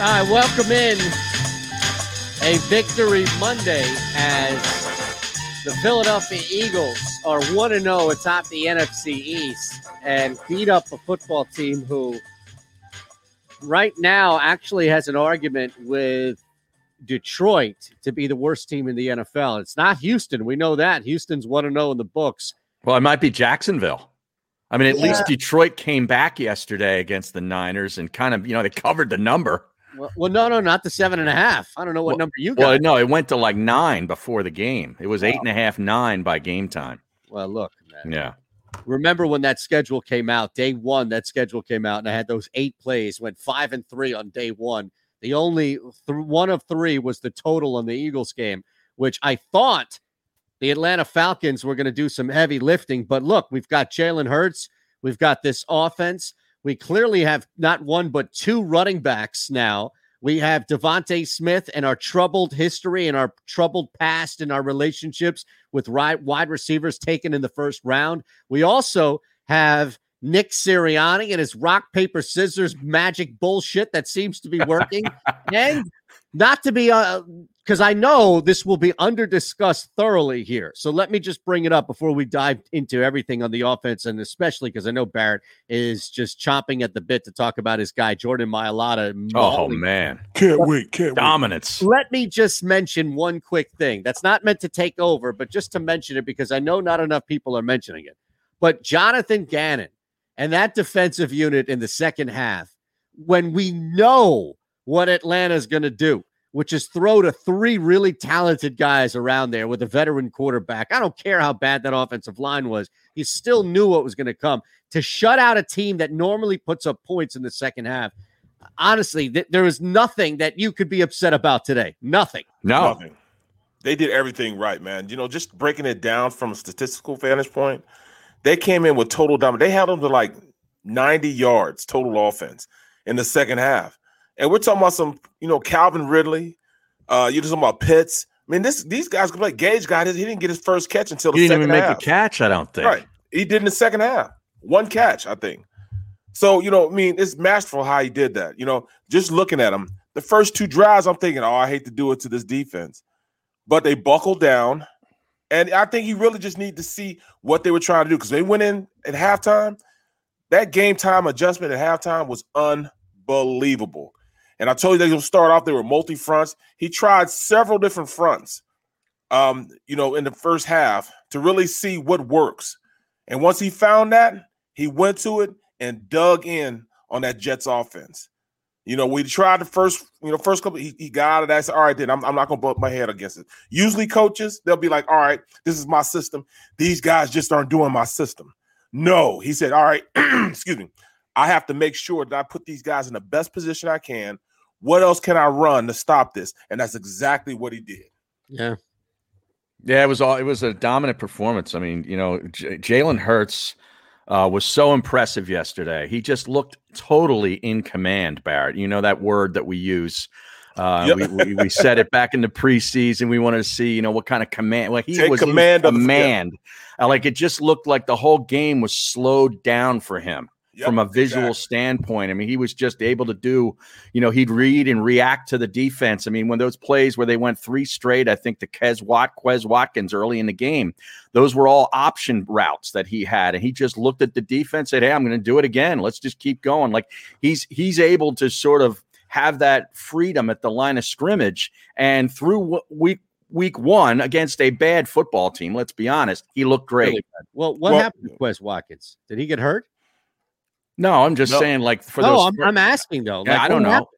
All right, welcome in a victory Monday as the Philadelphia Eagles are 1 0 atop the NFC East and beat up a football team who, right now, actually has an argument with Detroit to be the worst team in the NFL. It's not Houston. We know that. Houston's 1 0 in the books. Well, it might be Jacksonville. I mean, at yeah. least Detroit came back yesterday against the Niners and kind of, you know, they covered the number. Well, well, no, no, not the seven and a half. I don't know what well, number you got. Well, no, it went to like nine before the game. It was wow. eight and a half, nine by game time. Well, look, man. Yeah. Remember when that schedule came out? Day one, that schedule came out, and I had those eight plays. Went five and three on day one. The only th- one of three was the total on the Eagles game, which I thought the Atlanta Falcons were going to do some heavy lifting. But look, we've got Jalen Hurts. We've got this offense. We clearly have not one but two running backs now. We have DeVonta Smith and our troubled history and our troubled past and our relationships with wide receivers taken in the first round. We also have Nick Sirianni and his rock, paper, scissors magic bullshit that seems to be working. and not to be uh, because I know this will be under discussed thoroughly here. So let me just bring it up before we dive into everything on the offense, and especially because I know Barrett is just chomping at the bit to talk about his guy Jordan Mailata. Oh man, can't wait, can't dominance. Wait. Let me just mention one quick thing that's not meant to take over, but just to mention it because I know not enough people are mentioning it. But Jonathan Gannon and that defensive unit in the second half, when we know what Atlanta is going to do which is throw to three really talented guys around there with a veteran quarterback. I don't care how bad that offensive line was. He still knew what was going to come. To shut out a team that normally puts up points in the second half, honestly, th- there is nothing that you could be upset about today. Nothing. No. Nothing. They did everything right, man. You know, just breaking it down from a statistical vantage point, they came in with total dominance. They held them to like 90 yards total offense in the second half. And we're talking about some, you know, Calvin Ridley. Uh, you're talking about Pitts. I mean, this these guys can play. Gage got his. He didn't get his first catch until the he didn't even make half. a catch. I don't think. Right. He did in the second half. One catch, I think. So you know, I mean, it's masterful how he did that. You know, just looking at him, the first two drives, I'm thinking, oh, I hate to do it to this defense, but they buckled down, and I think he really just need to see what they were trying to do because they went in at halftime. That game time adjustment at halftime was unbelievable. And I told you going to start off, they were multi fronts. He tried several different fronts, um, you know, in the first half to really see what works. And once he found that, he went to it and dug in on that Jets offense. You know, we tried the first, you know, first couple, he, he got that. I said, all right, then I'm, I'm not going to bump my head against it. Usually, coaches, they'll be like, all right, this is my system. These guys just aren't doing my system. No, he said, all right, excuse me. I have to make sure that I put these guys in the best position I can what else can I run to stop this? And that's exactly what he did. Yeah. Yeah, it was all. It was a dominant performance. I mean, you know, J- Jalen Hurts uh, was so impressive yesterday. He just looked totally in command. Barrett, you know that word that we use. Uh, yep. we, we, we said it back in the preseason. We wanted to see, you know, what kind of command. Like he Take was command. command. Uh, like it just looked like the whole game was slowed down for him yep, from a visual exactly. standpoint. I mean, he was just able to do, you know, he'd read and react to the defense. I mean, when those plays where they went three straight, I think the Quez Watt, Quez Watkins early in the game, those were all option routes that he had. And he just looked at the defense, said, Hey, I'm going to do it again. Let's just keep going. Like he's he's able to sort of have that freedom at the line of scrimmage. And through week week one against a bad football team, let's be honest, he looked great. Really well, what well, happened to Quez Watkins? Did he get hurt? No, I'm just no. saying, like for no, those. I'm, I'm asking though. Yeah, like, I don't know. Happened?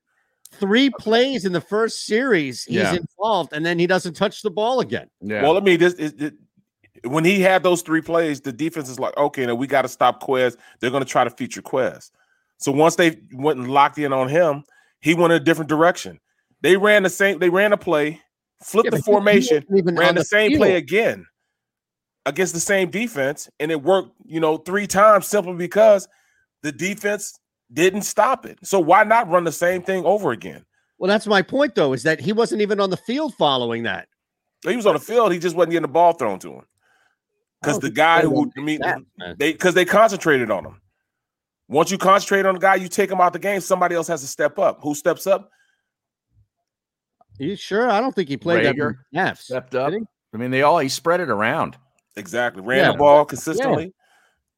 Three plays in the first series, he's yeah. involved, and then he doesn't touch the ball again. Yeah. Well, I mean, this is when he had those three plays, the defense is like, okay, now we got to stop Quez. They're going to try to feature Quez. So once they went and locked in on him, he went a different direction. They ran the same. They ran a play, flipped Yeah, the but he- he formation, even ran the, the same play again against the same defense, and it worked. You know, three times simply because the defense didn't stop it. So why not run the same thing over again? Well, that's my point, though, is that he wasn't even on the field following that. He was on the field. He just wasn't getting the ball thrown to him because the guy who I mean that, they because they concentrated on him. Once you concentrate on the guy, you take him out the game. Somebody else has to step up. Who steps up? you sure? I don't think he played that Reagor many snaps. Stepped up. I mean, they all he spread it around. Exactly. Ran Yeah. the ball consistently.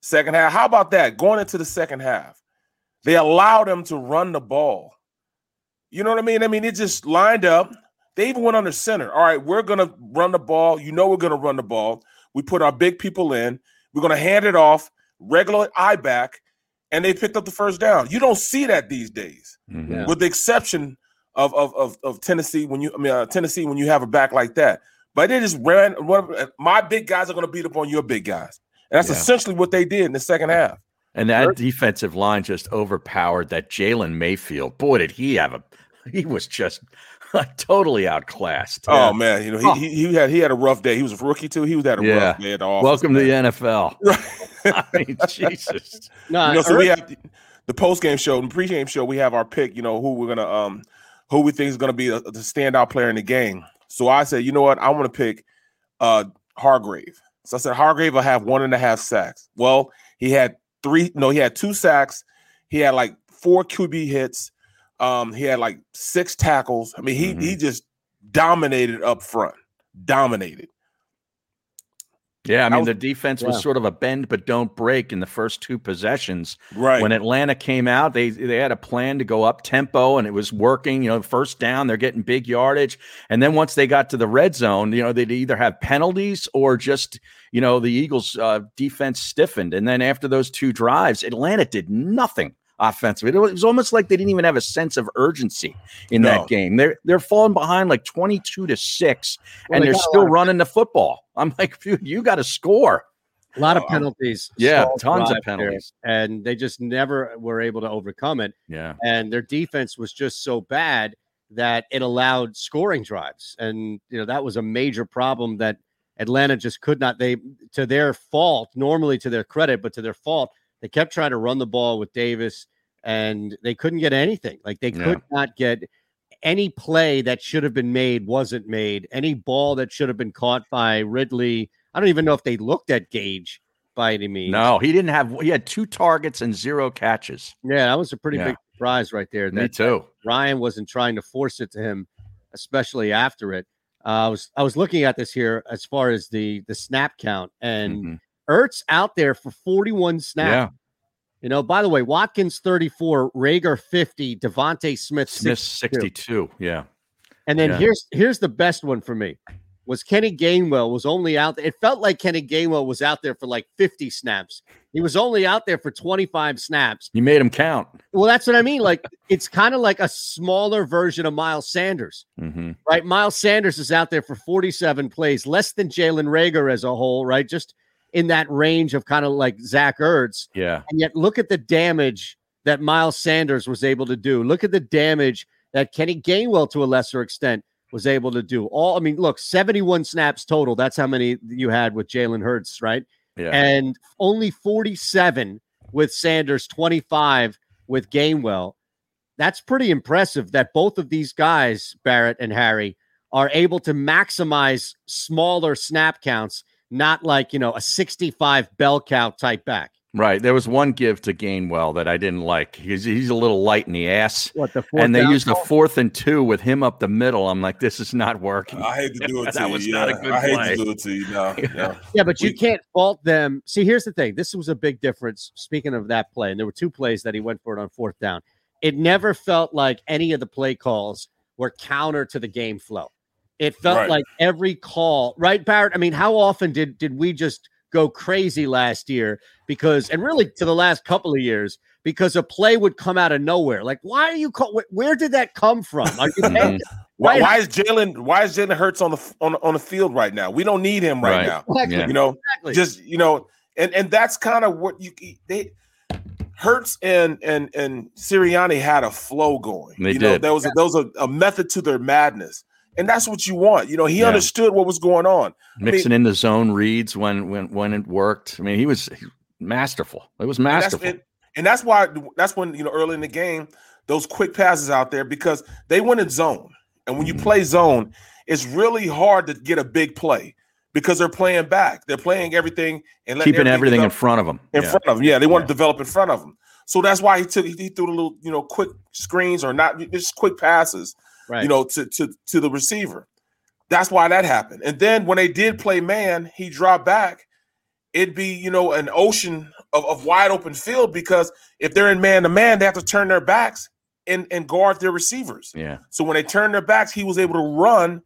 Second half. How about that? Going into the second half, they allowed them to run the ball. You know what I mean? I mean, it just lined up. They even went under center. All right, we're gonna run the ball. You know we're gonna run the ball. We put our big people in. We're gonna hand it off, regular eye back, and they picked up the first down. You don't see that these days, Mhm. Yeah. with the exception of of of, of Tennessee. When you, I mean, uh, Tennessee, when you have a back like that, but they just ran. run- My big guys are gonna beat up on your big guys, and that's Yeah. essentially what they did in the second half. And that Sure. defensive line just overpowered that Jalen Mayfield. Boy, did he have a he was just totally outclassed. Oh man, you know he, Oh. he he had he had a rough day. He was a rookie too. He was had a Yeah. rough day at the office. Welcome to the man. NFL. I mean, Jesus. No, you know, so we have the, the post game show and pre game show. We have our pick. You know who we're gonna um who we think is gonna be a, the standout player in the game. So I said, you know what, I want to pick uh Hargrave. So I said Hargrave will have one and a half sacks. Well, he had three. No, he had two sacks. He had like four QB hits. Um, he had like six tackles. I mean, he he just dominated up front. Dominated. Yeah, I mean the defense was Yeah. sort of a bend but don't break in the first two possessions. Right. When Atlanta came out, they they had a plan to go up tempo and it was working. You know, first down, they're getting big yardage, and then once they got to the red zone, you know, they'd either have penalties or just you know the Eagles' uh, defense stiffened. And then after those two drives, Atlanta did nothing offensively. It was almost like they didn't even have a sense of urgency in No. that game. They're they're falling behind like twenty two to six, Well, and they they're still running the football. I'm like, dude, you got to score. a lot of Oh, penalties. Yeah, tons of drive there, penalties. and they just never were able to overcome it. Yeah. And their defense was just so bad that it allowed scoring drives, and you know that was a major problem that Atlanta just could not. They, to their fault, normally to their credit, but to their fault, they kept trying to run the ball with Davis, and they couldn't get anything. Like they Yeah. could not get any play that should have been made wasn't made. Any ball that should have been caught by Ridley. I don't even know if they looked at Gage by any means. No, he didn't have. He had two targets and zero catches. Yeah, that was a pretty Yeah. big surprise right there. Me That too. Ryan wasn't trying to force it to him, especially after it. Uh, I was I was looking at this here as far as the the snap count, and Mhm. Ertz out there for 41 snaps. Yeah, You know, by the way, Watkins 34, Reagor 50, DeVonta Smith, Smith 62. sixty-two. Yeah, And then Yeah. here's here's the best one for me. Was Kenny Gainwell was only out there. It felt like Kenny Gainwell was out there for like 50 snaps. He was only out there for 25 snaps. you made him count. Well, that's what I mean. Like it's kind of like a smaller version of Miles Sanders, hmm right? Miles Sanders is out there for 47 plays, less than Jalen Reagor as a whole, right? Just in that range of kind of like Zach Ertz. Yeah, And yet look at the damage that Miles Sanders was able to do. Look at the damage that Kenny Gainwell to a lesser extent was able to do. All I mean, look, 71 snaps total. That's how many you had with Jalen Hurts, right? yeah. and only 47 with Sanders, 25 with Gainwell. That's pretty impressive that both of these guys, Barrett and Harry, are able to maximize smaller snap counts, not like, you know, a 65 bell cow type back. right. There was one give to Gainwell that I didn't like. He's he's a little light in the ass, What the and they down used a fourth and two with him up the middle. I'm like, this is not working. I hate to do it to That you. was yeah. not a good I hate play. to do it to you. No, no. Yeah, but you We- can't fault them. See, here's the thing. This was a big difference. Speaking of that play, and there were two plays that he went for it on fourth down. It never felt like any of the play calls were counter to the game flow. It felt Right. like every call, right, Barrett? I mean, how often did did we just go crazy last year because, and really to the last couple of years, because a play would come out of nowhere? Like, why are you? Call- wh- where did that come from? Are you Mhm. paying- Why, why is Jalen? Why is Jalen Hurts on the on on the field right now? We don't need him right, Right. now. Exactly. Yeah. You know, exactly. just you know, and and that's kind of what you they. Hurts and and and Sirianni had a flow going. They you know, did. there was a, there was a, a method to their madness, and that's what you want. You know, he Yeah. understood what was going on. Mixing in the zone reads when when when it worked. I mean, he was masterful. It was And that's, masterful. and, that's why that's when you know early in the game those quick passes out there because they went in zone, and when you play mm. zone, it's really hard to get a big play because they're playing back. They're playing everything and Keeping everything in front of them. in Yeah. front of them. Yeah, they want Yeah. to develop in front of them. So that's why he took he threw the little you know quick screens or not just quick passes Right. you know, to to to the receiver. That's why that happened. And then when they did play man, he dropped back. It'd be you know an ocean of, of wide open field because if they're in man to man, they have to turn their backs and and guard their receivers. Yeah. So when they turned their backs, he was able to run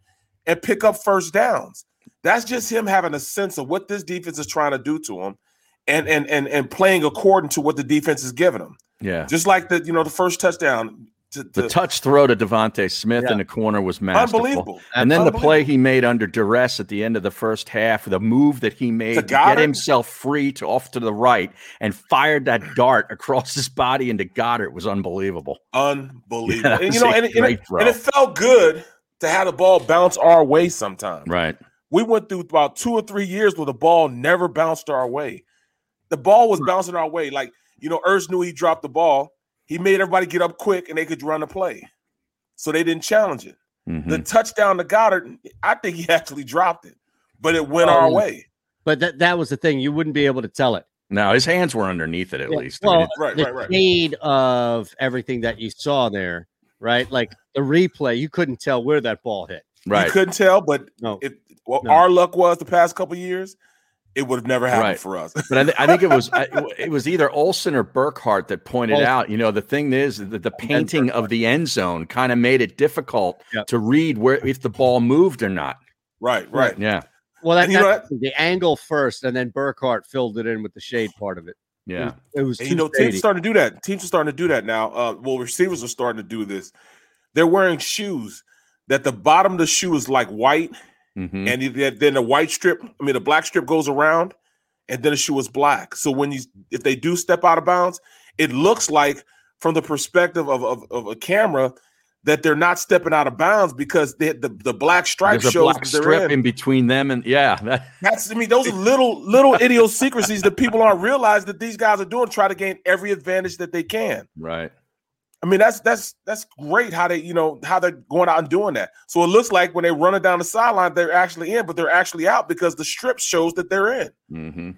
and pick up first downs. That's just him having a sense of what this defense is trying to do to him, and and and and playing according to what the defense is giving him. Yeah. Just like the you know the first touchdown. To, The touch throw to DeVonta Smith Yeah. in the corner was masterful. unbelievable. And then the play he made under duress at the end of the first half, the move that he made to, get himself free to off to the right and fired that dart across his body into Goedert was unbelievable. unbelievable. Yeah, and you know, and, it- and, it, and it felt good to have the ball bounce our way sometimes. Right. We went through about two or three years where the ball never bounced our way. The ball was bouncing our way. Like, you know, Ertz knew he dropped the ball. He made everybody get up quick and they could run a play. So they didn't challenge it. Mhm. The touchdown to Goedert, I think he actually dropped it, but it went Oh, our way. But that that was the thing. You wouldn't be able to tell it. No, his hands were underneath it at Yeah, least. I mean, Well, it- Right, the right, right. shade of everything that you saw there, right? Like the replay, you couldn't tell where that ball hit. right. You couldn't tell, but No. it, what No. our luck was the past couple years, it would have never happened Right. for us. But I, th- I think it was I- it was either Olsen or Burkhardt that pointed Olsen. out. You know, the thing is that the painting of the end zone kind of made it difficult Yep. to read where if the ball moved or not. right, right. Yeah, Well, that, And you that's the angle first, and then Burkhardt filled it in with the shade part of it. yeah. It was And you know, teams shady. are starting to do that. Teams are starting to do that now. Uh, well, receivers are starting to do this. They're wearing shoes that the bottom of the shoe is like white, Mhm. and then the white strip, I mean, the black strip goes around, and then the shoe is black. So when you, if they do step out of bounds, it looks like from the perspective of, of, of a camera that they're not stepping out of bounds because they, the the black stripe There's shows black that they're strip in. in between them and yeah, that, That's I mean, those little little idiosyncrasies that people aren't realize that these guys are doing, try to gain every advantage that they can. right. I mean, that's that's that's great how they, you know, how they're going out and doing that. So it looks like when they run it down the sideline, they're actually in, but they're actually out because the strip shows that they're in. hmm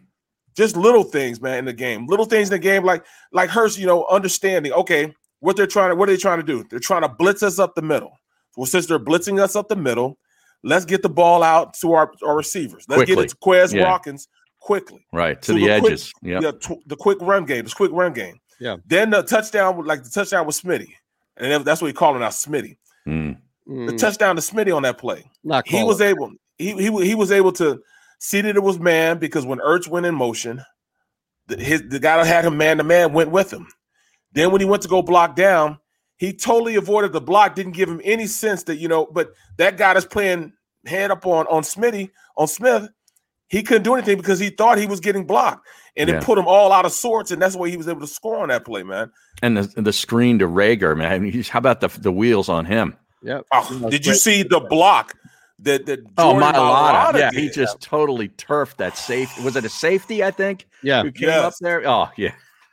Just little things, man, in the game. Little things in the game, like like Hurts, you know, understanding. Okay, what they're trying to, what are they trying to do? They're trying to blitz us up the middle. Well, since they're blitzing us up the middle, let's get the ball out to our, our receivers. Let's Quickly. get it to Quez Yeah. Watkins quickly. Right to So the, the quick- edges. yeah. Tw- the quick run game, this quick run game. Yeah. Then the touchdown, with- like the touchdown with Smitty, and that's what he calling out Smitty. Mm. The Mm, touchdown to Smitty on that play. not He was it. able. He he he was able to see that it was man because when Ertz went in motion, the, his the guy that had him man to man went with him. Then when he went to go block down, he totally avoided the block. Didn't give him any sense that you know. But that guy that's playing hand up on on Smitty on Smith, he couldn't do anything because he thought he was getting blocked, and Yeah. it put him all out of sorts. And that's why he was able to score on that play, man. And the the screen to Reagor, man. I mean, how about the the wheels on him? Yep. Oh, Yeah, did you see the block that that Oh, Jordan Mailata. Mailata Yeah, he did? just totally turfed that safety. Was it a safety? I think Yeah. who came up there. Oh yeah.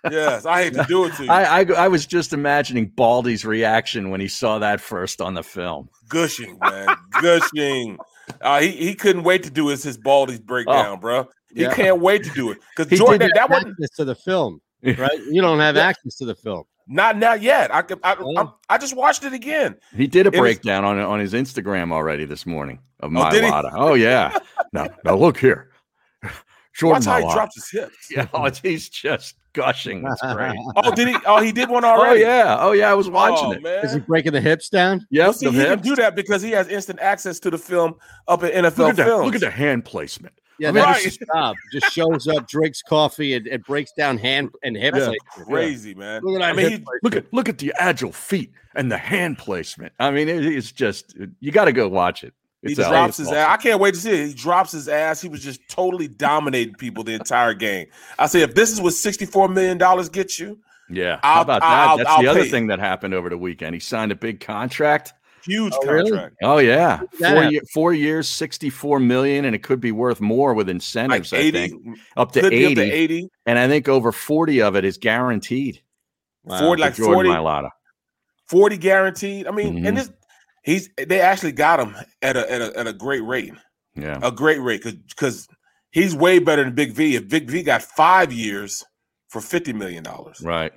yes, I hate to do it to you. I, I I was just imagining Baldy's reaction when he saw that first on the film. gushing, man, gushing. Uh, he he couldn't wait to do his his Baldy's breakdown, bro. He Yeah. can't wait to do it because He Jordan didn't that, have that wasn't access to the film, right? You don't have Yeah. access to the film. not not yet. I could- I, Oh. I, I just watched it again. He did a It was- breakdown on on his Instagram already this morning of Oh, did he? Oh yeah. now now look here, Jordan Watch how he Mailata. drops his hips. Yeah, oh, he's just gushing. It's great. Oh, did he? Oh, he did one oh, already. Oh yeah, oh yeah. I was oh, watching oh, it. man. Is he breaking the hips down? Yep, Well, see, the he can do that because he has instant access to the film up at NFL Look at that! Films. Look at the hand placement. Yeah, I mean, that's right. his job. Just shows up, drinks coffee, and, and breaks down hand and hip. Yeah. placement. Crazy man. Look at I mean, he, Look at look at the agile feet and the hand placement. I mean, it is just you got to go watch it. He It's drops his ass. I can't wait to see it. He drops his ass. He was just totally dominating people the entire game. I say, if this is what $64 million gets you, Yeah. How about that? I'll, That's I'll the other thing that happened over the weekend. He signed a big contract. Huge oh, contract. Really? Oh yeah, four, year, four, years, sixty-four million, and it could be worth more with incentives. Like 80, I think up to 80, up to 80, and I think over forty of it is guaranteed. Wow. 40, like Jordan 40, Mailata. 40 guaranteed. I mean, mm-hmm. and this he's they actually got him at a at a, at a great rate. Yeah, a great rate because because he's way better than Big V. If Big V got five years for fifty million dollars, right?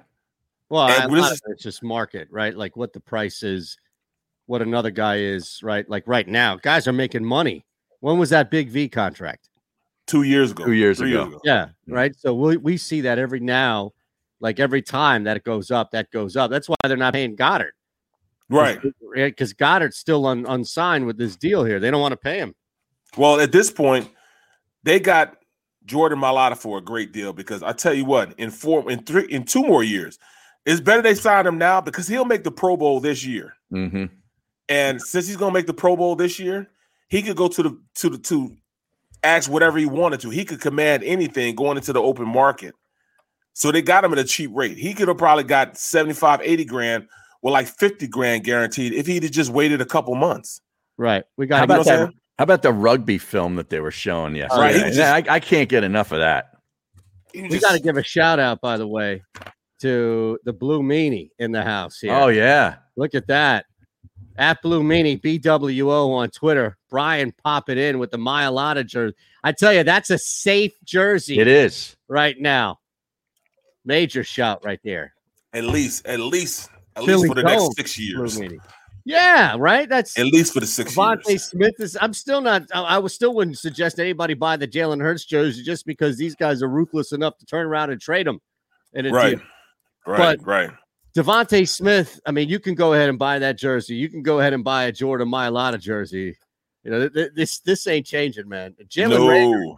Well, I, is, it's just market, right? Like what the price is, what another guy is, right? Like right now, guys are making money. When was that Big V contract? Two years ago. Two years ago. years ago. Yeah, right. So we we see that every now, like every time that it goes up, that goes up. That's why they're not paying Goedert. Right. Because Goedert's still un, unsigned with this deal here. They don't want to pay him. Well, at this point, they got Jordan Mailata for a great deal because I tell you what, in four, in three, in two more years, it's better they sign him now because he'll make the Pro Bowl this year. Mm-hmm. And since he's going to make the Pro Bowl this year, he could go to the to the to ask whatever he wanted to. He could command anything going into the open market. So they got him at a cheap rate. He could have probably got 75, 80 grand with like 50 grand guaranteed if he'd just waited a couple months. Right. We got how about that, how about the rugby film that they were showing yesterday? Right, just, I, I, can't get enough of that. We got to give a shout out, by the way, to the Blue Meanie in the house here. Oh, yeah. Look at that. At Blue Meanie, BWO on Twitter. Brian pop it in with the Mailata jersey. I tell you, that's a safe jersey. It is. Right now. Major shout right there. At least, at least at Philly least for the next six years. Yeah, right. That's at least for the six DeVonta years. Smith is. I'm still not. I, I was still wouldn't suggest anybody buy the Jalen Hurts jersey just because these guys are ruthless enough to turn around and trade them. And right, deal. right, but right. DeVonta Smith. I mean, you can go ahead and buy that jersey. You can go ahead and buy a Jordan Mailata jersey. You know, th- this this ain't changing, man. Jalen no. Reagor,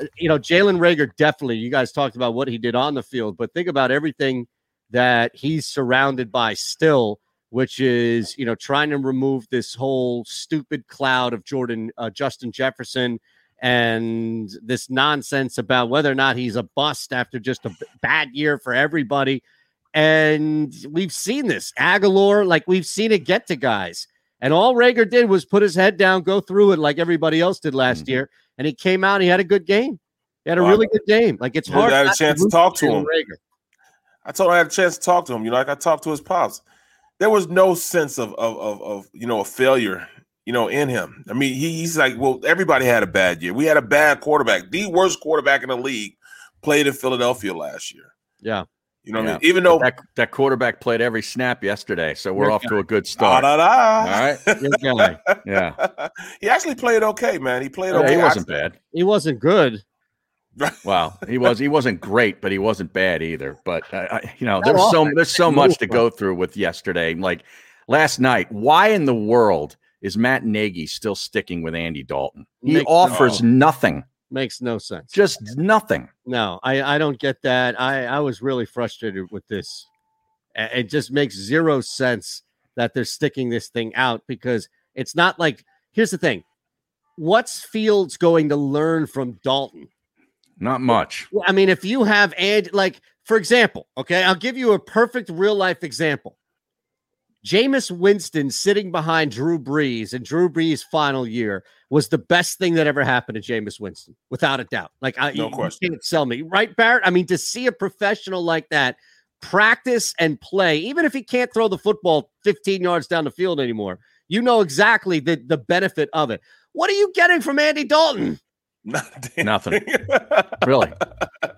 uh, you know, Jalen Reagor definitely. You guys talked about what he did on the field, but think about everything that he's surrounded by still, which is you know trying to remove this whole stupid cloud of Jordan uh, Justin Jefferson and this nonsense about whether or not he's a bust after just a bad year for everybody. And we've seen this Agholor, like we've seen it get to guys. And all Reagor did was put his head down, go through it like everybody else did last mm-hmm. year. And he came out, he had a good game. He had a really good game. Like it's hard. I had a chance to, to talk to him. Reagor. I told him I had a chance to talk to him. You know, like I talked to his pops. There was no sense of of of, of you know a failure. You know, in him. I mean, he, he's like, well, everybody had a bad year. We had a bad quarterback. The worst quarterback in the league played in Philadelphia last year. Yeah. You know, yeah. I mean? even though that, that quarterback played every snap yesterday, so we're off guy. to a good start. Da, da, da. All right, yeah. he actually played okay, man. He played okay. He wasn't bad. He wasn't good, well, he was he wasn't great, but he wasn't bad either. But uh, you know, there's so there's so much to go through with yesterday. Like last night, why in the world is Matt Nagy still sticking with Andy Dalton? He Makes offers no, nothing. Makes no sense. Just nothing. No, I I don't get that. I I was really frustrated with this. It just makes zero sense that they're sticking this thing out because it's not like here's the thing. What's Fields going to learn from Dalton? Not much. I mean, if you have and like, for example, okay, I'll give you a perfect real life example. Jameis Winston sitting behind Drew Brees in Drew Brees' final year was the best thing that ever happened to Jameis Winston, without a doubt. Like, I, no you, question. You can't sell me, right, Barrett? I mean, to see a professional like that practice and play, even if he can't throw the football 15 yards down the field anymore, you know exactly the, the benefit of it. What are you getting from Andy Dalton? Nothing. really.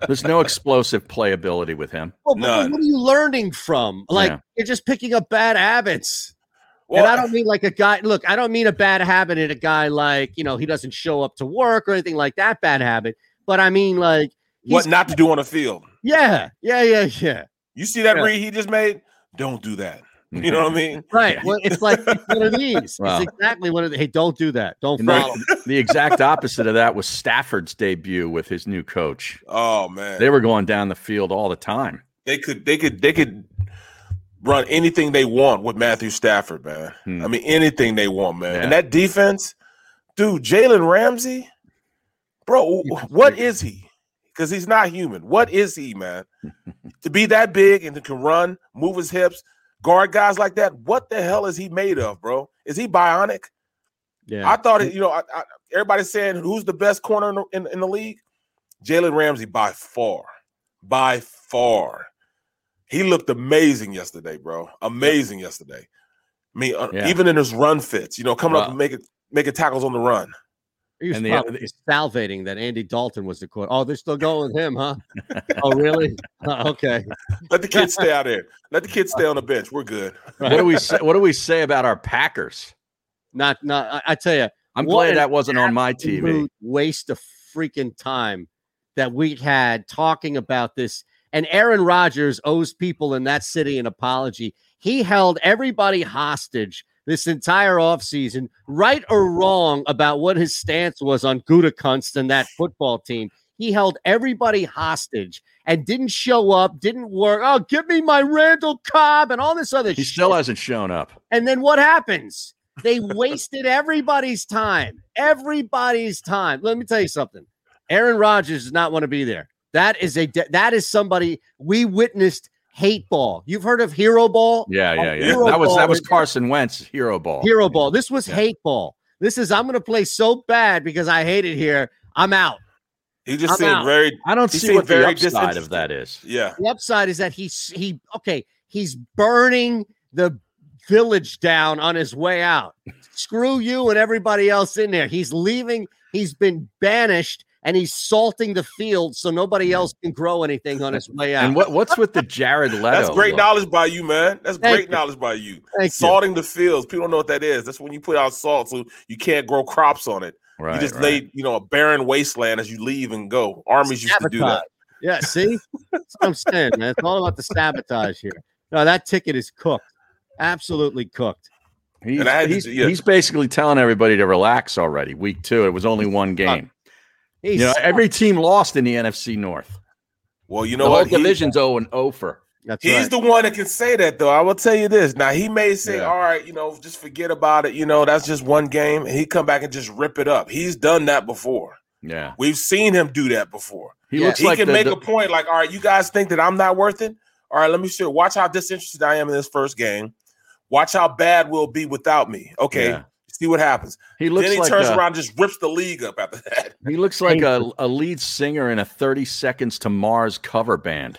There's no explosive playability with him. Well, None. what are you learning from? Like yeah. you're just picking up bad habits. Well, and I don't mean like a guy. Look, I don't mean a bad habit in a guy like you know he doesn't show up to work or anything like that. Bad habit, but I mean like what not to do on the field. Yeah, yeah, yeah, yeah. You see that yeah. read he just made? Don't do that. You know what I mean? Right. Well, it's like one of these. Wow. It's exactly one of the. Hey, don't do that. Don't follow. The, the exact opposite of that was Stafford's debut with his new coach. Oh man, they were going down the field all the time. They could. They could. They could run anything they want with Matthew Stafford, man. Hmm. I mean, anything they want, man. Yeah. And that defense, dude, Jalen Ramsey, bro, what is he? because he's not human. What is he, man? to be that big and to can run, move his hips, guard guys like that. What the hell is he made of, bro? Is he bionic? Yeah, I thought it. You know, I, I, everybody's saying who's the best corner in the, in, in the league. Jalen Ramsey by far, by far. He looked amazing yesterday, bro. Amazing yesterday. I mean, uh, Yeah. even in his run fits, you know, coming up and making making tackles on the run. He was And the- probably salivating that Andy Dalton was the court. Oh, they're still going with him, huh? oh, really? Uh, okay. Let the kids stay out there. Let the kids stay on the bench. We're good. What do we say? What do we say about our Packers? Not, not. I, I tell you, I'm glad that wasn't on my TV. waste of freaking time that we had talking about this. And Aaron Rodgers owes people in that city an apology. He held everybody hostage this entire offseason, right or wrong about what his stance was on Gutekunst and that football team. He held everybody hostage and didn't show up, didn't work. Oh, give me my Randall Cobb and all this other He shit. still hasn't shown up. And then what happens? They wasted everybody's time. Everybody's time. Let me tell you something. Aaron Rodgers does not want to be there. That is a de- that is somebody we witnessed hate ball. You've heard of hero ball? Yeah, oh, yeah, yeah. hero That was that was Carson Wentz hero ball. Hero ball. This was Yeah. hate ball. This is I'm going to play so bad because I hate it here. I'm out. He just I'm seemed out. very I don't see seemed what the upside of that is. yeah. The upside is that he's he okay. He's burning the village down on his way out. Screw you and everybody else in there. He's leaving. He's been banished and he's salting the field so nobody mm. else can grow anything on his way out. And what what's with the Jared Leto? That's great look? knowledge by you, man. That's Thank great you. knowledge by you. Thank you. Salting the fields. People don't know what that is. That's when you put out salt so you can't grow crops on it. Right, you just right. laid, you know, a barren wasteland as you leave and go. Armies used to do Sabotage. that. Yeah, see? That's what I'm saying, man. It's all about the sabotage here. No, that ticket is cooked. Absolutely cooked. He's, And I had to he's, do- yeah. he's basically telling everybody to relax already. Week two, it was only one game. He's You know, every team lost in the NFC North. Well, you The know whole what? He- division's 0 and 0 for. that's He's right. the one that can say that, though. I will tell you this. Now he may say, Yeah. "All right, you know, just forget about it. You know, that's just one game," he come back and just rip it up. He's done that before. Yeah, We've seen him do that before. he Yeah, looks he like can the- make the- a point like, "All right, you guys think that I'm not worth it? All right, let me show. Watch how disinterested I am in this first game. Watch how bad we'll be without me. Okay, Yeah. See what happens. He looks then he like turns a, around, and just rips the league up after that. He looks like a, a lead singer in a 30 Seconds to Mars cover band.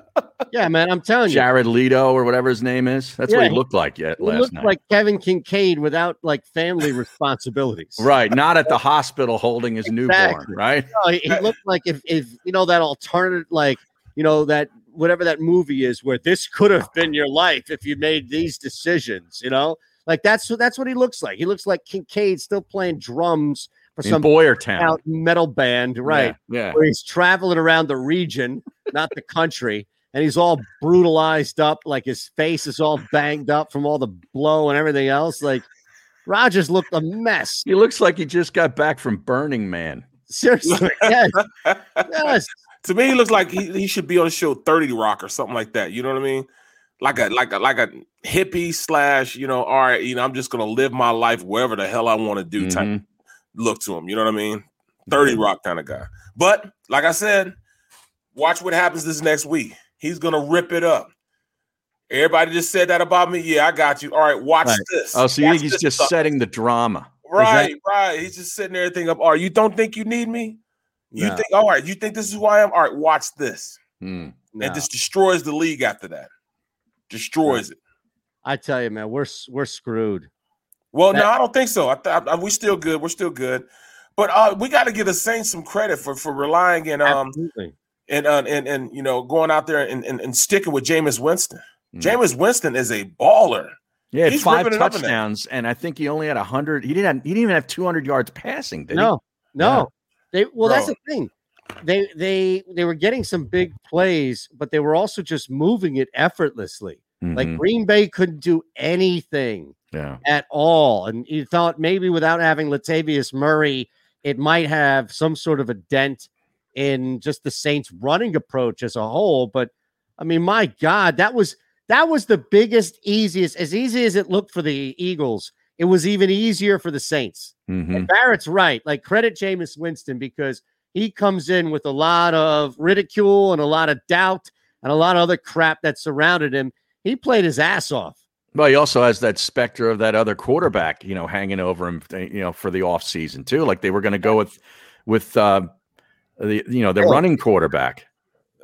yeah, man. I'm telling you. Jared Leto or whatever his name is. That's Yeah, what he he- looked like yet last looked night. like Kevin Kincaid without like family responsibilities. right, not at the hospital holding his newborn, right? No, he, he looked like if, if you know that alternate, like you know that whatever that movie is, where this could have been your life if you made these decisions. You know, like that's what that's what he looks like. He looks like Kincaid still playing drums for In some Boyertown. out metal band, right? Yeah. Where he's traveling around the region, not the country, and he's all brutalized up, like his face is all banged up from all the blow and everything else. Like Rodgers looked a mess. He looks like he just got back from Burning Man. Seriously, yes, yes. to me, he looks like he, he should be on the show 30 Rock or something like that. You know what I mean? Like a like a like a hippie slash, you know, all right, you know, I'm just gonna live my life wherever the hell I want to do type Mhm. look to him. You know what I mean? 30 Rock kind of guy. But like I said, watch what happens this next week. He's gonna rip it up. Everybody just said that about me. Yeah, I got you. All right, watch Right. this. Oh, so you Watch think he's just stuff. setting the drama? right, right. He's just setting everything up. All right, you don't think you need me? You No. think, all right, you think this is who I am? All right, watch this. Hmm. No. and just destroys the league after that. Destroys it. I tell you, man, we're we're screwed. Well, That- no, I don't think so. I, th- I, we still good. We're still good. But uh, we got to give the Saints some credit for for relying and um Absolutely. and uh, and and you know going out there and and, and sticking with Jameis Winston. Hmm. Jameis Winston is a baller. Yeah, he had He's five ripping it up in there. touchdowns, and I think he only had hundred. He didn't. Have, he didn't even have two hundred yards passing. Did No, no. They well, that's Bro. the thing. They they they were getting some big plays, but they were also just moving it effortlessly. he? Like. Green Bay couldn't do anything yeah, at all, and you thought maybe without having Latavius Murray, it might have some sort of a dent in just the Saints' running approach as a whole. But I mean, my God, that was that was the biggest, easiest, as easy as it looked for the Eagles. It was even easier for the Saints. Mhm. And Barrett's right. Like credit Jameis Winston because he comes in with a lot of ridicule and a lot of doubt and a lot of other crap that surrounded him. He played his ass off. Well, he also has that specter of that other quarterback, you know, hanging over him, you know, for the offseason too. Like they were going to go with, with uh, the you know the running quarterback.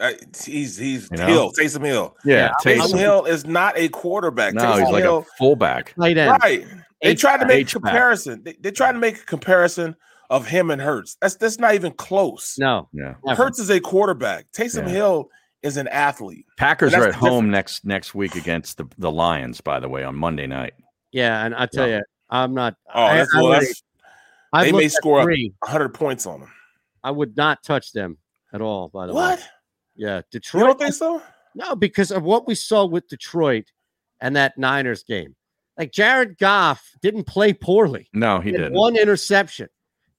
Uh, he's he's You know? Hill, Taysom Hill. Yeah, Taysom Taysom. Hill is not a quarterback. No, Taysom he's like Hill, a fullback. Right. They H- tried to make a H-back. comparison. They, they tried to make a comparison of him and Hurts. That's that's not even close. No, Yeah. Hurts is a quarterback. Taysom Yeah. Hill is an athlete. Packers are at the home next next week against the the Lions. By the way, on Monday night. Yeah, and I tell Yeah. you, I'm not. Oh, I, that's, I well, that's I've they may score three. 100 points on them. I would not touch them at all. By the way, What? yeah, You Detroit. don't think so? No, because of what we saw with Detroit and that Niners game. Like Jared Goff didn't play poorly. No, he He didn't. one interception,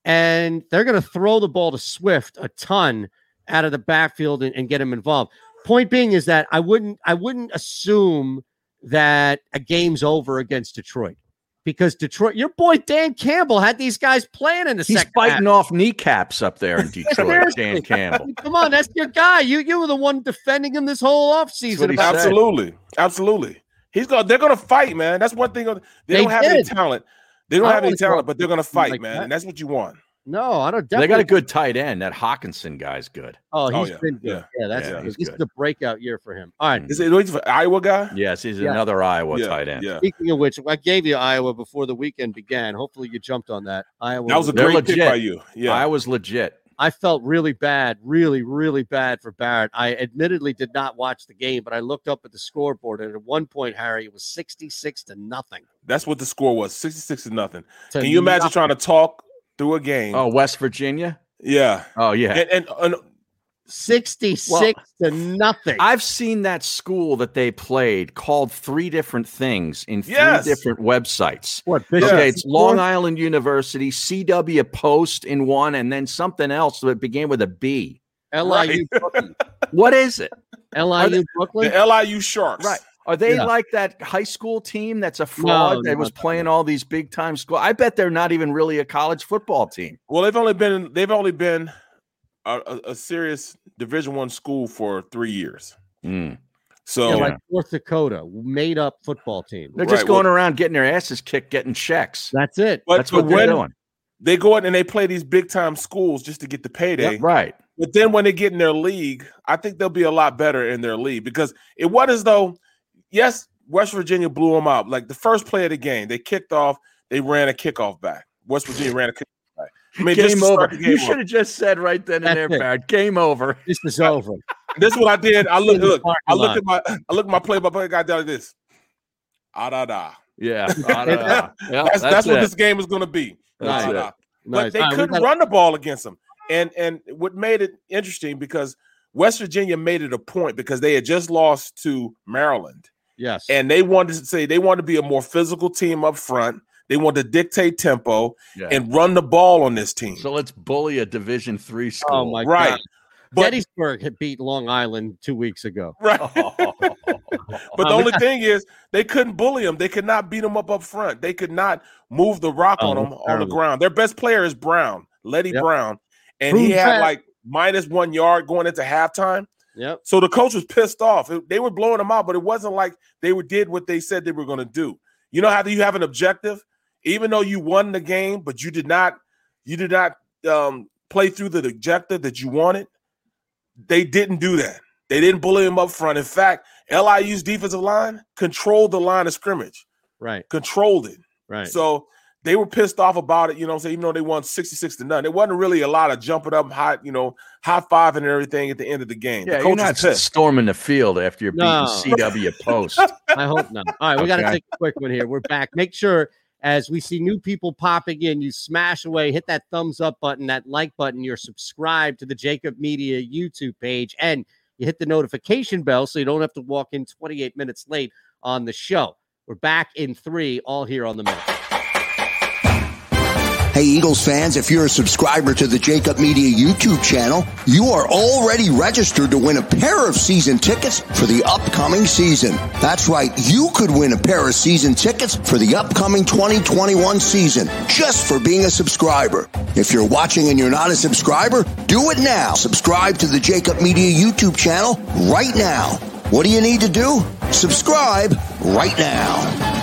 and they're going to throw the ball to Swift a ton out of the backfield and, and get him involved. Point being is that I wouldn't I wouldn't assume that a game's over against Detroit because Detroit, your boy Dan Campbell had these guys playing in the He's second half. fighting off kneecaps up there in Detroit. Dan Campbell. Come on, that's your guy. You you were the one defending him this whole what offseason. he about said. Absolutely. Absolutely. He's going they're gonna fight, man. That's one thing. They, They don't have any talent. They don't I have any talent, but they're gonna fight, like man. that. And that's what you want. No, I don't. They got a good tight end. That Hockenson guy's good. Oh, Oh, he's yeah, been good. Yeah, that's Yeah, good. he's this is good. the breakout year for him. All right. Is it wait for Iowa guy? Yes, he's Yeah. another Iowa yeah, tight end. Yeah. Speaking of which, I gave you Iowa before the weekend began. Hopefully, you jumped on that. Iowa. That was a They're great pick by you. Yeah. Iowa's legit. I felt really bad, really, really bad for Barrett. I admittedly did not watch the game, but I looked up at the scoreboard, and at one point, Harry, it was sixty-six to nothing. That's what the score was. 66 to nothing. To Can you imagine nothing. trying to talk through a game? Oh, West Virginia. Yeah. Oh yeah. And, and, and sixty-six to nothing? I've seen that school that they played called three different things in three Yes. different websites. what? Yeah. Okay, it's Long Island University, CW Post in one, and then something else that began with a B. LIU, Brooklyn. What is it? LIU, Brooklyn. the LIU Sharks. Right. Are they Yeah. like that high school team that's a fraud No, that was no. playing all these big time school? I bet they're not even really a college football team. Well, they've only been they've only been a, a, a serious Division One school for three years. Mm. So Yeah, like North Dakota, made up football team. They're Right, just going well- around getting their asses kicked, getting checks. That's it. but, That's but what they're doing. they go in and they play these big time schools just to get the payday. Right. But then when they get in their league, I think they'll be a lot better in their league because it was as though, yes, West Virginia blew them out. Like the first play of the game, they kicked off, they ran a kickoff back. West Virginia ran a kickoff back. I mean, Game over. the You should have just said right then and That's there, it. Barrett. Game over. This is over. This is what I did. I look, In the look, I looked at my, I looked at my play by play guy down like this. Ah da da. Yeah. Ah, da, da. Yeah, That's that's, what this game is going to be. That's Ah, Nice. But they All right, we couldn't gotta- run the ball against them. And and what made it interesting because West Virginia made it a point because they had just lost to Maryland. Yes. And they wanted to say they wanted to be a more physical team up front. They want to dictate tempo Yeah. and run the ball on this team. so let's bully a Division three school. oh my right. God. But Gettysburg had beat Long Island two weeks ago. right. Oh. But the Um, only thing is, they couldn't bully them. They could not beat them up up front. They could not move the rock Oh, on them that's on the ground. Their best player is Brown, Leddie Yep. Brown, and he had that. like minus one yard going into halftime. Yep. So the coach was pissed off. They were blowing them out, but it wasn't like they did what they said they were going to do. You know how you have an objective, even though you won the game, but you did not, you did not um, play through the objective that you wanted. They didn't do that. They didn't bully him up front. In fact, LIU's defensive line controlled the line of scrimmage, Right. controlled it. Right. So they were pissed off about it, you know what I'm saying? Even though they won 66 to none. It wasn't really a lot of jumping up high, you know, high fiving and everything at the end of the game. Yeah, the you're coach not was pissed. storming the field after you're beating No. CW Post. I hope not. All right, we got to take a quick one here. We're back. Make sure as we see new people popping in, you smash away, hit that thumbs up button, that like button. You're subscribed to the JAKIB Media YouTube page, and you hit the notification bell so you don't have to walk in 28 minutes late on the show. We're back in three, all here on the Middle. Hey, Eagles fans, if you're a subscriber to the JAKIB Media YouTube channel, you are already registered to win a pair of season tickets for the upcoming season. That's right, you could win a pair of season tickets for the upcoming 2021 season just for being a subscriber. If you're watching and you're not a subscriber, do it now. Subscribe to the JAKIB Media YouTube channel right now. What do you need to do? Subscribe right now.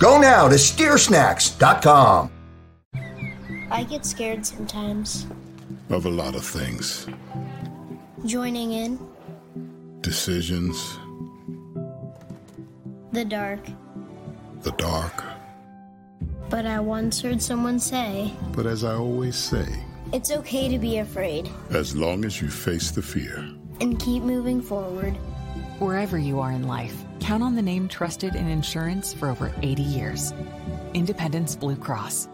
Go now to steersnacks.com. I get scared sometimes. Of a lot of things. Joining in, Decisions, the dark. the dark. But I once heard someone say, But as I always say, it's okay to be afraid as long as you face the fear. and keep moving forward. Wherever you are in life, count on the name trusted in insurance for over 80 years Independence Blue Cross.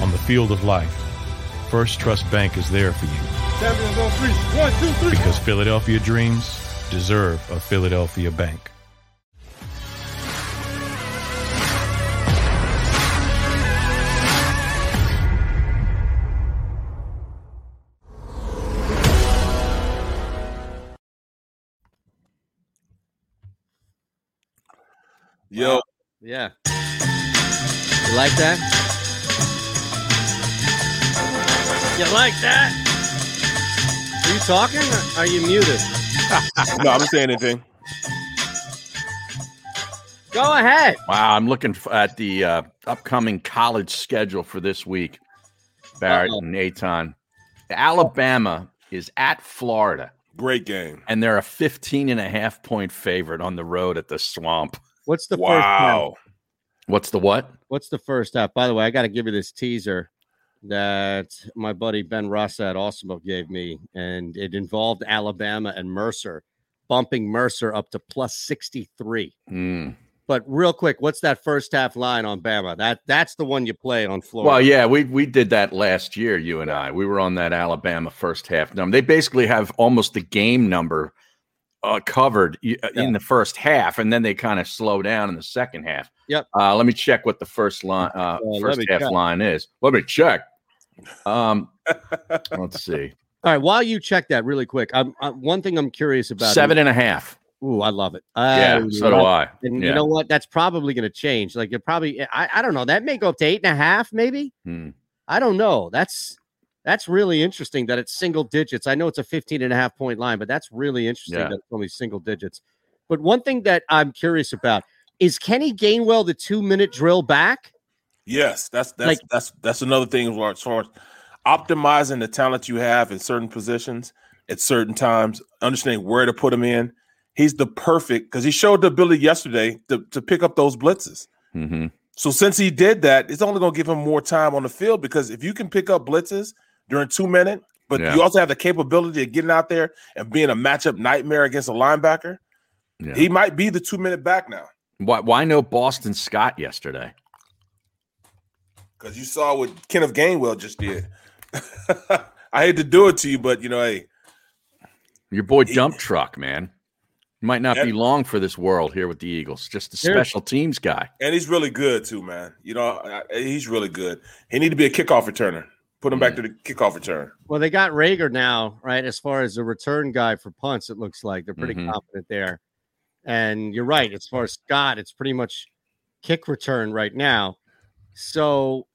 on the field of life, First Trust Bank is there for you. Champions on three. One, two, three. Because Philadelphia dreams deserve a Philadelphia bank. Yo, Yeah. You like that? You like that? Are you talking? Or are you muted? no, I'm not saying anything. Go ahead. Wow, I'm looking at the uh, upcoming college schedule for this week. Barrett Uh-oh. and Eytan. Alabama is at Florida, Great game. and they're a 15 and a half point favorite on the road at the swamp. What's the first half? Wow. What's the what? What's the first half? By the way, I got to give you this teaser that my buddy Ben Russ at Awesome gave me, and it involved Alabama and Mercer, bumping Mercer up to plus 63. Hmm. But real quick, what's that first half line on Bama? That that's the one you play on Florida. Well, yeah, we we did that last year. You and I, we were on that Alabama first half number. They basically have almost the game number uh, covered uh, in the first half, and then they kind of slow down in the second half. Yep. Uh, let me check what the first line, uh, let first half check. line is. Let me check. Um, let's see, All right, while you check that really quick, I'm, i one thing I'm curious about. seven and a half. Ooh, I love it. Yeah, so do I. And Yeah. you know what? That's probably going to change. Like you're probably, I, I don't know. That may go up to eight and a half, maybe. Hmm. I don't know. That's that's really interesting that it's single digits. I know it's a 15 and a half point line, but that's really interesting Yeah. that it's only single digits. But one thing that I'm curious about is Kenny Gainwell the two minute drill back? Yes, that's that's Like- that's that's another thing as far- as far optimizing the talent you have in certain positions at certain times, understanding where to put them in. he's the perfect because he showed the ability yesterday to, to pick up those blitzes. Mm-hmm. So since he did that, it's only going to give him more time on the field because if you can pick up blitzes during two minutes, but Yeah. you also have the capability of getting out there and being a matchup nightmare against a linebacker, Yeah. he might be the two minute back now. Why, why no Boston Scott yesterday? Because you saw what Kenneth Gainwell just did. I hate to do it to you, but you know, hey, Your boy Dump Truck, man. Might not Yeah. be long for this world here with the Eagles. Just a special teams guy. and he's really good too, man. You know, he's really good. He need to be a kickoff returner. Put him back to the kickoff return. Well, they got Reagor now, right? As far as the return guy for punts, it looks like they're pretty Mhm. confident there. And you're right. As far as Scott, it's pretty much kick return right now. So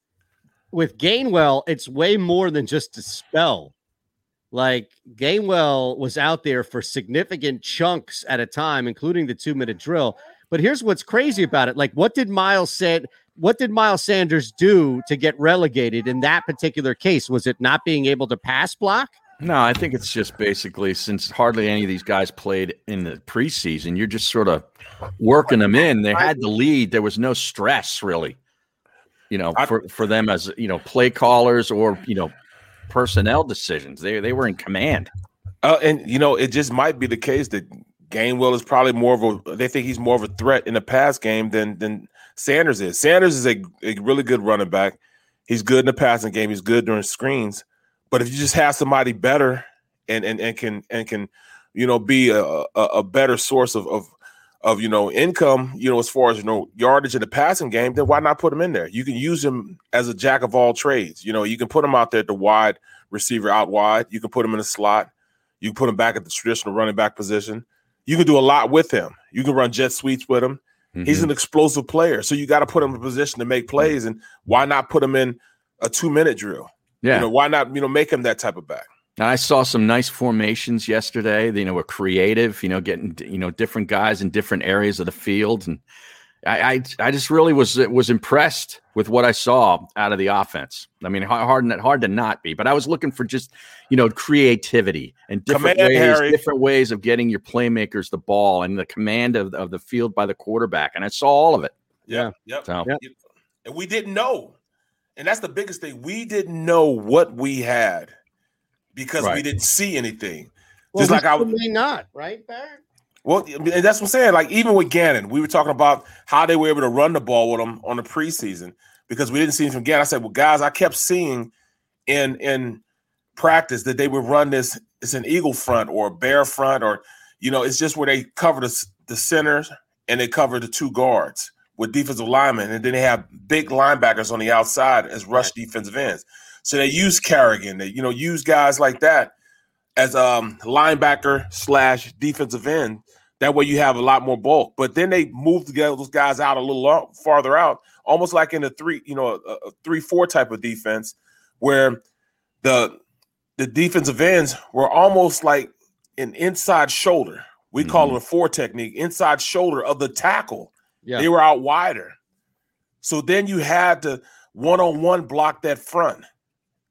with Gainwell, it's way more than just a spell. Like Gainwell was out there for significant chunks at a time, including the two minute drill. But here's what's crazy about it. Like, what did Miles said? What did Miles Sanders do to get relegated in that particular case? Was it not being able to pass block? No, I think it's just basically since hardly any of these guys played in the preseason, you're just sort of working them in. They had the lead. There was no stress really, you know, for, for them as you know, play callers or you know, personnel decisions. They they were in command. Uh, and you know, it just might be the case that Gainwell is probably more of a. They think he's more of a threat in the pass game than than Sanders is. Sanders is a, a really good running back. He's good in the passing game. He's good during screens. But if you just have somebody better and and and can and can, you know, be a a, a better source of of of you know income, you know, as far as you know yardage in the passing game, then why not put him in there? You can use him as a jack of all trades. You know, you can put him out there at the wide receiver out wide. You can put him in the slot. You can put him back at the traditional running back position. You can do a lot with him. You can run jet sweeps with him. He's an mm-hmm. explosive player. So you got to put him in a position to make plays. And why not put him in a two minute drill? Yeah. You know, why not, you know, make him that type of back? And I saw some nice formations yesterday. You know, were creative. You know, getting you know different guys in different areas of the field, and I I, I just really was was impressed with what I saw out of the offense. I mean, hard hard, hard to not be, but I was looking for just you know creativity and different Command, ways, Harry. different ways of getting your playmakers the ball and the command of, of the field by the quarterback. And I saw all of it. Yeah. Yep. So Yep. And we didn't know. And that's the biggest thing. We didn't know what we had because we didn't see anything. Well, Just like I still may not, right, Barrett? Well, and that's what I'm saying. Like even with Gannon, we were talking about how they were able to run the ball with him on the preseason because we didn't see him from Gannon. I said, "Well, guys, I kept seeing in in practice that they would run this. It's an eagle front or a bear front, or you know, it's just where they cover the the centers and they cover the two guards with defensive linemen, and then they have big linebackers on the outside as rush defensive ends. So they use Carrigan. They you know use guys like that as um linebacker slash defensive end. That way you have a lot more bulk. But then they move together those guys out a little farther out, almost like in a three, you know, a, a three four type of defense, where the the defensive ends were almost like an inside shoulder. We call mm-hmm. it a four technique, inside shoulder of the tackle. Yeah. They were out wider. So then you had to one on one block that front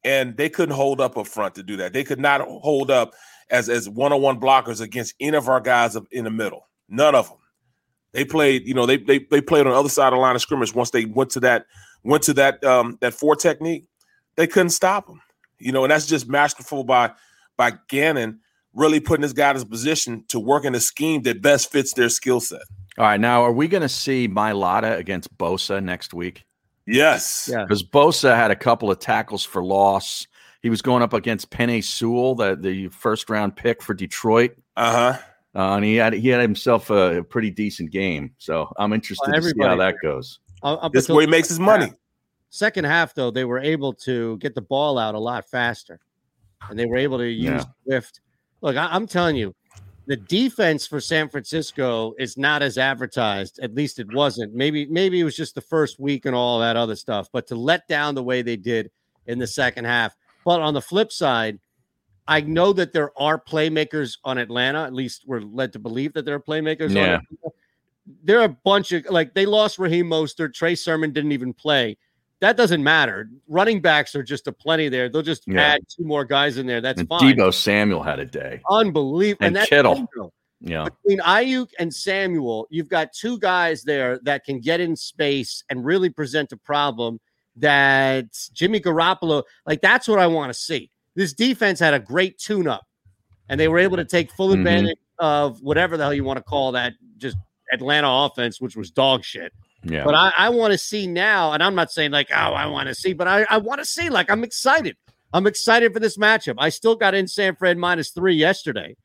and they couldn't hold up up front to do that. They could not hold up as as one on one blockers against any of our guys in the middle. None of them. They played, you know, they they they played on the other side of the line of scrimmage. Once they went to that went to that um that four technique, they couldn't stop them. You know, and that's just masterful by by Gannon really putting this guy in his position to work in a scheme that best fits their skill set. all right, now are we going to see Mailata against Bosa next week? Yes. Yeah. because Bosa had a couple of tackles for loss. He was going up against Penei Sewell, the, the first round pick for Detroit, Uh-huh. uh, and he had he had himself a, pretty decent game. So I'm interested Well, to see how that goes. Up- up This is where he makes his money. half. Second half, though, they were able to get the ball out a lot faster, and they were able to use Yeah. Swift. Look, I, I'm telling you, the defense for San Francisco is not as advertised. At least it wasn't. Maybe maybe it was just the first week and all that other stuff. But to let down the way they did in the second half. But on the flip side, I know that there are playmakers on Atlanta. At least we're led to believe that there are playmakers. on Yeah. Atlanta. There are a bunch of like they lost Raheem Mostert. Trey Sermon didn't even play. That doesn't matter. Running backs are just a plenty there. They'll just Yeah. add two more guys in there. That's And fine. Deebo Samuel had a day. Unbelievable. And that's Kittle. Yeah. Between Aiyuk and Samuel, you've got two guys there that can get in space and really present a problem that Jimmy Garoppolo, like that's what I want to see. This defense had a great tune up and they were able to take full Mhm. advantage of whatever the hell you want to call that just Atlanta offense, which was dog shit. Yeah. But I, I want to see now, and I'm not saying like, oh, I want to see, but I, I want to see, like, I'm excited. I'm excited for this matchup. I still got in San Fran minus three yesterday,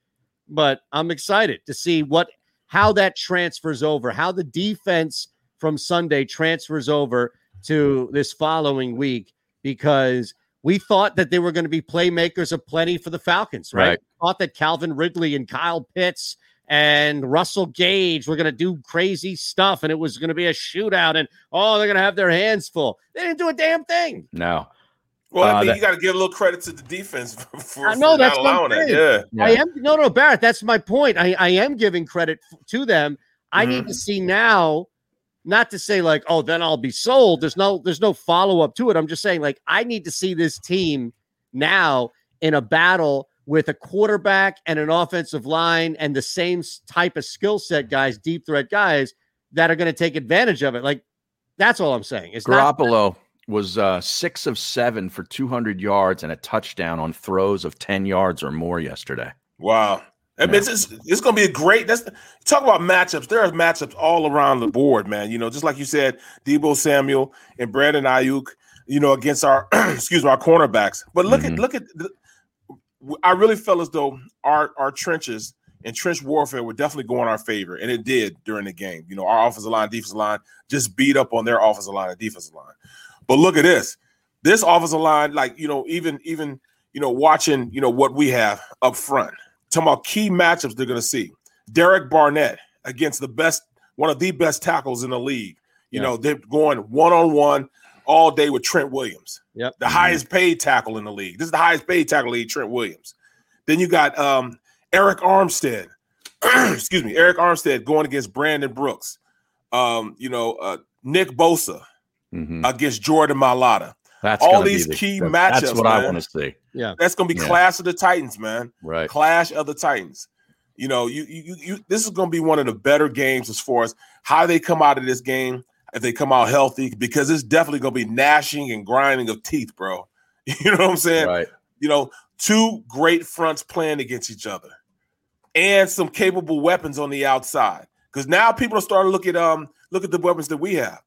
but I'm excited to see what how that transfers over, how the defense from Sunday transfers over to this following week, because we thought that they were going to be playmakers of plenty for the Falcons, right? Right. Thought that Calvin Ridley and Kyle Pitts and Russell Gage were going to do crazy stuff and it was going to be a shootout and oh, they're going to have their hands full. They didn't do a damn thing. No. Well, I Uh, mean, that- you got to give a little credit to the defense for, for, I know for that's not allowing that. saying. Yeah. I am no, no, Barrett. That's my point. I, I am giving credit f- to them. I need Mhm. to see now, not to say like, oh, then I'll be sold. There's no, there's no follow up to it. I'm just saying like, I need to see this team now in a battle with a quarterback and an offensive line and the same type of skill set guys, deep threat guys that are going to take advantage of it. Like, that's all I'm saying. It's not Garoppolo was uh, six of seven for 200 yards and a touchdown on throws of 10 yards or more yesterday. Wow. I mean, it's, it's, it's going to be a great. That's talk about matchups. There are matchups all around the board, man. You know, just like you said, Deebo Samuel and Brandon Aiyuk. You know, against our excuse me, our cornerbacks. But look Mhm. at look at. The, I really felt as though our our trenches and trench warfare were definitely going our favor, and it did during the game. You know, our offensive line, defensive line just beat up on their offensive line and defensive line. But look at this. This offensive line, like you know, even even you know, watching you know what we have up front. Talking about key matchups they're going to see. Derek Barnett against the best, one of the best tackles in the league. You Yeah. know, they're going one on one all day with Trent Williams, Yep. the highest paid tackle in the league. This is the highest paid tackle league, Trent Williams. Then you got um, Arik Armstead. Excuse me, Arik Armstead going against Brandon Brooks. Um, you know, uh, Nick Bosa Mhm. against Jordan Mailata. That's all these the- key matchups. That's what I want to see. Yeah. That's going to be Yeah. clash of the Titans, man. Right. Clash of the Titans. You know, you you you. This is going to be one of the better games as far as how they come out of this game. If they come out healthy, because it's definitely going to be gnashing and grinding of teeth, bro. You know what I'm saying? Right. You know, two great fronts playing against each other, and some capable weapons on the outside. Because now people are starting to look at um look at the weapons that we have.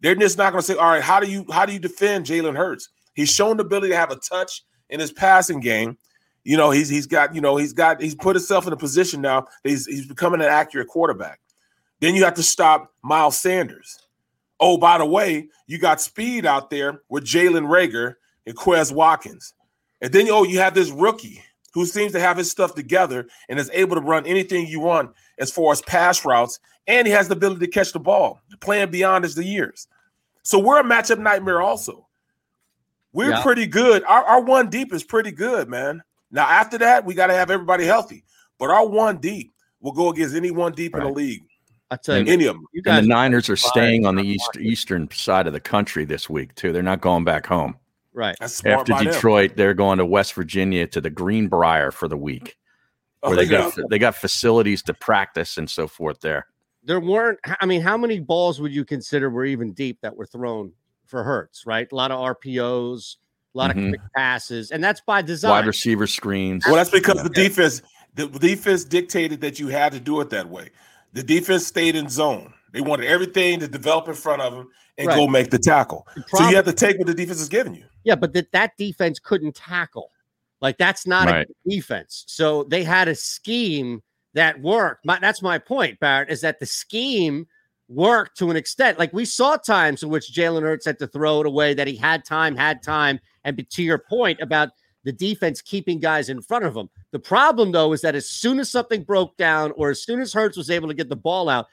They're just not going to say, all right, how do you how do you defend Jalen Hurts? He's shown the ability to have a touch in his passing game. You know, he's he's got you know he's got he's put himself in a position now. He's he's becoming an accurate quarterback. Then you have to stop Miles Sanders. Oh, by the way, you got speed out there with Jalen Reagor and Quez Watkins. And then oh, you have this rookie who seems to have his stuff together and is able to run anything you want as far as pass routes, and he has the ability to catch the ball, playing beyond his years. So we're a matchup nightmare also. We're Yeah. pretty good. Our, our one deep is pretty good, man. Now after that, we got to have everybody healthy. But our one deep will go against any one deep in the league. I tell you, Any of them. you And guys the Niners are staying on the east, eastern side of the country this week too. They're not going back home. right. That's smart After by them. Detroit, they're going to West Virginia to the Greenbrier for the week, Oh, where they yeah. got they got facilities to practice and so forth there. there weren't i mean how many balls would you consider were even deep that were thrown for Hurts right a lot of rpos a lot Mhm. of quick passes and that's by design Wide receiver screens. Well, that's because the defense, the defense dictated that you had to do it that way. The defense stayed in zone. They wanted everything to develop in front of them and Right. go make the tackle. The so you have to take what the defense is giving you. yeah but that that defense couldn't tackle like that's not Right. a defense so they had a scheme that worked my, that's my point barrett is that the scheme worked to an extent like we saw times in which jalen hurts had to throw it away that he had time had time and to your point about the defense keeping guys in front of him. The problem, though, is that as soon as something broke down or as soon as Hurts was able to get the ball out,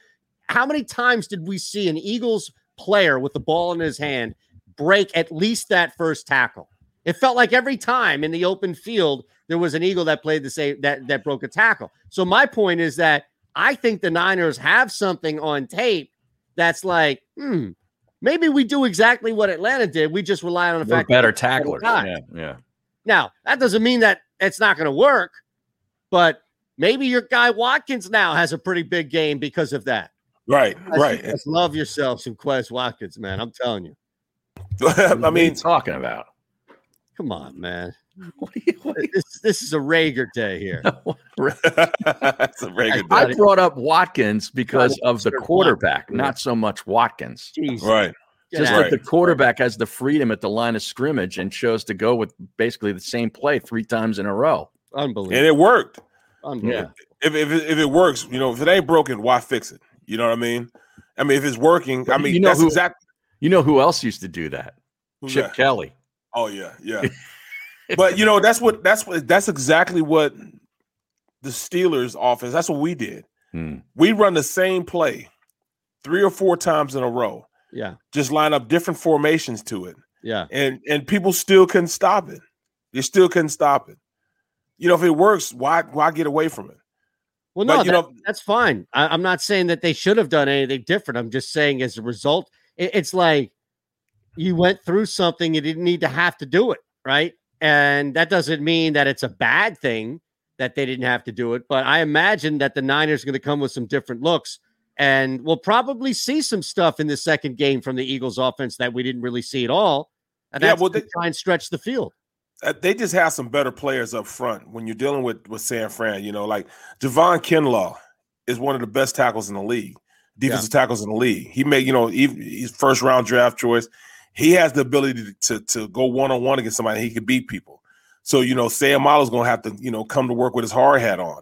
how many times did we see an Eagles player with the ball in his hand break at least that first tackle? It felt like every time in the open field there was an Eagle that played the same that that broke a tackle. So my point is that I think the Niners have something on tape that's like, hmm, maybe we do exactly what Atlanta did. We just rely on the They're fact better that tacklers. Yeah, yeah. Now, that doesn't mean that it's not going to work, but maybe your guy Watkins now has a pretty big game because of that. Right, Guys, right. you guys love yourself some Quez Watkins, man. I'm telling you. I What are mean, you talking about? Come on, man. This, this is a Reagor day here. That's a very good. I day. brought up Watkins because of the quarterback, not so much Watkins. Jeez. Right. Get Just out like the quarterback has the freedom at the line of scrimmage and chose to go with basically the same play three times in a row. Unbelievable. And it worked. Unbelievable. If if it, if it works, you know, if it ain't broken, why fix it? You know what I mean? I mean, if it's working, I mean, you know that's who, exactly. you know who else used to do that? Who's Chip that? Kelly. Oh yeah, yeah. But you know, that's what that's what that's exactly what the Steelers offense. That's what we did. Hmm. We run the same play three or four times in a row. Yeah. Just line up different formations to it, Yeah. and and people still couldn't stop it. They still couldn't stop it. You know, if it works, why why get away from it? Well, But, no, you that- know- that's fine. I, I'm not saying that they should have done anything different. I'm just saying, as a result, it- it's like you went through something you didn't need to have to do it, right? And that doesn't mean that it's a bad thing that they didn't have to do it. But I imagine that the Niners are going to come with some different looks, and we'll probably see some stuff in the second game from the Eagles' offense that we didn't really see at all. And Yeah, that's well, to they- try and stretch the field. uh, they just have some better players up front when you're dealing with with San Fran. You know, like Javon Kinlaw is one of the best tackles in the league, defensive tackles in the league. He made you know he, he's first round draft choice. He has the ability to to, go one on one against somebody. He can beat people. So you know, Seumalo's gonna have to you know come to work with his hard hat on.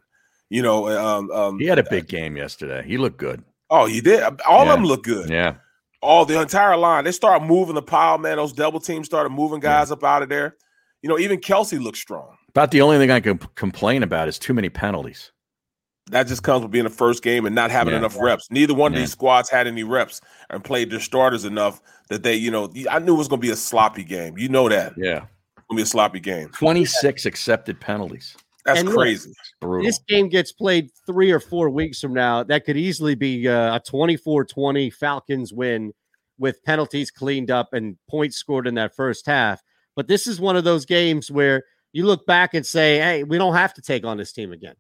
You know, um, um, He had a big game yesterday. He looked good. oh, he did. All Yeah. of them look good. Yeah. all the entire line. They start moving the pile, man. Those double teams started moving guys up out of there. You know, even Kelce looked strong. About the only thing I can complain about is too many penalties. That just comes with being the first game and not having Yeah. enough reps. Neither one Yeah. of these squads had any reps and played their starters enough that they, you know, I knew it was going to be a sloppy game. You know that. Yeah. It's going to be a sloppy game. 26 accepted penalties. That's And look, crazy. Brutal. this game gets played three or four weeks from now, that could easily be uh, a 24 20 Falcons win with penalties cleaned up and points scored in that first half. But this is one of those games where you look back and say, hey, we don't have to take on this team again.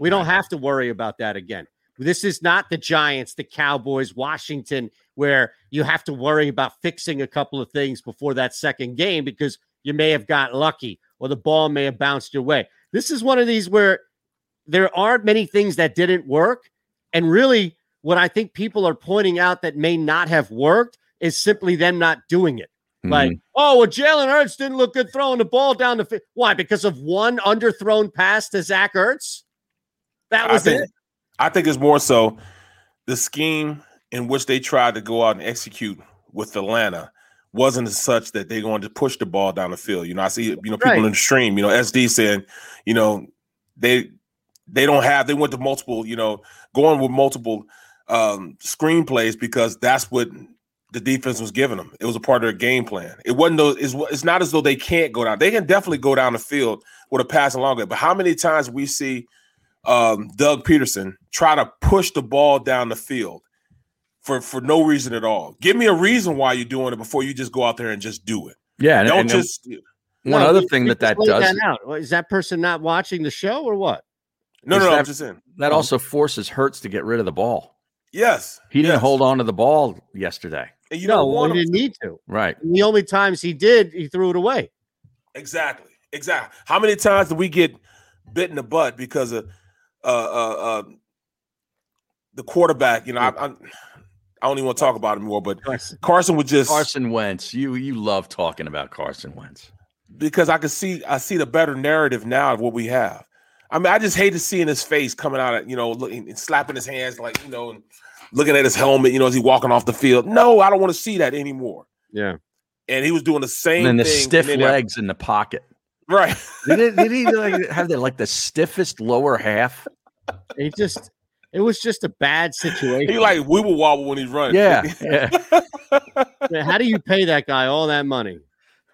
We don't have to worry about that again. This is not the Giants, the Cowboys, Washington, where you have to worry about fixing a couple of things before that second game because you may have got lucky or the ball may have bounced your way. This is one of these where there aren't many things that didn't work. And really, what I think people are pointing out that may not have worked is simply them not doing it. Like, mm-hmm. oh, well, Jalen Hurts didn't look good throwing the ball down the field. Why? Because of one underthrown pass to Zach Ertz? That I think, it. I think it's more so the scheme in which they tried to go out and execute with Atlanta wasn't as such that they're going to push the ball down the field. You know, I see you know people Right. in the stream, you know, SD saying, you know, they they don't have they went to multiple, you know, going with multiple um screenplays because that's what the defense was giving them. It was a part of their game plan. It wasn't those. It's, it's not as though they can't go down. They can definitely go down the field with a passing longer. But how many times we see um, Doug Pederson try to push the ball down the field for for no reason at all? Give me a reason why you're doing it before you just go out there and just do it. Yeah. Don't and just one No, other thing that that just laid does, out. Is that person not watching the show or what? no no. no that- I'm just saying. that also forces Hurts to get rid of the ball. Yes, He didn't yes. hold on to the ball yesterday. And you no, don't well, he didn't need to. Right. And the only times he did, he threw it away. Exactly. Exactly. How many times do we get bit in the butt because of uh uh, uh the quarterback? You know, I, I, I don't even want to talk about it more, but Carson would just Carson Wentz. You you love talking about Carson Wentz. because I can see I see the better narrative now of what we have. I mean, I just hate hated seeing his face coming out of you know, looking and slapping his hands like you know, and looking at his helmet, you know, as he walking off the field. No, I don't want to see that anymore. Yeah. And he was doing the same And then the stiff and then that- legs in the pocket. Right? Did, it, did he like, have the, like the stiffest lower half? He just, it was just a bad situation. he like wibble wobble when he's running. Yeah. yeah. Man, How do you pay that guy all that money?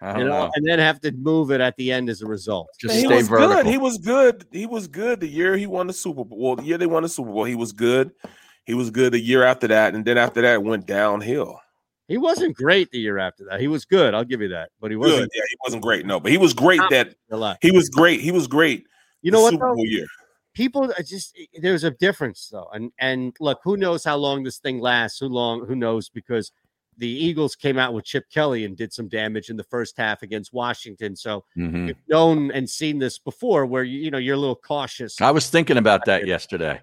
I You don't know, know. and then have to move it at the end as a result. Just he stay was vertical. good. He was good. He was good the year he won the Super Bowl. Well, the year they won the Super Bowl, he was good. He was good the year after that, and then after that, it went downhill. He wasn't great the year after that. He was good. I'll give you that. But he wasn't Yeah, he wasn't great. No, but he was great. That a lot. he was great. He was great. You know what? Super though? Bowl year. people are just there's a difference though, and and look, who knows how long this thing lasts? Who long? Who knows? Because the Eagles came out with Chip Kelly and did some damage in the first half against Washington. So Mhm. you've known and seen this before, where you you know you're a little cautious. I was thinking about that yesterday.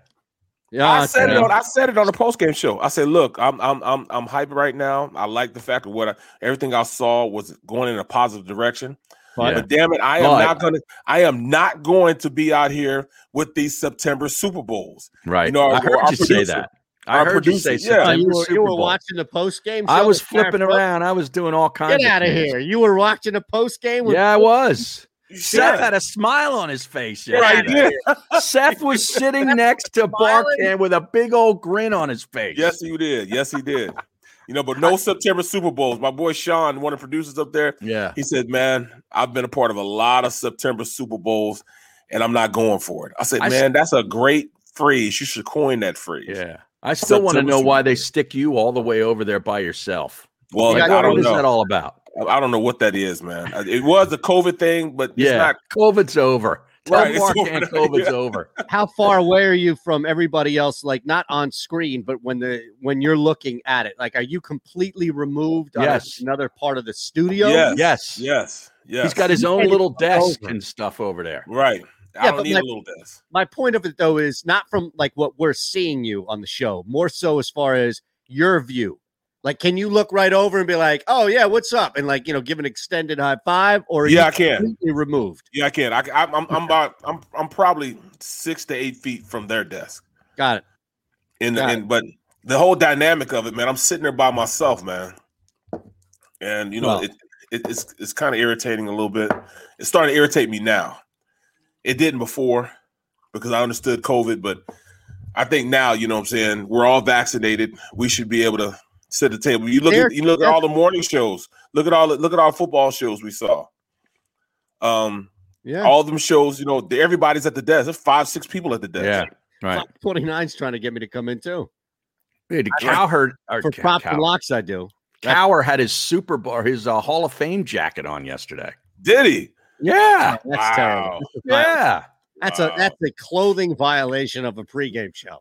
Yeah, I said it on I said it on the post game show. I said, look, I'm I'm I'm I'm hyped right now. I like the fact of what I, everything I saw was going in a positive direction. But- But damn it, I am But- not gonna I am not going to be out here with these September Super Bowls. Right. You know, I our- heard our you say that. I our heard you say producer- yeah. September you were, you were Bowl. watching the post game. I was flipping around. I was doing all kinds. Get of out of things. here! You were watching a post game. Yeah, I was. Seth had a smile on his face. Right, yesterday. yeah. Seth was sitting next to Barkann with a big old grin on his face. Yes, he did. Yes, he did. You know, but no September Super Bowls. My boy Sean, one of the producers up there, Yeah. he said, "Man, I've been a part of a lot of September Super Bowls, and I'm not going for it." I said, I "Man, that's a great phrase. You should coin that phrase." Yeah. I still want to know Super why they stick you all the way over there by yourself. Well, Like, I don't is know. that all about? I don't know what that is, man. Uh, It was a COVID thing, but it's yeah. not. COVID's over. Tell Right, it's Mark over and COVID's yeah. over. How far away are you from everybody else? Like not on screen, but when the when you're looking at it, like are you completely removed? on Yes. another part of the studio. Yes, Yes. yes, yes. He's got his own little desk over. and stuff over there. right. I Yeah, don't but need my- a little desk. My point of it though is not from like what we're seeing you on the show, more so as far as your view. Like, can you look right over and be like, "Oh yeah, what's up?" and like you know, give an extended high five, or Yeah, I can. completely removed? Yeah, I can. I, I, I'm, I'm about. I'm, I'm probably six to eight feet from their desk. Got it. And, Got and but the whole dynamic of it, man, I'm sitting there by myself, man. And you know, Well- it, it it's it's kind of irritating a little bit. It's starting to irritate me now. It didn't before because I understood COVID, but I think now, you know what I'm saying, we're all vaccinated. We should be able to sit at the table. You look There- at you look at all the morning shows. Look at all the look at all football shows we saw. Um Yeah. all them shows, you know, everybody's at the desk. There's five, six people at the desk. Yeah. Right. 29's trying to get me to come in too. Dude, Cowherd or For Cow- props and locks, I do. Cowher had his Super Bowl, his uh, Hall of Fame jacket on yesterday. Did he? Yeah. That's Wow. terrible. Yeah. That's Wow. a that's a clothing violation of a pregame show.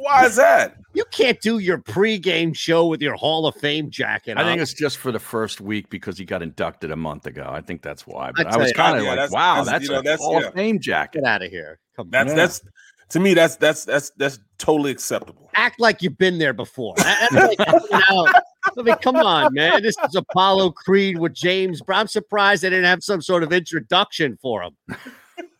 Why is that? You can't do your pregame show with your Hall of Fame jacket. I think it's just for the first week because he got inducted a month ago. I think that's why. But I, tell was kind of yeah, like, that's- wow, that's- that's, you know, a that's- Hall yeah. of Fame jacket. get out of here. Come That's on. That's to me, that's that's that's that's totally acceptable. Act like you've been there before. Like. I mean, come on, man. This is Apollo Creed with James Brown. I'm surprised they didn't have some sort of introduction for him.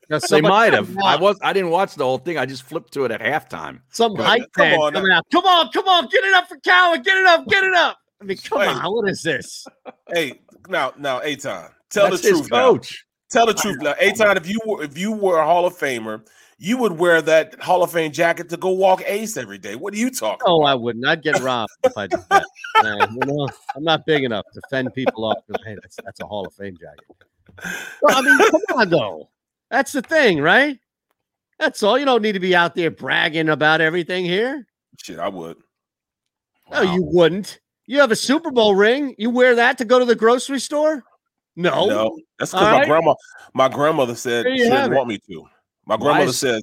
Now, They might have. I was. I didn't watch the whole thing. I just flipped to it at halftime. some Come hype on man now. coming out. Come on, come on, get it up for Cowan. Get it up, get it up. I mean, come Hey. on. What is this? Hey, now now, Eytan, tell That's the his truth. Now. coach. Tell the truth now, Eytan. If you were if you were a Hall of Famer, you would wear that Hall of Fame jacket to go walk Ace every day. What are you talking? Oh, I wouldn't. I'd get robbed if I did that. Man, you know, I'm not big enough to fend people off. Hey, that's that's a Hall of Fame jacket. Well, I mean, come on though. That's the thing, right? That's all. You don't need to be out there bragging about everything here. Shit, I would. No, you wouldn't. You have a Super Bowl ring. You wear that to go to the grocery store? No. No, that's because my right. grandma, my grandmother said she didn't it. want me to. My grandmother is- said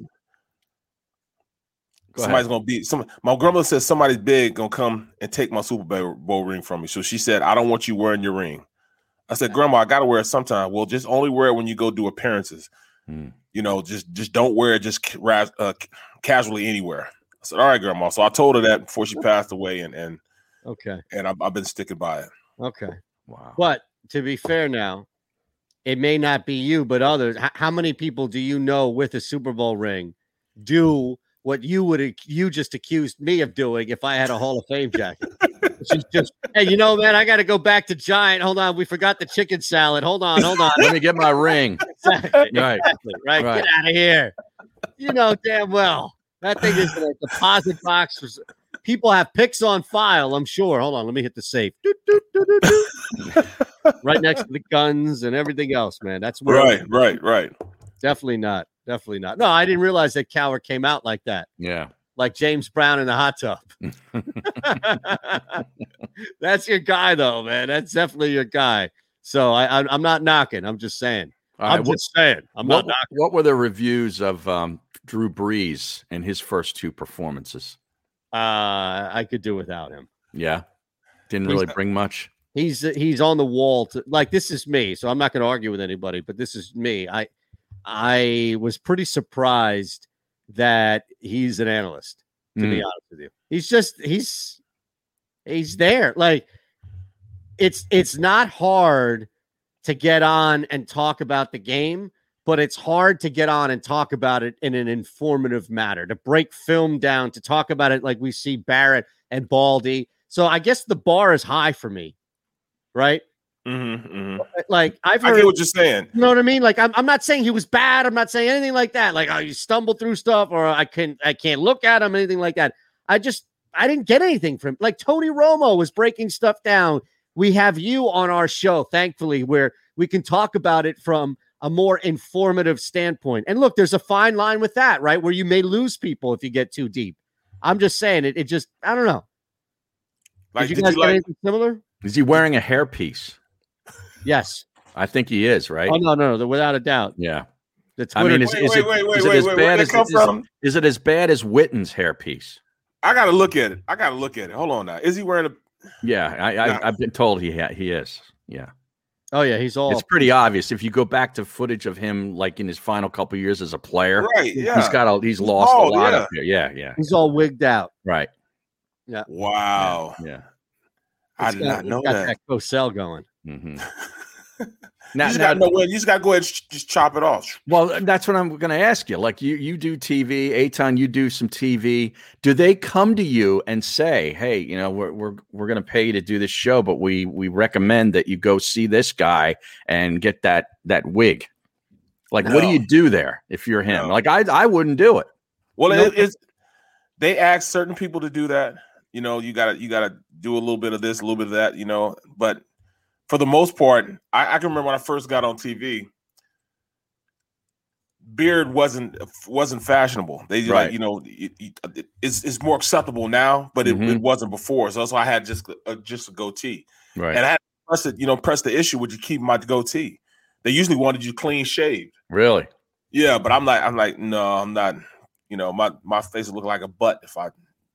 Go somebody's ahead. gonna be some. My grandmother said somebody's big gonna come and take my Super Bowl Bowl ring from me. So she said, "I don't want you wearing your ring." I said, "Grandma, I gotta wear it sometime." Well, just only wear it when you go do appearances. Hmm. You know, just just don't wear it just ca- uh, casually anywhere. I said, "All right, Grandma." So I told her that before she passed away, and and Okay. and I've, I've been sticking by it. Okay. Wow. But to be fair now, it may not be you, but others. H- how many people do you know with a Super Bowl ring do what you would you just accused me of doing if I had a Hall of Fame jacket? She's just, hey, you know, man, I got to go back to Giant. Hold on, we forgot the chicken salad. Hold on, hold on. Let me get my ring. exactly, Right. exactly, right. Right. Get out of here. You know damn well that thing is in a deposit box. For, people have picks on file. I'm sure. Hold on, let me hit the safe. Doot, doot, doot, doot, doot. right next to the guns and everything else, man. That's where Right, right, right. definitely not. Definitely not. No, I didn't realize that Cowher came out like that, Yeah. like James Brown in the hot tub. That's your guy, though, man. That's definitely your guy. So I, I I'm not knocking. I'm just saying. All I'm right, what- just saying. I'm what, not knocking. what were the reviews of um, Drew Brees and his first two performances? Uh, I could do without him. Yeah, didn't really bring much. He's he's on the wall to like this is me, so I'm not going to argue with anybody, but this is me. I I was pretty surprised that he's an analyst. To be Mm. honest with you, he's just he's he's there. Like it's it's not hard to get on and talk about the game, but it's hard to get on and talk about it in an informative manner, to break film down, to talk about it like we see Barrett and Baldy. So I guess the bar is high for me, right? Mm-hmm, Like I've I heard, get what you're saying. you know what I mean? Like I'm, I'm not saying he was bad. I'm not saying anything like that. Like oh, you stumbled through stuff, or I can I can't look at him, anything like that. I just I didn't get anything from like Tony Romo was breaking stuff down. We have you on our show, thankfully, where we can talk about it from a more informative standpoint. And look, there's a fine line with that, right? Where you may lose people if you get too deep. I'm just saying it. It just I don't know. Like, did you did guys you get like- anything similar? Is he wearing a hairpiece? Yes. I think he is, right? Oh no, no, no, without a doubt. Yeah. The I mean, is, Wait, is wait, it, wait, wait, is it wait, as wait, bad as come is, from? is it as bad as Witten's hairpiece? I got to look at it. I got to look at it. Hold on now. Is he wearing a? Yeah, I, Yeah. I I've been told he ha- he is. Yeah, Oh yeah, he's all it's pretty obvious if you go back to footage of him, like in his final couple years as a player. Right, yeah. he's got a he's, He's lost bald, a lot yeah. up here. Yeah, yeah, he's all wigged out. right. Yeah. Wow. Yeah. I did got- not know got that. that Cosell going. Hmm now, you just got to know when. You just got to go ahead and just chop it off. Well, that's what I'm going to ask you. Like you, you do TV, Eytan, you do some TV. Do they come to you and say, "Hey, you know, we're we're we're going to pay you to do this show, but we we recommend that you go see this guy and get that that wig." Like, what do you do there if you're him? No. Like, I I wouldn't do it. Well, it, it's they ask certain people to do that. You know, you gotta you gotta do a little bit of this, a little bit of that. You know, but for the most part, I, I can remember when I first got on TV. Beard wasn't wasn't fashionable. They like you know it, it- it's it's more acceptable now, but it, Mhm. it wasn't before. So that's why I had just a, just a goatee, Right. and I had to press it. You know, press the issue. Would you keep my goatee? They usually wanted you clean shaved. really? Yeah, but I'm like, I'm like, no, I'm not. You know, my my face would look like a butt if I,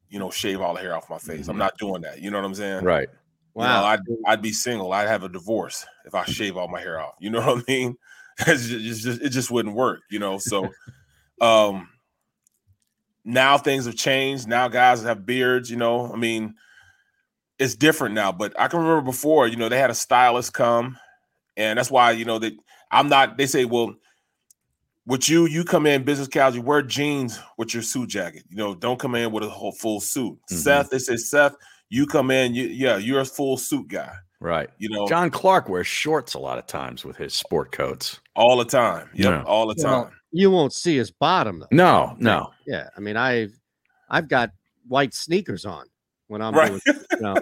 you know, shave all the hair off my face. I'm Mhm. not doing that. You know what I'm saying? Right. You know, Wow. I'd I'd be single. I'd have a divorce if I shave all my hair off. You know what I mean? It's just, it's just- it just wouldn't work. You know, so um now things have changed. Now guys have beards. You know, I mean, it's different now. But I can remember before. You know, they had a stylist come, and that's why you know that I'm not. They say, well. With you, you come in business casual, wear jeans with your suit jacket. You know, don't come in with a whole full suit. Mhm. Seth, they say, Seth, you come in, you, yeah, you're a full suit guy. Right. You know, John Clark wears shorts a lot of times with his sport coats. all the time. Yep, Yeah. all the time. Well, you won't see his bottom though. No, no. Yeah, I mean, I've I've got white sneakers on when I'm Right. doing you know,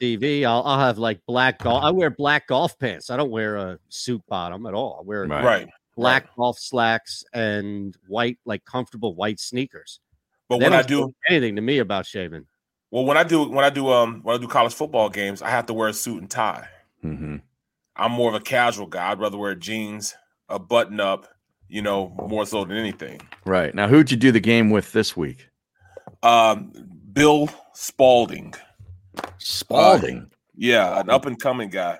TV. I'll I'll have like black golf. I wear black golf pants. I don't wear a suit bottom at all. I wear Right. right. black golf slacks and white, like comfortable white sneakers. But They when I don't do, anything to me about shaving. Well, when I do, when I do, um, when I do college football games, I have to wear a suit and tie. hmm I'm more of a casual guy. I'd rather wear jeans, a button up, you know, more so than anything. Right. Now, who'd you do the game with this week? Um, Bill Spalding. Spalding. Yeah, an up and coming guy.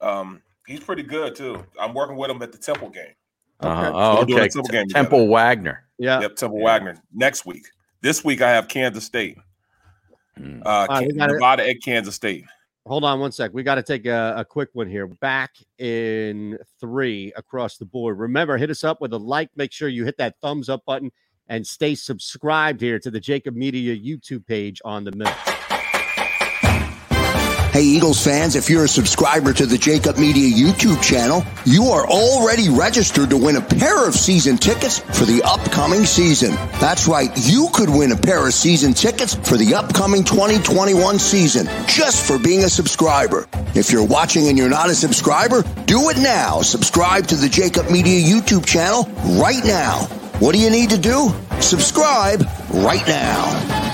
Um, he's pretty good too. I'm working with him at the Temple game. Uh-huh. So Oh, we're doing a okay. Temple game Temple. Wagner. Yeah. Yep, Temple Wagner next week. This week I have Kansas State. Mm. Uh, right, got it. Nevada at Kansas State. Hold on one sec. We got to take a, a quick one here. Back in three across the board. Remember, hit us up with a like. Make sure you hit that thumbs up button and stay subscribed here to the JAKIB Media YouTube page on the mill. Hey, Eagles fans, if you're a subscriber to the JAKIB Media YouTube channel, you are already registered to win a pair of season tickets for the upcoming season. That's right, you could win a pair of season tickets for the upcoming 2021 season just for being a subscriber. If you're watching and you're not a subscriber, do it now. Subscribe to the JAKIB Media YouTube channel right now. What do you need to do? Subscribe right now.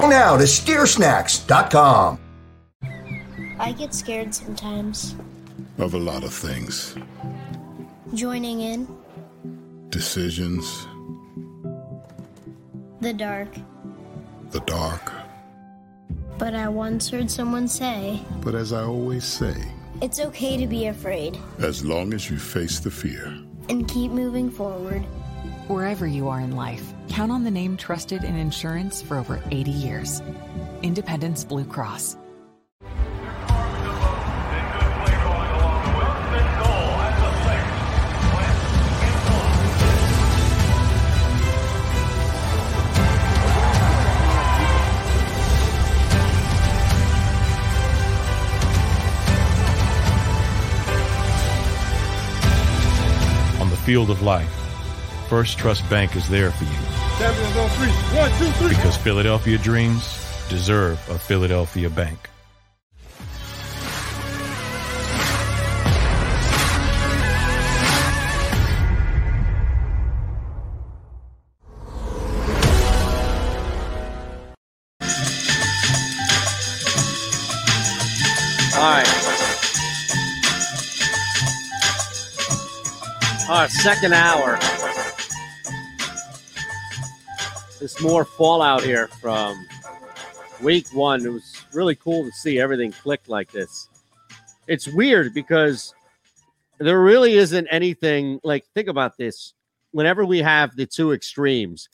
Now to steersnacks.com. I get scared sometimes. Of a lot of things Joining in decisions, the dark. the dark. But I once heard someone say, But as I always say, it's okay to be afraid as long as you face the fear, and keep moving forward. Wherever you are in life, count on the name trusted in insurance for over 80 years Independence Blue Cross. On the field of life, First Trust Bank is there for you Champions on three. One, two, three. because Philadelphia dreams deserve a Philadelphia bank. All right. All right, second hour. More fallout here from week one. It was really cool to see everything click like this. It's weird because there really isn't anything like, think about this. Whenever we have the two extremes,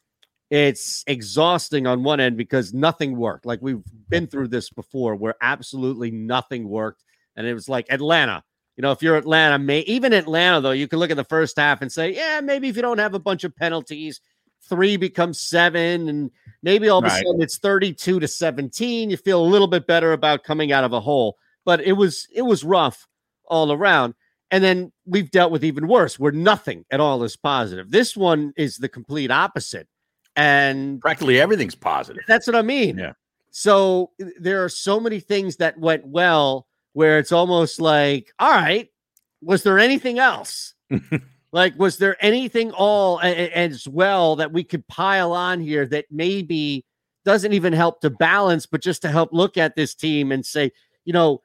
it's exhausting on one end because nothing worked. Like we've been through this before where absolutely nothing worked. And it was like Atlanta. You know, if you're Atlanta, may even Atlanta, though, you can look at the first half and say, yeah, maybe if you don't have a bunch of penalties, three becomes seven, and maybe all of a sudden it's 32 to 17. You feel a little bit better about coming out of a hole. But it was it was rough all around. And then we've dealt with even worse, where nothing at all is positive. This one is the complete opposite. And Practically everything's positive. that's what I mean. Yeah. So there are so many things that went well where it's almost like, all right, was there anything else? like, was there anything all a- a- as well that we could pile on here that maybe doesn't even help to balance, but just to help look at this team and say, you know,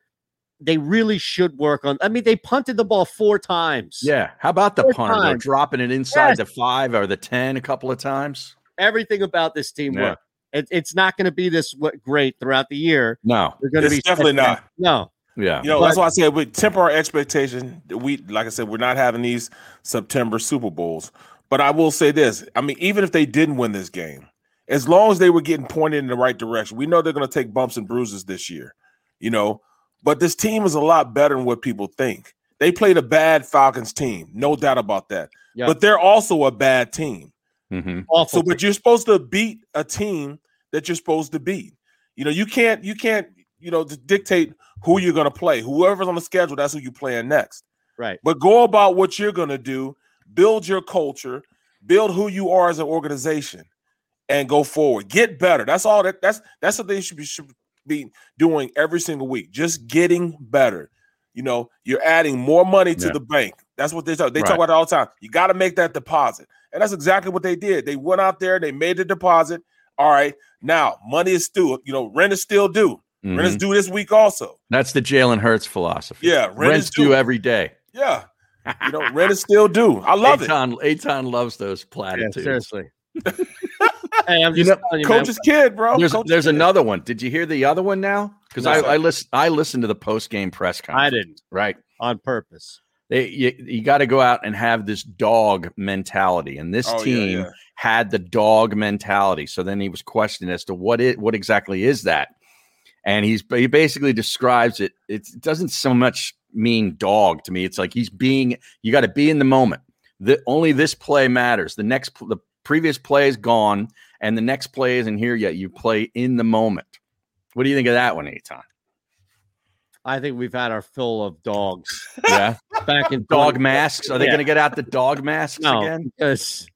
they really should work on. I mean, they punted the ball four times. Yeah. How about the Four punter though, times. dropping it inside Yes. the five or the 10 a couple of times? Everything about this team Yeah. worked. It, it's not going to be this great throughout the year. No. They're going to It's be definitely not. No, Yeah. You know, But- that's why I said we temper our expectation. We, like I said, we're not having these September Super Bowls. But I will say this: I mean, even if they didn't win this game, as long as they were getting pointed in the right direction, we know they're going to take bumps and bruises this year. You know, but this team is a lot better than what people think. They played a bad Falcons team, no doubt about that. Yeah. But they're also a bad team. Mhm. Awful. So, but you're supposed to beat a team that you're supposed to beat. You know, you can't you can't you know d- dictate who you're going to play. Whoever's on the schedule, that's who you playing next. right. But go about what you're going to do, build your culture, build who you are as an organization, and go forward. Get better. That's all. That that's that's what they should be should be doing every single week. Just getting better. You know, you're adding more money to Yeah. the bank. That's what they talk. They Right. talk about all the time. You got to make that deposit, and that's exactly what they did. They went out there, they made the deposit. All right, now money is still, You know, rent is still due. Rent is mm-hmm. due this week also. That's the Jalen Hurts philosophy. Yeah, rent rent's is due. due every day. Yeah, you know, rent is still due. I love it. Eytan, Eytan loves those Yeah, platitudes. seriously. hey, I'm You just know, telling you, man. Coach's kid, bro. There's Coach's there's kid. another one. Did you hear the other one now? Because No. I I listen I listened to the post game press conference. I didn't Right. on purpose. They, you you got to go out and have this dog mentality, and this Oh, yeah, team yeah. had the dog mentality. So then he was questioned as to what it what exactly is that, and he's he basically describes it. It's, it doesn't so much mean dog to me. It's like he's being. You got to be in the moment. The only this play matters. The next the previous play is gone, and the next play isn't here yet. You play in the moment. What do you think of that one, Eytan? I think we've had our fill of dogs Yeah, back in dog 20 masks. Are they Yeah. going to get out the dog masks No, again? because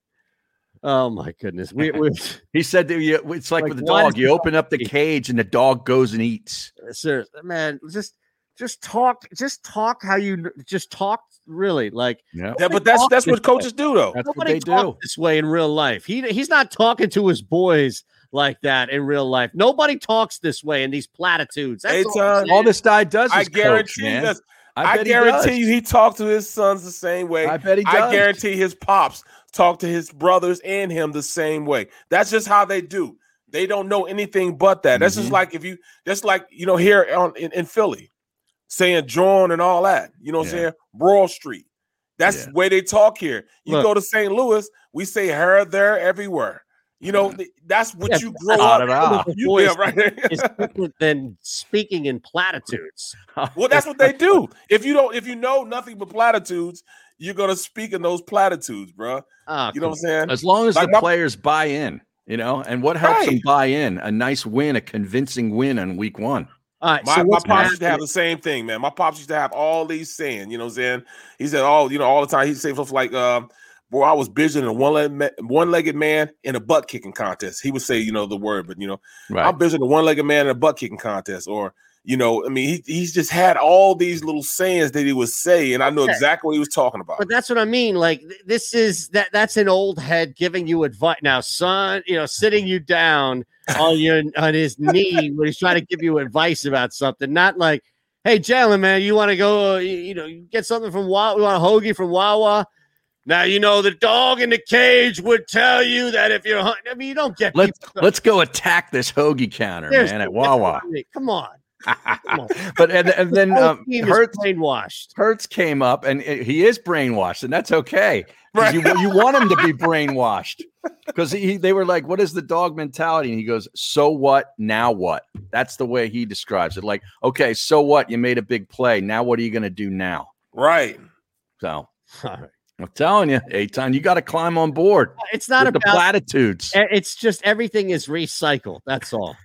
oh my goodness, we, we He said that you, it's like, Like, with the dog. You the open up the cage and the dog goes and eats. Uh, seriously, man, just just talk, just talk how you just talk. Really, like Yeah, Yeah, but that's that's what coaches do though. that's what nobody they do. this way in real life. He he's not talking to his boys like that in real life. Nobody talks this way in these platitudes. That's all I'm Anytime- saying. All this guy does is I coach, guarantee man. I, I, bet he guarantee you he talked to his sons the same way. I bet he does. I guarantee his pops talk to his brothers and him the same way. That's just how they do. They don't know anything but that. That's just Mhm. like if you that's like you know here on in, in Philly, saying jawn and all that. You know what I'm saying? Broad Street. That's Yeah. the way they talk here. You Look. go to St. Louis, we say her, there, everywhere. You know, that's what Yeah, you grow up. da, da. You, yeah, right. It's different than speaking in platitudes. Well, that's what they do. If you don't, if you know nothing but platitudes, you're gonna speak in those platitudes, bro. Ah, You know what I'm saying? As long as Like the my- players buy in, you know, and what helps them buy in? A nice win, a convincing win on week one. all right. My, so my pops used to have the same thing, man. My pops used to have all these saying, you know what I'm saying? He said all, you know, all the time. He'd say stuff like, um, boy, I was busier than a one-legged, one-legged man in a butt kicking contest. He would say, you know, the word, but you know, Right. I'm busier than a one-legged man in a butt kicking contest. Or, you know, I mean, he, he's just had all these little sayings that he would say, and I know Okay. exactly what he was talking about. But that's what I mean. Like this is that that's an old head giving you advice. Now, son, you know, sitting you down on your on his knee when he's trying to give you advice about something. Not like, hey, Jalen, man, you want to go, uh, you, you know, get something from Wawa, you want a hoagie from Wawa. Now you know the dog in the cage would tell you that if you're hunting. I mean, you don't get Let's people- let's go attack this hoagie counter, There's- man, at Wawa. Come on, come on. but and, and then um, is brainwashed. Hurts came up, and it- he is brainwashed, and that's okay. Right. You, you want him to be brainwashed because he, they were like, "What is the dog mentality?" And he goes, "So what? Now what?" That's the way he describes it. Like, okay, so what? You made a big play. Now what are you going to do now? right. So All right. I'm telling you, Eytan, you got to climb on board. It's not with the about platitudes. It's just everything is recycled. That's all.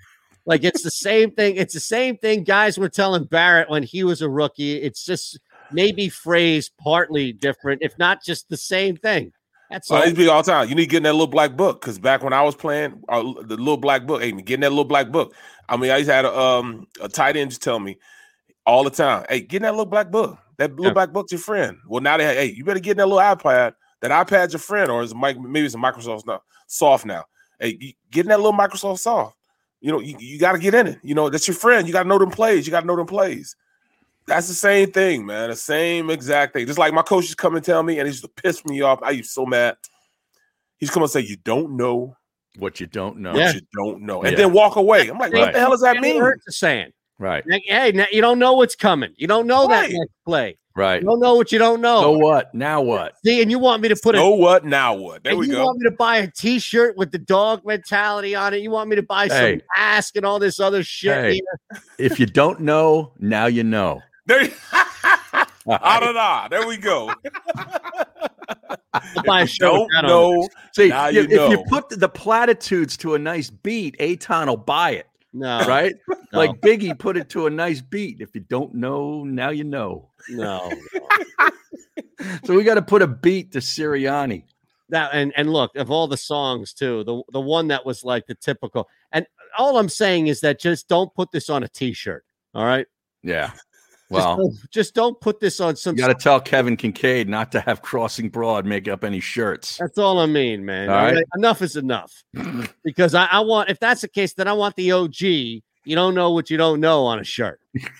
Like it's the same thing. It's the same thing guys were telling Barrett when he was a rookie. It's just maybe phrased partly different, if not just the same thing. That's all. I used to be all the time. You need to get in that little black book because back when I was playing, uh, the little black book, hey, get in that little black book. I mean, I used to have a, um, a tight end just tell me all the time, hey, get in that little black book. That little Yeah. black book's your friend. Well, now they, have, hey, you better get in that little iPad. That iPad's your friend, or is it mic- maybe it's a Microsoft now, soft now. Hey, you- get in that little Microsoft soft. You know, you, you got to get in it. You know, that's your friend. You got to know them plays. You got to know them plays. That's the same thing, man. The same exact thing. Just like my coaches come and tell me, and he used to piss me off. I used so mad. He's come and say, "You don't know What you don't know. what Yeah. you don't know," and Yeah. then walk away. I'm like, Right. "What the hell does that mean?" Hurts is saying, Right. like, hey, now you don't know what's coming. You don't know Right. that next play. Right. You don't know what you don't know. So what? Now what? See, and you want me to put a So what? Now what? There and we you go. want me to buy a T-shirt with the dog mentality on it. You want me to buy Hey. some mask and all this other shit. Hey. here. If you don't know, now you know. There, I don't know. There we go. I'll buy a If you shirt don't that on know. See, now you- you if you put the platitudes to a nice beat, Eytan will buy it, No, right? No. Like Biggie put it to a nice beat. If you don't know, now you know. no. So we got to put a beat to Sirianni. that and and look of all the songs too the the one that was like the typical and all i'm saying is that just don't put this on a t-shirt all right Yeah. Just, Well, don't, just don't put this on some you got to tell Kevin Kinkead not to have Crossing Broad make up any shirts. that's all i mean man. All right. enough is enough. Because I, I want if that's the case then i want the og you don't know what you don't know on a shirt. All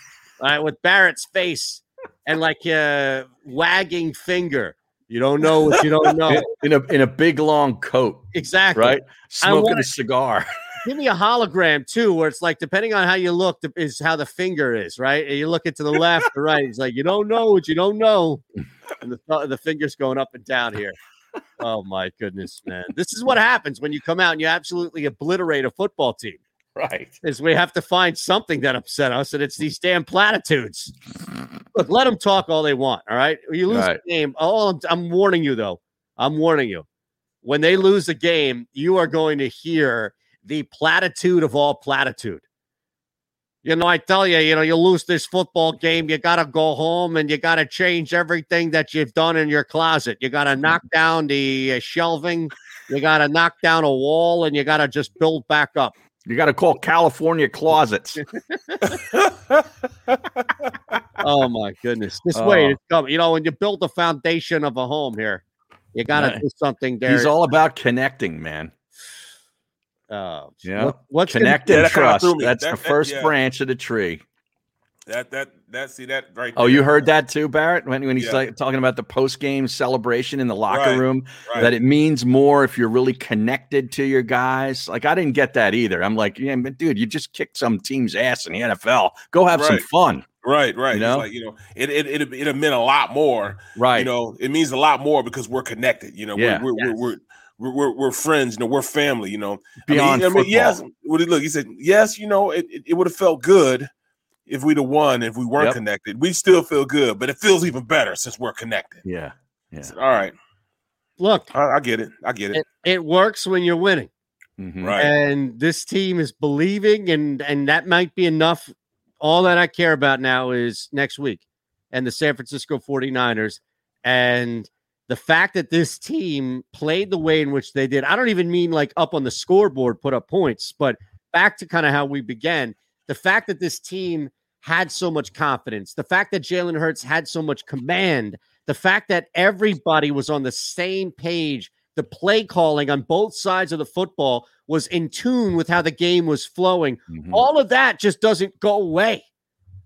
right? With barrett's face and like a wagging finger. You don't know what you don't know. In a in a big long coat, exactly. Right? Smoking want a cigar. give me a hologram too, where it's like depending on how you look, is how the finger is, right? And you look it to the left or right. It's like you don't know what you don't know, and the the finger's going up and down here. Oh my goodness, man! This is what happens when you come out and you absolutely obliterate a football team. Right. Is we have to find something that upset us, and it's these damn platitudes. Look, let them talk all they want. All right, you lose Right. the game. Oh, I'm, I'm warning you though. I'm warning you. When they lose the game, you are going to hear the platitude of all platitude. You know, I tell you, you know, you lose this football game, you got to go home and you got to change everything that you've done in your closet. You got to knock down the uh, shelving, you got to knock down a wall, and you got to just build back up. You got to call California closets. Oh my goodness, this way Oh. it's coming. You know, when you build the foundation of a home here, you got to do something there. He's all about connecting, man. Oh, Yeah. what- what's Connect and trust. That's That- the that- first yeah. branch of the tree. That that that see that right. Oh, there. you heard that too, Barrett? When, when he's Yeah. like, talking about the post game celebration in the locker Right, room, right. that it means more if you're really connected to your guys. Like, I didn't get that either. I'm like, yeah, but dude, you just kicked some team's ass in the NFL. Go have some fun. Right, right. You It's know? like you know, it it it it meant a lot more. Right. You know, it means a lot more because we're connected. You know, Yeah. we're we're, we're we're we're we're friends. You know, we're family. You know, Beyond I mean, I mean yes. football. What he look? He said, yes. You know, it it, it would have felt good if we'd have won. If we weren't Yep. connected, we still feel good, but it feels even better since we're connected. Yeah. I said, All right, Look, I, I get it. I get it. it, it works when you're winning. Mhm. Right. and this team is believing and and that might be enough all that i care about now is next week and the san francisco 49ers and the fact that this team played the way in which they did i don't even mean like up on the scoreboard put up points but back to kind of how we began the fact that this team had so much confidence the fact that jalen hurts had so much command the fact that everybody was on the same page the play calling on both sides of the football was in tune with how the game was flowing. Mhm. All of that just doesn't go away.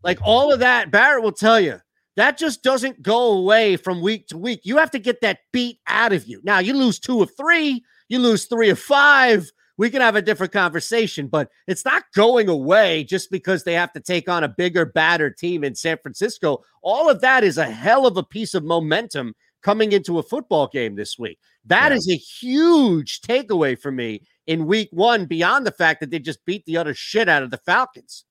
Like all of that, Barrett will tell you, that just doesn't go away from week to week. You have to get that beat out of you. Now, you lose two of three, you lose three of five. We can have a different conversation, but it's not going away just because they have to take on a bigger, badder team in San Francisco. All of that is a hell of a piece of momentum coming into a football game this week. That Yeah. is a huge takeaway for me in week one, beyond the fact that they just beat the utter shit out of the Falcons.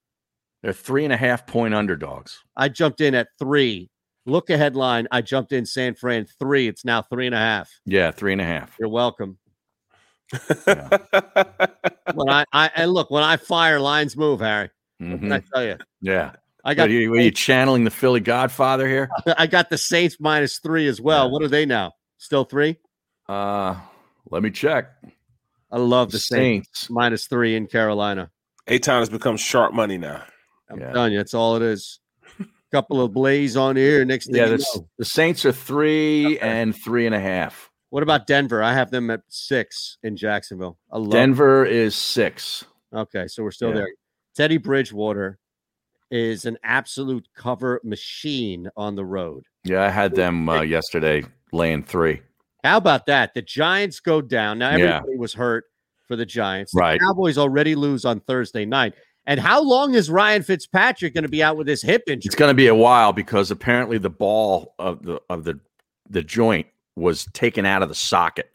They're three and a half point underdogs. I jumped in at three. Look ahead line. I jumped in San Fran three. It's now three and a half. Yeah, three and a half. You're welcome. When I, I and look, when I fire, lines move, Harry. What can I tell you? Yeah. I Are got you, were you channeling the Philly Godfather here? I got the Saints minus three as well. Yeah. What are they now? Still three? Uh, let me check. I love the Saints, Saints. minus three in Carolina. Aton has become sharp money now. I'm Yeah. telling you, that's all it is. A Couple of blaze on here. Next thing Yeah, you the, know. the Saints are three and three and a half. What about Denver? I have them at six in Jacksonville. I love Denver is six. Okay, so we're still Yeah. there. Teddy Bridgewater is an absolute cover machine on the road. Yeah, I had them uh, yesterday laying three. How about that? The Giants go down. Now Yeah. everybody was hurt for the Giants. The Right. Cowboys already lose on Thursday night. And how long is Ryan Fitzpatrick going to be out with his hip injury? It's going to be a while because apparently the ball of the of the the joint was taken out of the socket.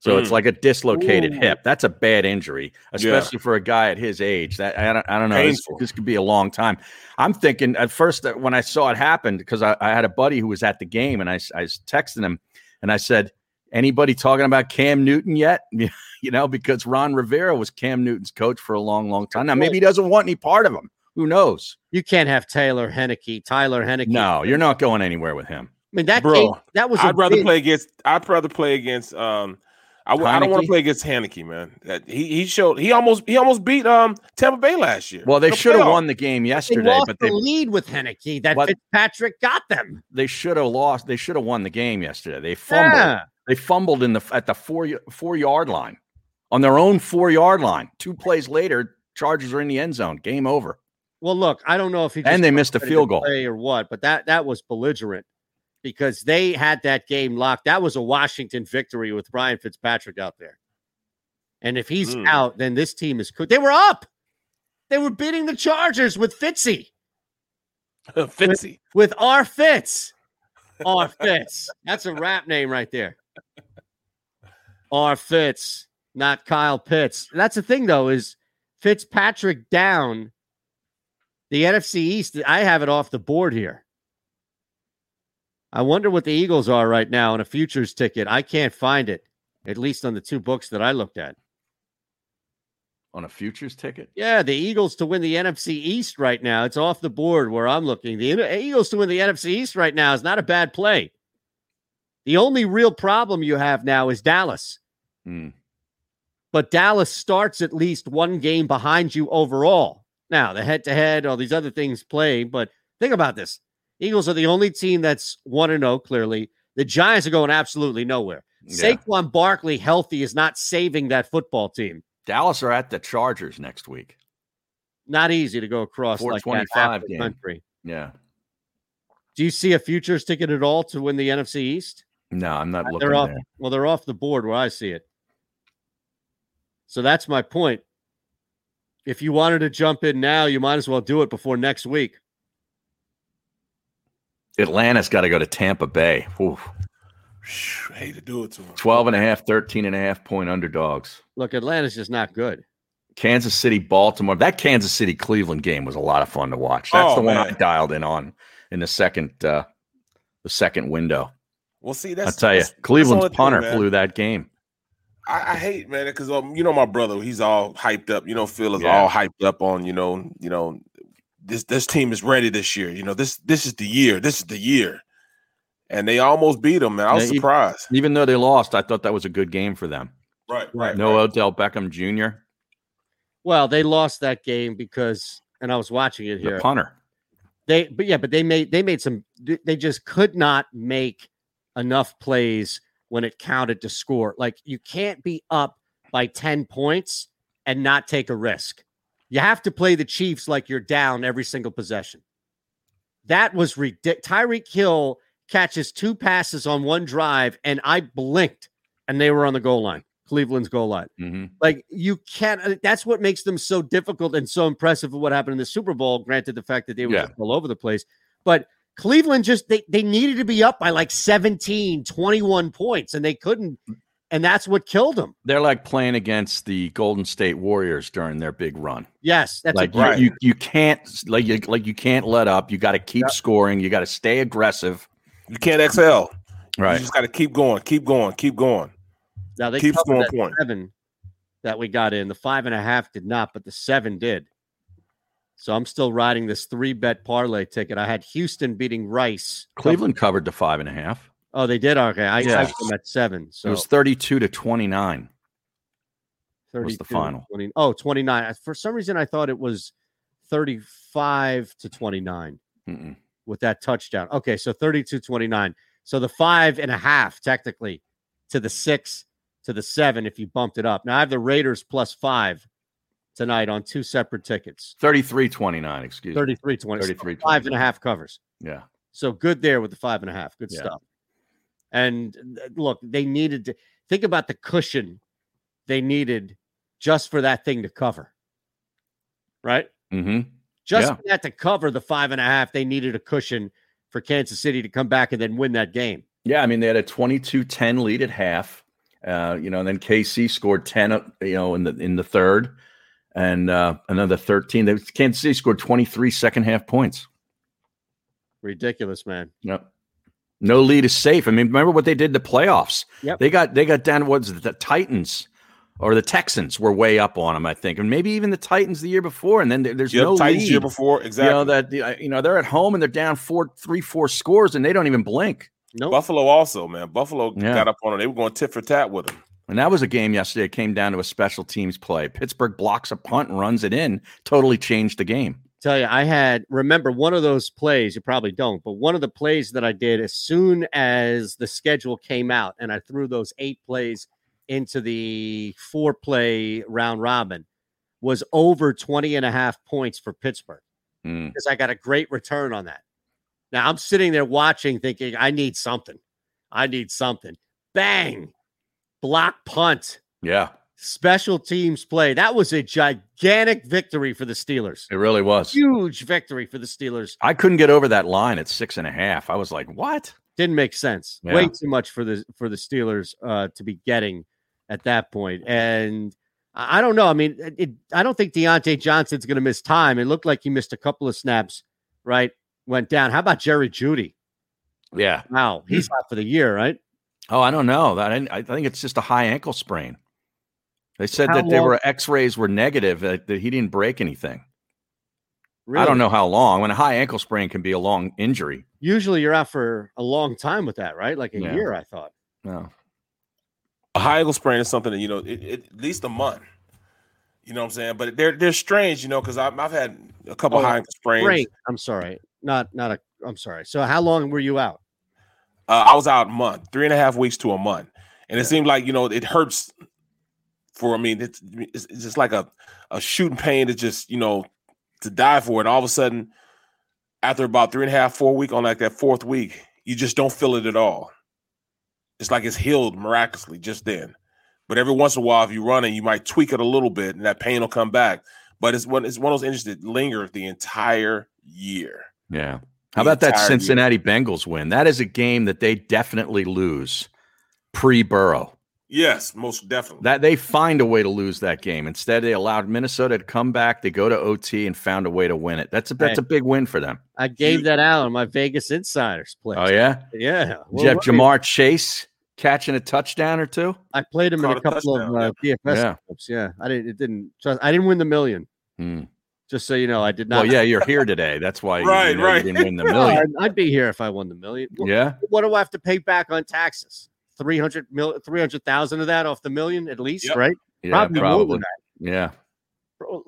So it's Mm. like a dislocated Ooh. hip. That's a bad injury, especially for a guy at his age. That I don't, I don't know. This, this could be a long time. I'm thinking at first that when I saw it happen, because I, I had a buddy who was at the game, and I, I was texting him, and I said, Anybody talking about Cam Newton yet? you know, because Ron Rivera was Cam Newton's coach for a long, long time. Now, maybe he doesn't want any part of him. Who knows? You can't have Taylor Heinicke, Tyler Heinicke. No, you're not going anywhere with him. I mean that Bro, game, that was. I'd a rather big- play against. I'd rather play against. Um, I, w- I don't want to play against Heinicke, man. That he he showed he almost he almost beat um Tampa Bay last year. Well, they The should have won the game They yesterday, lost but the they lead with Heinicke that Fitzpatrick got them. they should have lost. They should have won the game yesterday. They fumbled. Yeah. They fumbled in the at the four four yard line on their own four yard line. Two plays later, Chargers are in the end zone. Game over. Well, look, I don't know if he And they missed a field goal. play or what, but that that was belligerent because they had that game locked. That was a Washington victory with Ryan Fitzpatrick out there. And if he's Hmm. out, then this team is cooked. They were up. They were beating the Chargers with Fitzy, Fitzy. with R Fitz. R Fitz. That's a rap name right there. R Fitz, not Kyle Pitts. That's the thing, though, is Fitzpatrick down. The NFC East, I have it off the board here. I wonder what the Eagles are right now on a futures ticket. I can't find it, at least on the two books that I looked at. on a futures ticket. Yeah, the Eagles to win the NFC East right now. It's off the board where I'm looking. The Eagles to win the NFC East right now is not a bad play. The only real problem you have now is Dallas. Hmm. But Dallas starts at least one game behind you overall. Now, the head to head, all these other things play, but think about this. Eagles are the only team that's 1 0, clearly. The Giants are going absolutely nowhere. Yeah. Saquon Barkley healthy is not saving that football team. Dallas are at the Chargers next week. Not easy to go across like that half the game. country. Yeah. Do you see a futures ticket at all to win the NFC East? No, I'm not looking they're off. there. Well, they're off the board where I see it. So that's my point. If you wanted to jump in now, you might as well do it before next week. Atlanta's got to go to Tampa Bay. Oof. I hate to do it to him. 12 and a half, 13 and a half point underdogs. Look, Atlanta's just not good. Kansas City, Baltimore. That Kansas City Cleveland game was a lot of fun to watch. That's Oh, the one I dialed in on in the second uh the second window. Well, see, that's I that's tell you, that's- that's Cleveland's the only thing, punter flew that game. I, I hate man because um, you know my brother, he's all hyped up. You know, Phil is Yeah. all hyped up on you know, you know, this this team is ready this year. You know, this this is the year. This is the year, and they almost beat them. Man, I was Yeah, surprised. Even though they lost, I thought that was a good game for them. Right, right. No Odell Beckham Jr., Well, they lost that game because, and I was watching it the here. punter. They, but yeah, but they made they made some. They just could not make enough plays when it counted to score. Like you can't be up by ten points and not take a risk. You have to play the Chiefs like you're down every single possession. That was ridiculous. Tyreek Hill catches two passes on one drive, and I blinked, and they were on the goal line, Cleveland's goal line. hmm Like you can't. uh, That's what makes them so difficult and so impressive. Of what happened in the Super Bowl. Granted, the fact that they were Yeah. all over the place, but Cleveland just they they needed to be up by like 17, 21 points, and they couldn't. And that's what killed them. They're like playing against the Golden State Warriors during their big run. Yes, that's like a, you, you, you can't like you like you can't let up. You got to keep scoring. You got to stay aggressive. You can't excel. Right. You just got to keep going, keep going, keep going. now they keep scoring that points. seven that we got in. The five and a half did not, but the seven did. So I'm still riding this three bet parlay ticket. I had Houston beating Rice. Cleveland covered the five and a half. Oh, they did. Okay, I Yeah. Them at seven. So it was thirty-two to twenty-nine. was the final. 20 oh, 29. For some reason, I thought it was 35 to 29 Mm-mm. with that touchdown. Okay, so 32 29. So the five and a half, technically, to the six to the seven if you bumped it up. Now I have the Raiders plus five tonight on two separate tickets 33-29, excuse me. 33 20. 33 Five and a half covers. Yeah. So good there with the five and a half. Good Yeah. stuff. And uh, look, they needed to think about the cushion they needed just for that thing to cover. Right? Mm-hmm. Just Yeah. for that to cover the five and a half, they needed a cushion for Kansas City to come back and then win that game. Yeah, I mean they had a 22-10 lead at half. Uh, you know, and then KC scored 10 uh, you know in the in the third and uh another 13. They, Kansas City scored 23 second half points. Ridiculous, man. Yep. No lead is safe. I mean, remember what they did in the playoffs? Yep. They got they got down. What's the Titans or the Texans were way up on them, I think, and maybe even the Titans the year before. And then there- there's Yep, no Titans lead. year before, exactly. You know that you know they're at home and they're down four, three, four scores, and they don't even blink. No, Buffalo also, man. Buffalo Yeah. got up on them. They were going tit for tat with them. And that was a game yesterday. It came down to a special teams play. Pittsburgh blocks a punt and runs it in. Totally changed the game. tell you, I had remember one of those plays. You probably don't, but one of the plays that I did as soon as the schedule came out, and I threw those eight plays into the four play round robin, was over 20 and a half points for Pittsburgh Mm. because I got a great return on that. Now I'm sitting there watching, thinking, I need something. I need something. Bang, block punt, Yeah, special teams play. That was a gigantic victory for the Steelers. it really was. Huge victory for the Steelers. I couldn't get over that line at six and a half. I was like, what? Didn't make sense. Yeah. Way too much for the for the Steelers uh, to be getting at that point. And I don't know. I mean, it, it- I don't think Diontae Johnson's going to miss time. It looked like he missed a couple of snaps. Right, went down. How about Jerry Jeudy? Yeah. Wow, he's out for the year, right? Oh, I don't know. I, I think it's just a high ankle sprain. They said How that they were X-rays were negative. That, that he didn't break anything. I don't know how long. When a high ankle sprain can be a long injury. Usually, you're out for a long time with that, right? Like a Yeah. year, I thought. No. A high ankle sprain is something that you know, it, it, at least a month. You know what I'm saying? But they're they're strange, you know, because I've, I've had a couple Oh, high ankle sprains. Great. I'm sorry. Not not a. I'm sorry. So, how long were you out? Uh, I was out a month, three and a half weeks to a month, and it seemed like you know it hurts. For I mean, it's it's, it's just like a a shooting pain to just you know to die for, and all of a sudden, after about three and a half, four week on like that fourth week, you just don't feel it at all. It's like it's healed miraculously just then. But every once in a while, if you run and you might tweak it a little bit, and that pain will come back. But it's one it's one of those injuries that linger the entire year. Yeah. How about that entire year. Cincinnati Bengals win? That is a game that they definitely lose pre Burrow. Yes, most definitely. That they find a way to lose that game. Instead, they allowed Minnesota to come back. They go to OT and found a way to win it. That's a that's a big win for them. I gave that out on my Vegas Insiders play. Oh yeah, yeah. Did you have what- Ja'Marr Chase catching a touchdown or two? I played him in a a couple of touchdown, uh, DFS Yeah. clips. Yeah, I didn't. It didn't. I didn't win the million. Hmm. Just so you know, I did not. Well, yeah, you're here today. That's why Right, you know right. you didn't win the million. I'd, be here if I won the million. Yeah, what do I have to pay back on taxes? 300 mil, 300,000 of that off the million at least, Yep. right? yeah, Probably probably. more than that. Yeah,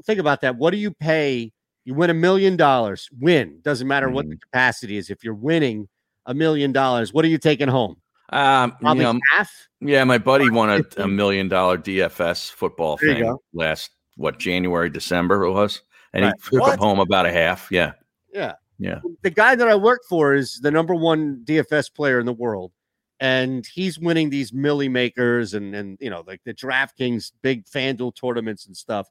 Think about that. What do you pay? You win a million dollars. Win doesn't matter what Mm-hmm. the capacity is. If you're winning a million dollars, what are you taking home? um, you know, half. yeah. My buddy won a, a million dollar DFS football There thing last what January, December it was, and Right. he took What? home about a half. Yeah, Yeah. yeah. the guy that I work for is the number one DFS player in the world, and he's winning these Milly Makers and and you know like the DraftKings big FanDuel tournaments and stuff.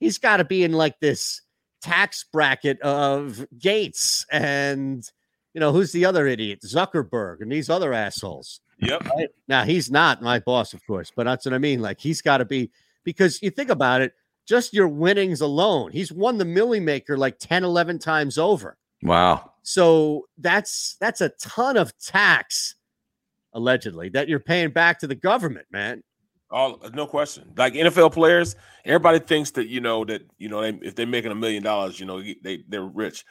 He's got to be in like this tax bracket of Gates and you know who's the other idiot Zuckerberg and these other assholes. Yep. Right? Now he's not my boss, of course, but that's what I mean. Like he's got to be because you think about it, just your winnings alone. He's won the Milly Maker like 10, 11 times over. Wow. So that's that's a ton of tax, allegedly, that you're paying back to the government, man. All no question. Like NFL players, everybody thinks that you know that you know they, if they're making a million dollars, you know they they're rich.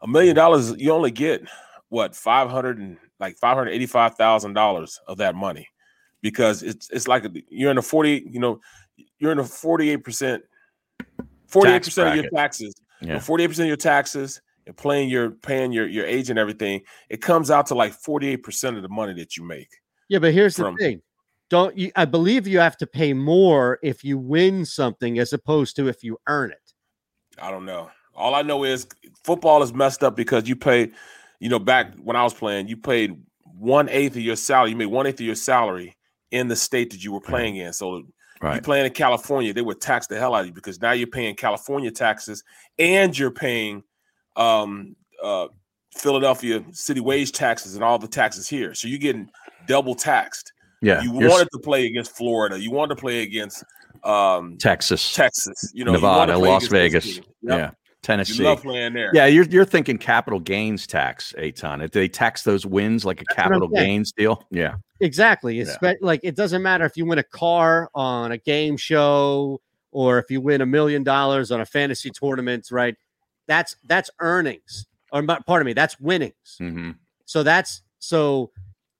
A million dollars, you only get what five hundred and like five hundred eighty five thousand dollars of that money, because it's it's like you're in a forty, you know, you're in a forty eight percent, forty eight percent of your taxes, Yeah. forty eight percent of your taxes, and playing your paying your your age and everything. It comes out to like forty eight percent of the money that you make. Yeah, but here's From- the thing. Don't you I believe you have to pay more if you win something as opposed to if you earn it. I don't know. All I know is football is messed up because you pay, you know, back when I was playing, you paid one eighth of your salary. You made one eighth of your salary in the state that you were playing in. So you Right. playing in California, they would tax the hell out of you because now you're paying California taxes and you're paying um uh Philadelphia city wage taxes and all the taxes here. So you're getting double taxed. Yeah. You wanted to play against Florida. You wanted to play against um Texas, Texas, you know, Nevada, to play Las Vegas. Yep. Yeah. Tennessee. You love playing there. Yeah, you're you're thinking capital gains tax, Eytan. Do they tax those wins like a That's capital gains deal? Yeah. Exactly. Yeah. Espe- Like it doesn't matter if you win a car on a game show or if you win a million dollars on a fantasy tournament, right? That's that's earnings. Or pardon me, that's winnings. Mm-hmm. So that's so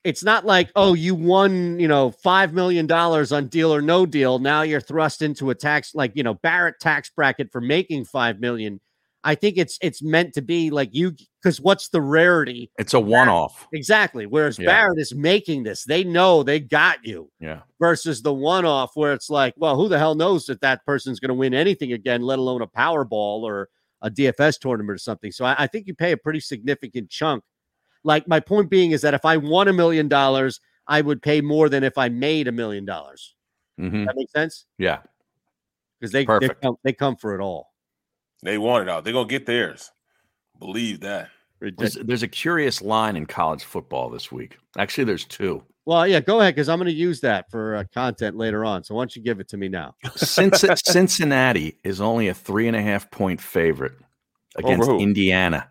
it's not like, oh, you won, you know, five million dollars on deal or no deal. Now you're thrust into a tax like you know, Barrett tax bracket for making five million. I think it's it's meant to be like you because what's the rarity? It's a one-off. Exactly. Whereas Yeah. Barrett is making this, they know they got you Yeah. versus the one off where it's like, well, who the hell knows that that person's going to win anything again, let alone a Powerball or a DFS tournament or something. So I, I think you pay a pretty significant chunk. Like my point being is that if I won a million dollars, I would pay more than if I made a million dollars. Mhm. That makes sense Yeah. because they they come, they come for it all. They want it out. They're gonna get theirs. Believe that. There's, there's a curious line in college football this week. Actually, there's two. Well, yeah, go ahead because I'm going to use that for uh, content later on. So why don't you give it to me now? Cinci- Cincinnati is only a three and a half point favorite against who? Indiana.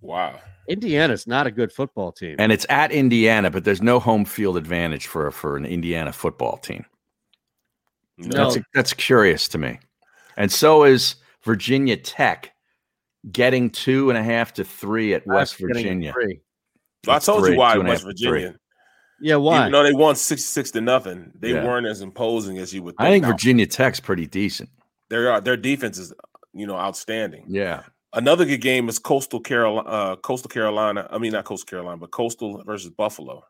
Wow. Indiana's not a good football team. And it's at Indiana, but there's no home field advantage for for an Indiana football team. That's No. that's curious to me. And so is Virginia Tech getting two and a half to three at West getting Virginia. three. I told three, you why two and a West half three. Virginia. Yeah, why? Even though they won sixty-six to nothing, they Yeah. weren't as imposing as you would. think. I think Now, Virginia Tech's pretty decent. Their uh, their defense is, you know, outstanding. Yeah. Another good game is Coastal Carolina. Uh, Coastal Carolina. I mean, not Coastal Carolina, but Coastal versus Buffalo.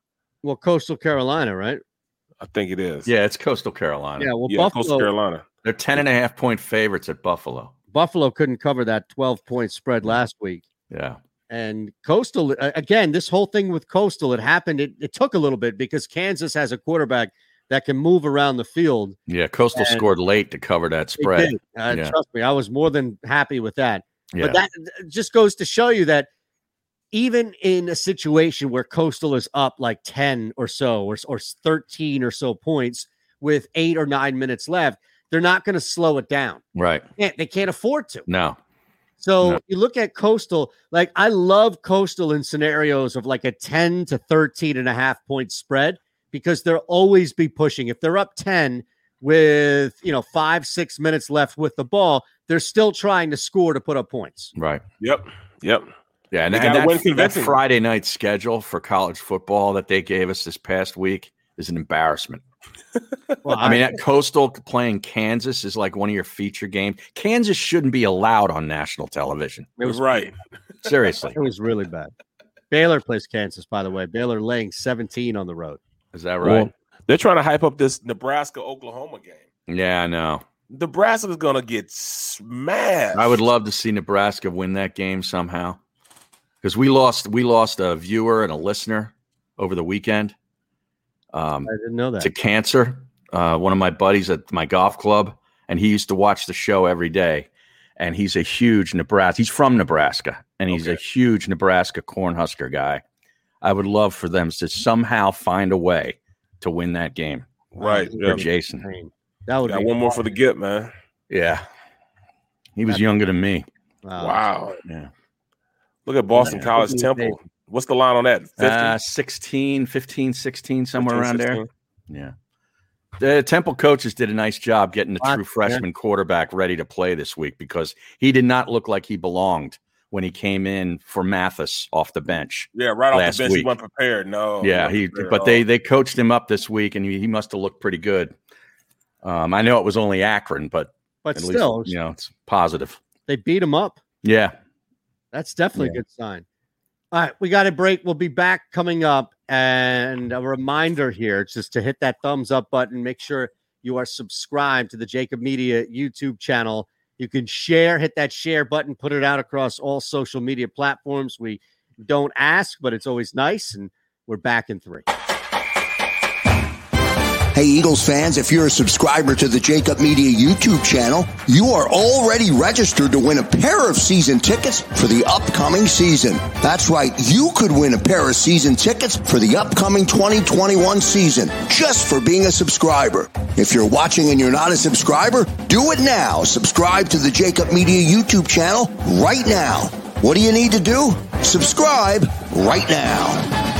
Well, Coastal Carolina, right? I think it is. Yeah, it's Coastal Carolina. Yeah, well, Yeah, Buffalo, Coastal Carolina. They're 10 and a half point favorites at Buffalo. Buffalo couldn't cover that 12 point spread last week. Yeah. And Coastal, again, this whole thing with Coastal, it happened. It, it took a little bit because Kansas has a quarterback that can move around the field. Yeah, Coastal And scored late to cover that spread. Uh, yeah. Trust me, I was more than happy with that. Yeah. But that just goes to show you that even in a situation where Coastal is up like 10 or so, or, or 13 or so points with eight or nine minutes left, they're not going to slow it down. Right. Can't- They can't afford to. No. So No. you look at Coastal, like I love Coastal in scenarios of like a 10 to 13 and a half point spread because they'll always be pushing. If they're up 10 with, you know, five, six minutes left with the ball, they're still trying to score to put up points. Right. Yep. Yep. Yeah, and, They and that, that. Friday night schedule for college football that they gave us this past week is an embarrassment. Well, I mean, that Coastal playing Kansas is like one of your feature games. Kansas shouldn't be allowed on national television. it was right. Seriously, It was really bad. Baylor plays Kansas, by the way. Baylor laying 17 on the road. is that right? Well, they're trying to hype up this Nebraska Oklahoma game. yeah, I know. Nebraska's gonna get smashed. I would love to see Nebraska win that game somehow because we lost. We lost a viewer and a listener over the weekend. Um, I didn't know that. to cancer. Uh, one of my buddies at my golf club, and he used to watch the show every day. And he's a huge Nebraska. He's from Nebraska, and he's a huge Nebraska Cornhusker guy. I would love for them to somehow find a way to win that game. Right. For Yeah. Jason. That would Got be one more for the get, man. Yeah. He was younger than me. Wow. Wow. Yeah. Look at Boston College Temple. What's the line on that? 50? Uh, 16, 15, 16, somewhere 15, around there. Yeah. The Temple coaches did a nice job getting the true freshman quarterback ready to play this week because he did not look like he belonged when he came in for Mathis off the bench. yeah, right off last the bench. He week. wasn't prepared. No. yeah, he but they they coached him up this week and he, he must have looked pretty good. Um, I know it was only Akron, but But at still, least you know it's positive. they beat him up. Yeah. That's definitely a good sign. All right, we got a break. We'll be back coming up. And a reminder here just to hit that thumbs up button. Make sure you are subscribed to the JAKIB Media YouTube channel. You can share, hit that share button, put it out across all social media platforms. We don't ask, but it's always nice. And we're back in three. Hey, Eagles fans, if you're a subscriber to the JAKIB Media YouTube channel, you are already registered to win a pair of season tickets for the upcoming season. That's right, you could win a pair of season tickets for the upcoming 2021 season just for being a subscriber. If you're watching and you're not a subscriber, do it now. Subscribe to the JAKIB Media YouTube channel right now. What do you need to do? Subscribe right now.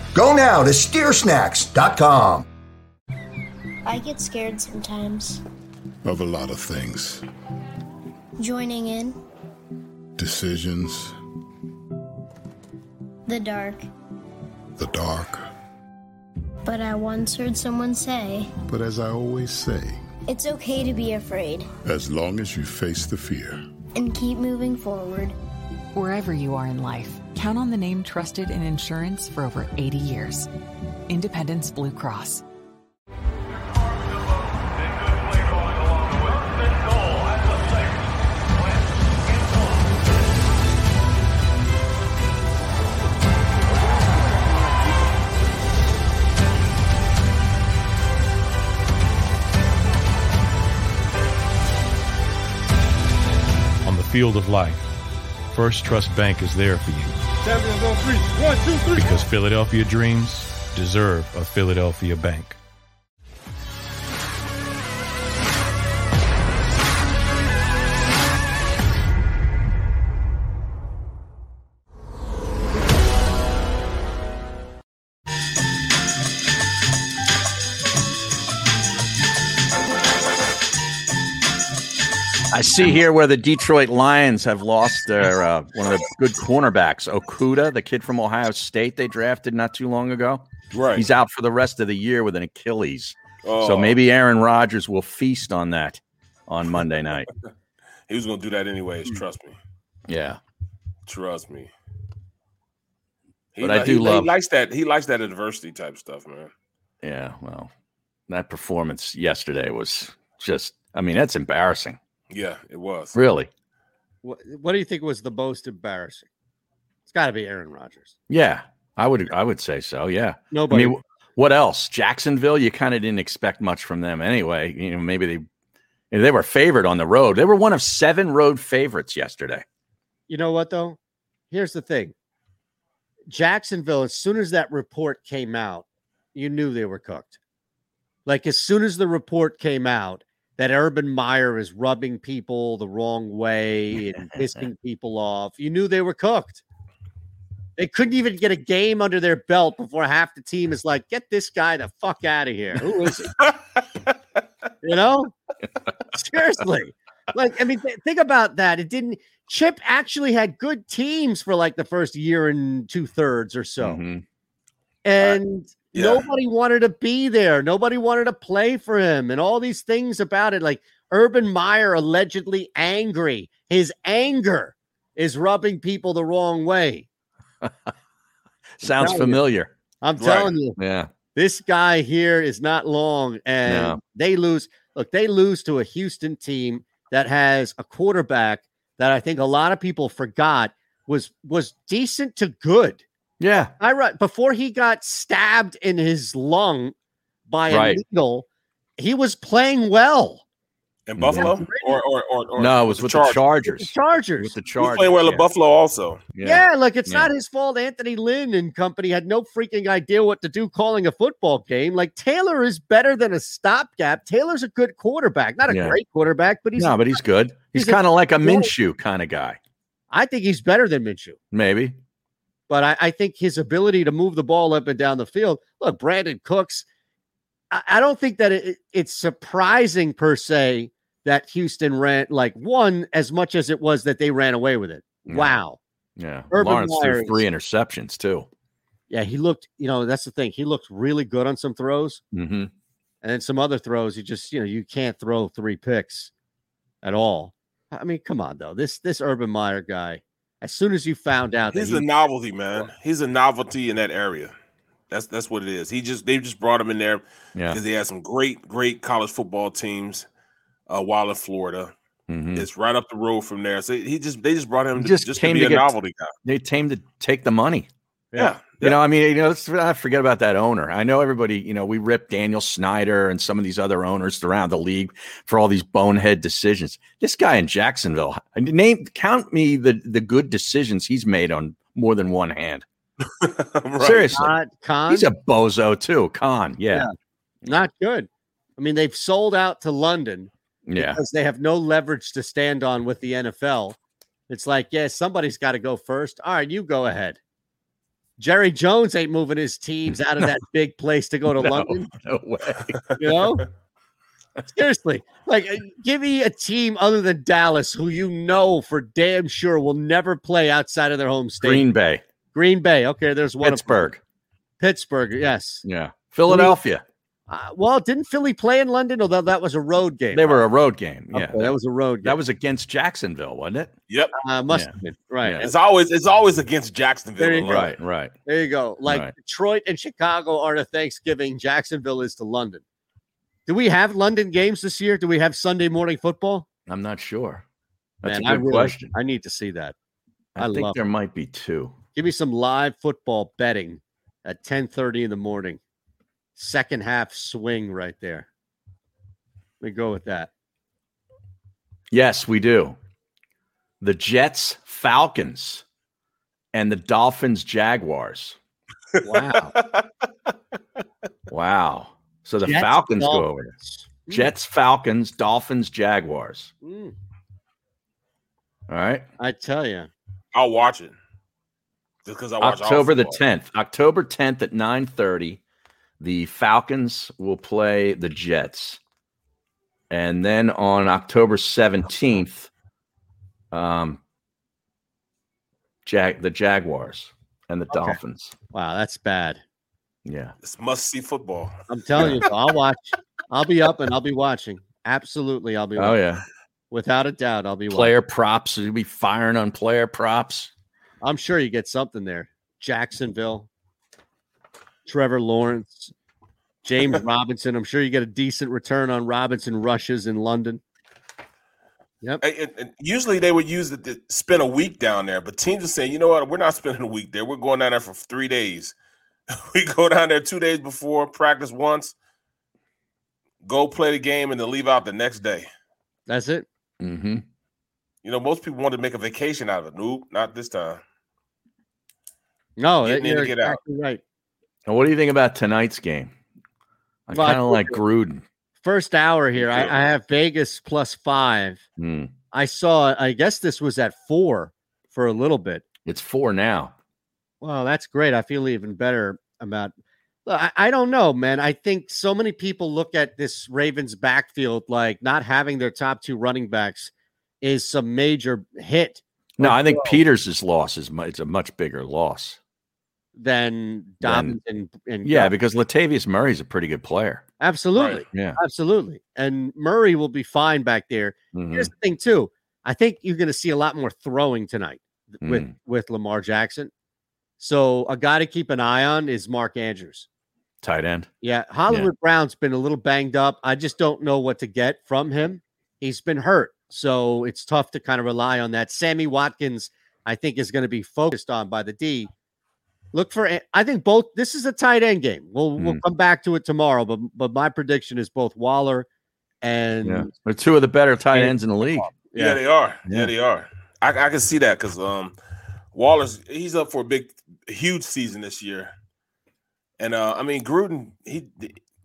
Go now to steersnacks.com. I get scared sometimes. Of a lot of things. Joining in, Decisions, the dark. the dark. But I once heard someone say, But as I always say, it's okay to be afraid as long as you face the fear. and keep moving forward. Wherever you are in life, count on the name trusted in insurance for over 80 years Independence Blue Cross. On the field of life, First Trust Bank is there for you Champions on three. One, two, three. because Philadelphia dreams deserve a Philadelphia bank. I see here where the Detroit Lions have lost their uh, one of the good cornerbacks, Okudah, the kid from Ohio State they drafted not too long ago. Right. He's out for the rest of the year with an Achilles. Oh. So maybe Aaron Rodgers will feast on that on Monday night. He was gonna do that anyways. Trust me. Yeah. Trust me. He But I do he, love- He likes that. He likes that adversity type stuff, man. Yeah. Well, that performance yesterday was just, I mean, that's embarrassing. Yeah, it was. Really. What, what do you think was the most embarrassing? It's got to be Aaron Rodgers. Yeah. I would, I would say so. Yeah. Nobody. I mean, what else? Jacksonville, you kind of didn't expect much from them anyway. You know, maybe they, they were favored on the road. They were one of seven road favorites yesterday. You know what though? Here's the thing. Jacksonville, as soon as that report came out, you knew they were cooked. Like as soon as the report came out that Urban Meyer is rubbing people the wrong way and pissing people off, you knew they were cooked. They couldn't even get a game under their belt before half the team is like, get this guy the fuck out of here. Who is he? you know? Seriously. Like, I mean, th- think about that. It didn't Chip actually had good teams for like the first year and two thirds or so. Mhm. And yeah. nobody wanted to be there. Nobody wanted to play for him, and all these things about it. Like Urban Meyer allegedly angry. His anger is rubbing people the wrong way. Sounds telling you. familiar. I'm Right. telling you. Yeah. This guy here is not long, and No. they lose. Look, they lose to a Houston team that has a quarterback that I think a lot of people forgot was was decent to good. Yeah. I right before he got stabbed in his lung by a Right. needle, he was playing well. In Buffalo, or or or, or no, it was with the Chargers. The Chargers. With the He was Chargers. playing well yeah. at Buffalo also. Yeah, like it's Yeah. not his fault. Anthony Lynn and company had no freaking idea what to do calling a football game. Like Taylor is better than a stopgap. Taylor's a good quarterback, not a Yeah. great quarterback, but he's. no, but he's good. He's, he's kind of like a Yeah. Minshew kind of guy. I think he's better than Minshew, Maybe. But I, I think his ability to move the ball up and down the field. Look, Brandin Cooks. I, I don't think that it, it's surprising per se that Houston ran like one as much as it was that they ran away with it. Yeah. Wow. Yeah. Urban Lawrence threw three interceptions too. Yeah, he looked. You know, that's the thing. He looked really good on some throws. Mm-hmm. And then some other throws, you just, you know, you can't throw three picks at all. I mean, come on, though. This this Urban Meyer guy, as soon as you found out that He's he, a novelty, man. He's a novelty in that area. That's that's what it is. He just they just brought him in there Yeah. because they had some great great college football teams uh, while in Florida. Mhm. It's right up the road from there. So he just they just brought him He to, just just, came to be to a get- novelty guy. They came to take the money. Yeah, You know, I mean, you know, let's not forget about that owner. I know everybody, you know, we rip Daniel Snyder and some of these other owners around the league for all these bonehead decisions. This guy in Jacksonville, name count me the the good decisions he's made on more than one hand. Right. Seriously. not Khan, He's a bozo too. Khan. Yeah. not good. I mean, they've sold out to London Yeah. because they have no leverage to stand on with the NFL. It's like, yeah, somebody's got to go first. All right, you go ahead. Jerry Jones ain't moving his teams out of that big place to go to No, London. no way. You know, seriously, like uh, give me a team other than Dallas who you know for damn sure will never play outside of their home state. Green Bay, Green Bay. Okay, there's one. Pittsburgh. Pittsburgh. Yes. Yeah. Philadelphia. Uh, well, didn't Philly play in London? Although that was a road game. They were a road game. Yeah. Okay, that was a road game. That was against Jacksonville, wasn't it? Yep. uh, must Yeah. have been right. Yeah. It's always it's always against Jacksonville. There you alone. Right, right. There you go. Like Right. Detroit and Chicago are to Thanksgiving. Jacksonville is to London. Do we have London games this year? Do we have Sunday morning football? I'm not sure. That's Man, a I good really- question. I need to see that. I, I think love there might be two. Give me some live football betting at 10:30 in the morning. Second half swing right there. Let me go with that. Yes, we do. The Jets, Falcons, and the Dolphins, Jaguars. Wow. Wow. So the Jets, Falcons go over there. Dolphins. Jets, Falcons, Dolphins, Jaguars. Mm, All right. I tell you. I'll watch it. Just because I watch October the 10th. October 10th at 9:30, the Falcons will play the Jets. And then on October 17th, um Jag the Jaguars and the Okay. Dolphins. Wow, that's bad. Yeah. It's must see football. I'm telling you, I'll watch. I'll be up and I'll be watching. Absolutely, I'll be. Oh yeah. Without a doubt, I'll be watching. Player props. You'll be firing on player props. I'm sure you get something there. Jacksonville, Trevor Lawrence, James Robinson. I'm sure you get a decent return on Robinson rushes in London. Yep. And- and- and usually they would use it to spend a week down there, but teams are saying, you know what, we're not spending a week there. We're going down there for three days. we go down there two days before, practice once, go play the game, and then leave out the next day. That's it. Mm-hmm. You know, most people want to make a vacation out of it. Nope, not this time. No, Getting in you're to get out. right. And what do you think about tonight's game? I kind of like. Gruden. First hour here, I, I have Vegas plus five. Hmm. I saw. I guess this was at four for a little bit. It's four now. Well, that's great. I feel even better about. I, I don't know, man. I think so many people look at this Ravens backfield like not having their top two running backs is some major hit No, I think. Peters' loss is mu- it's a much bigger loss. Than Dobbins and, and Yeah, Kupp. because Latavius Murray's a pretty good player. absolutely, Yeah. absolutely. And Murray will be fine back there. Mhm. Here's the thing, too. I think you're going to see a lot more throwing tonight with Mm. with Lamar Jackson. So a guy to keep an eye on is Mark Andrews. Tight end. Yeah, Hollywood Brown's been a little banged up. I just don't know what to get from him. He's been hurt, so it's tough to kind of rely on that. Sammy Watkins, I think, is going to be focused on by the D. Look for. I think both. This is a tight end game. We'll we'll Mm. come back to it tomorrow, but but my prediction is both Waller and Yeah. They're two of the better tight ends in the league. Yeah, they are. Yeah, Yeah. they are. I, I can see that because um, Waller's he's up for a big, huge season this year, and uh, I mean Gruden he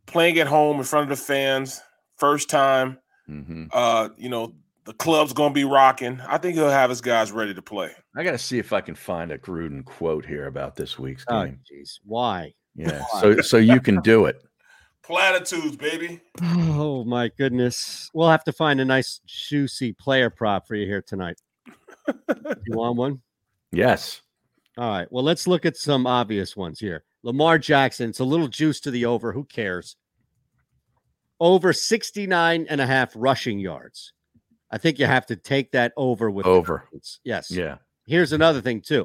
playing at home in front of the fans, first time. Mhm. Uh, you know the club's gonna be rocking. I think he'll have his guys ready to play. I got to see if I can find a Gruden quote here about this week's oh game. jeez, why? yeah, so so you can do it. Platitudes, baby. Oh my goodness, we'll have to find a nice juicy player prop for you here tonight. you want one? Yes. All right. Well, let's look at some obvious ones here. Lamar Jackson, it's a little juice to the over. Who cares? Over 69 and a half rushing yards. I think you have to take that over with Over. Yes. Yeah. Here's another thing, too.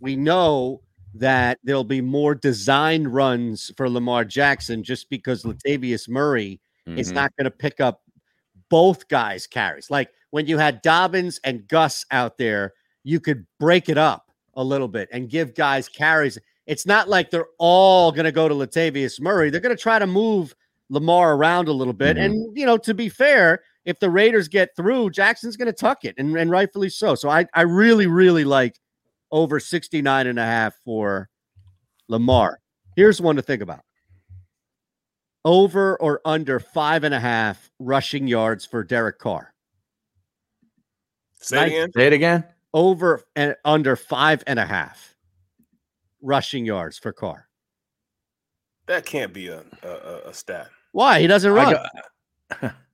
We know that there'll be more design runs for Lamar Jackson just because Latavius Murray is Mhm. not going to pick up both guys' carries. Like when you had Dobbins and Gus out there, you could break it up a little bit and give guys carries. It's not like they're all going to go to Latavius Murray. They're going to try to move Lamar around a little bit. Mhm. And, you know, to be fair, if the Raiders get through, Jackson's going to tuck it and, and rightfully so. So I, I really, really like over 69 and a half for Lamar. Here's one to think about over or under five and a half rushing yards for Derek Carr. Say it again. Say it again. Over and under five and a half rushing yards for Carr. That can't be a a, a- a stat. Why? He doesn't I run.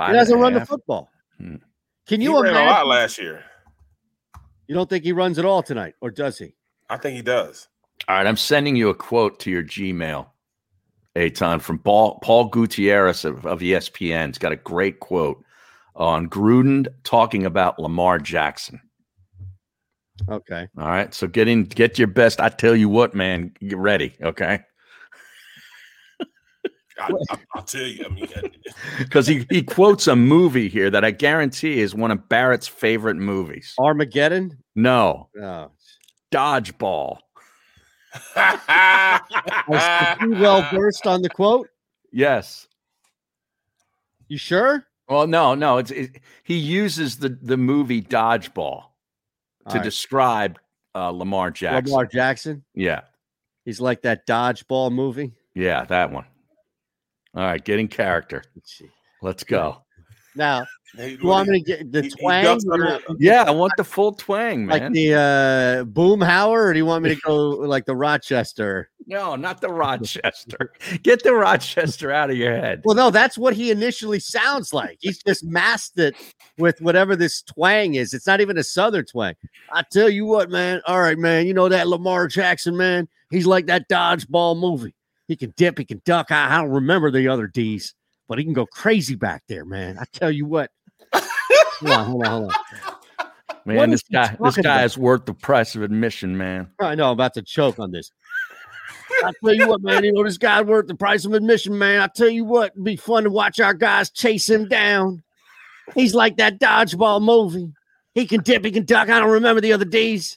got- Five he doesn't run the football. Hmm. Can He you ran a lot last year. You don't think he runs at all tonight, or does he? I think he does. All right, I'm sending you a quote to your Gmail, Eytan, from Paul, Paul Gutierrez of, of ESPN. He's got a great quote on Gruden talking about Lamar Jackson. Okay. All right, so get in, get your best. I tell you what, man, get ready, okay? I, I, I'll tell you. I mean, Because he, he quotes a movie here that I guarantee is one of Barrett's favorite movies. Armageddon? No, No. Dodgeball. Was he well versed on the quote? Yes. You sure? Well, no, no. It's it, he uses the the movie Dodgeball to All right. describe uh, Lamar Jackson. Lamar Jackson. Yeah, He's like that dodgeball movie. yeah, that one. All right, getting character. Let's go. Now, you want me to get the he- he twang? or Yeah, I want the full twang, man. like the uh, Boomhauer, or do you want me to go like the Rochester? no, not the Rochester. Get the Rochester out of your head. Well, no, that's what he initially sounds like. He's just masked it with whatever this twang is. It's not even a southern twang. I tell you what, man. All right, man. You know that Lamar Jackson, man. He's like that dodgeball movie. He can dip, he can duck. I, I don't remember the other D's, but he can go crazy back there, man. I tell you what. hold on, hold on, hold on. Man, what this is guy, this guy about? is worth the price of admission, man. I know I'm about to choke on this. I tell you what, man. You know this guy's worth the price of admission, man. I tell you what, it'd be fun to watch our guys chase him down. He's like that dodgeball movie. He can dip, he can duck. I don't remember the other D's.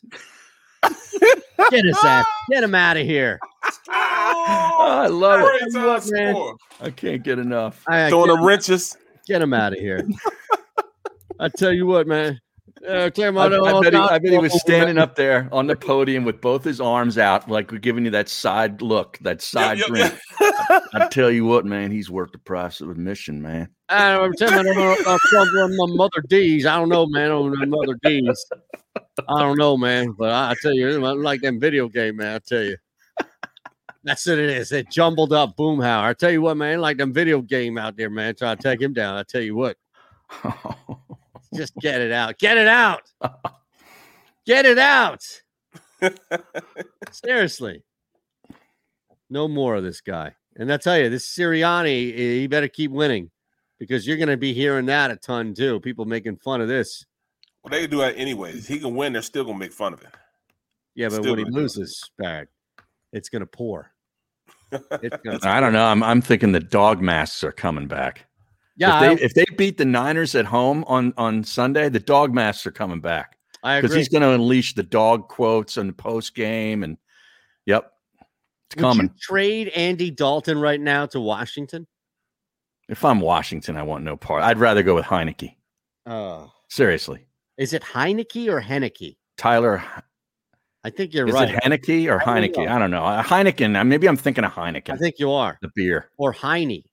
Get his ass, get him out of here. Oh, I love it. Great Tell you man. I can't get enough. I, Throwing get, the wrenches. get him out of here. I tell you what, man. Uh, I, Claremont, I oh, bet he, I bet he was standing up there on the podium with both his arms out, like we're giving you that side look, that side Yep, grin. yep, yep. I tell you what, man, he's worth the price of admission, man. I don't tell me I don't know uh, from my mother D's. I don't know, man. On my mother D's. I don't know, man. But I, I tell you, I like them video game, man. I tell you. That's what it is. It jumbled up boomhauer. I tell you what, man, like them video game out there, man. Try to take him down. I tell you what. Just get it out. Get it out. Get it out. Seriously. No more of this guy. And I tell you, this Sirianni, he better keep winning because you're going to be hearing that a ton too. People making fun of this. Well, they can do that anyways. He can win. They're still gonna make fun of it. Yeah, but Still when he gonna do it. loses, Barrett, it's going to pour. I don't know. I'm I'm thinking the dog masks are coming back. Yeah, if I- they, if they beat the Niners at home on on Sunday, the dog masks are coming back. I because he's going to unleash the dog quotes and the post game, and yep, it's Would coming. you trade Andy Dalton right now to Washington? If I'm Washington, I want no part. I'd rather go with Heinicke. Oh, Seriously, is it Heineke or Henneke? Tyler. I think you're is right. it Heineke or I Heineke? I don't know. Uh, Heineken. uh, Maybe I'm thinking of Heineken. I think you are. the beer. Or Heine,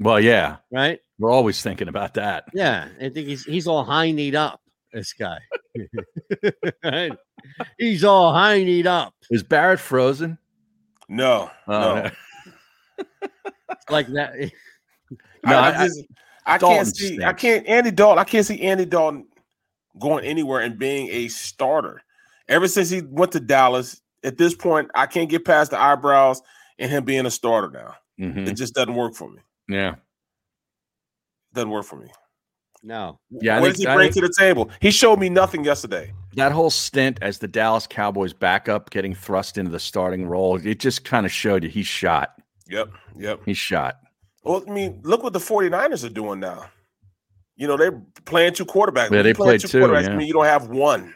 Well, yeah, right? we're always thinking about that. Yeah, I think he's he's all hineyed up. This guy, right? He's all hineyed up Is Barrett frozen? No, Oh, no. like that. No, I, I I- just I Dalton can't see I can't Andy Dalton. I can't see Andy Dalton going anywhere and being a starter. Ever since he went to Dallas, at this point, I can't get past the eyebrows and him being a starter now. Mhm. It just doesn't work for me. Yeah, Doesn't work for me. No, yeah. I what think- does he I bring think to the table? He showed me nothing yesterday. that whole stint as the Dallas Cowboys backup, getting thrust into the starting role, it just kind of showed you he's shot. Yep, yep. He's shot. Well, I mean, look what the 49ers are doing now. You know, they're playing two quarterbacks. Yeah, they you play played two, quarterbacks, yeah. I mean, you don't have one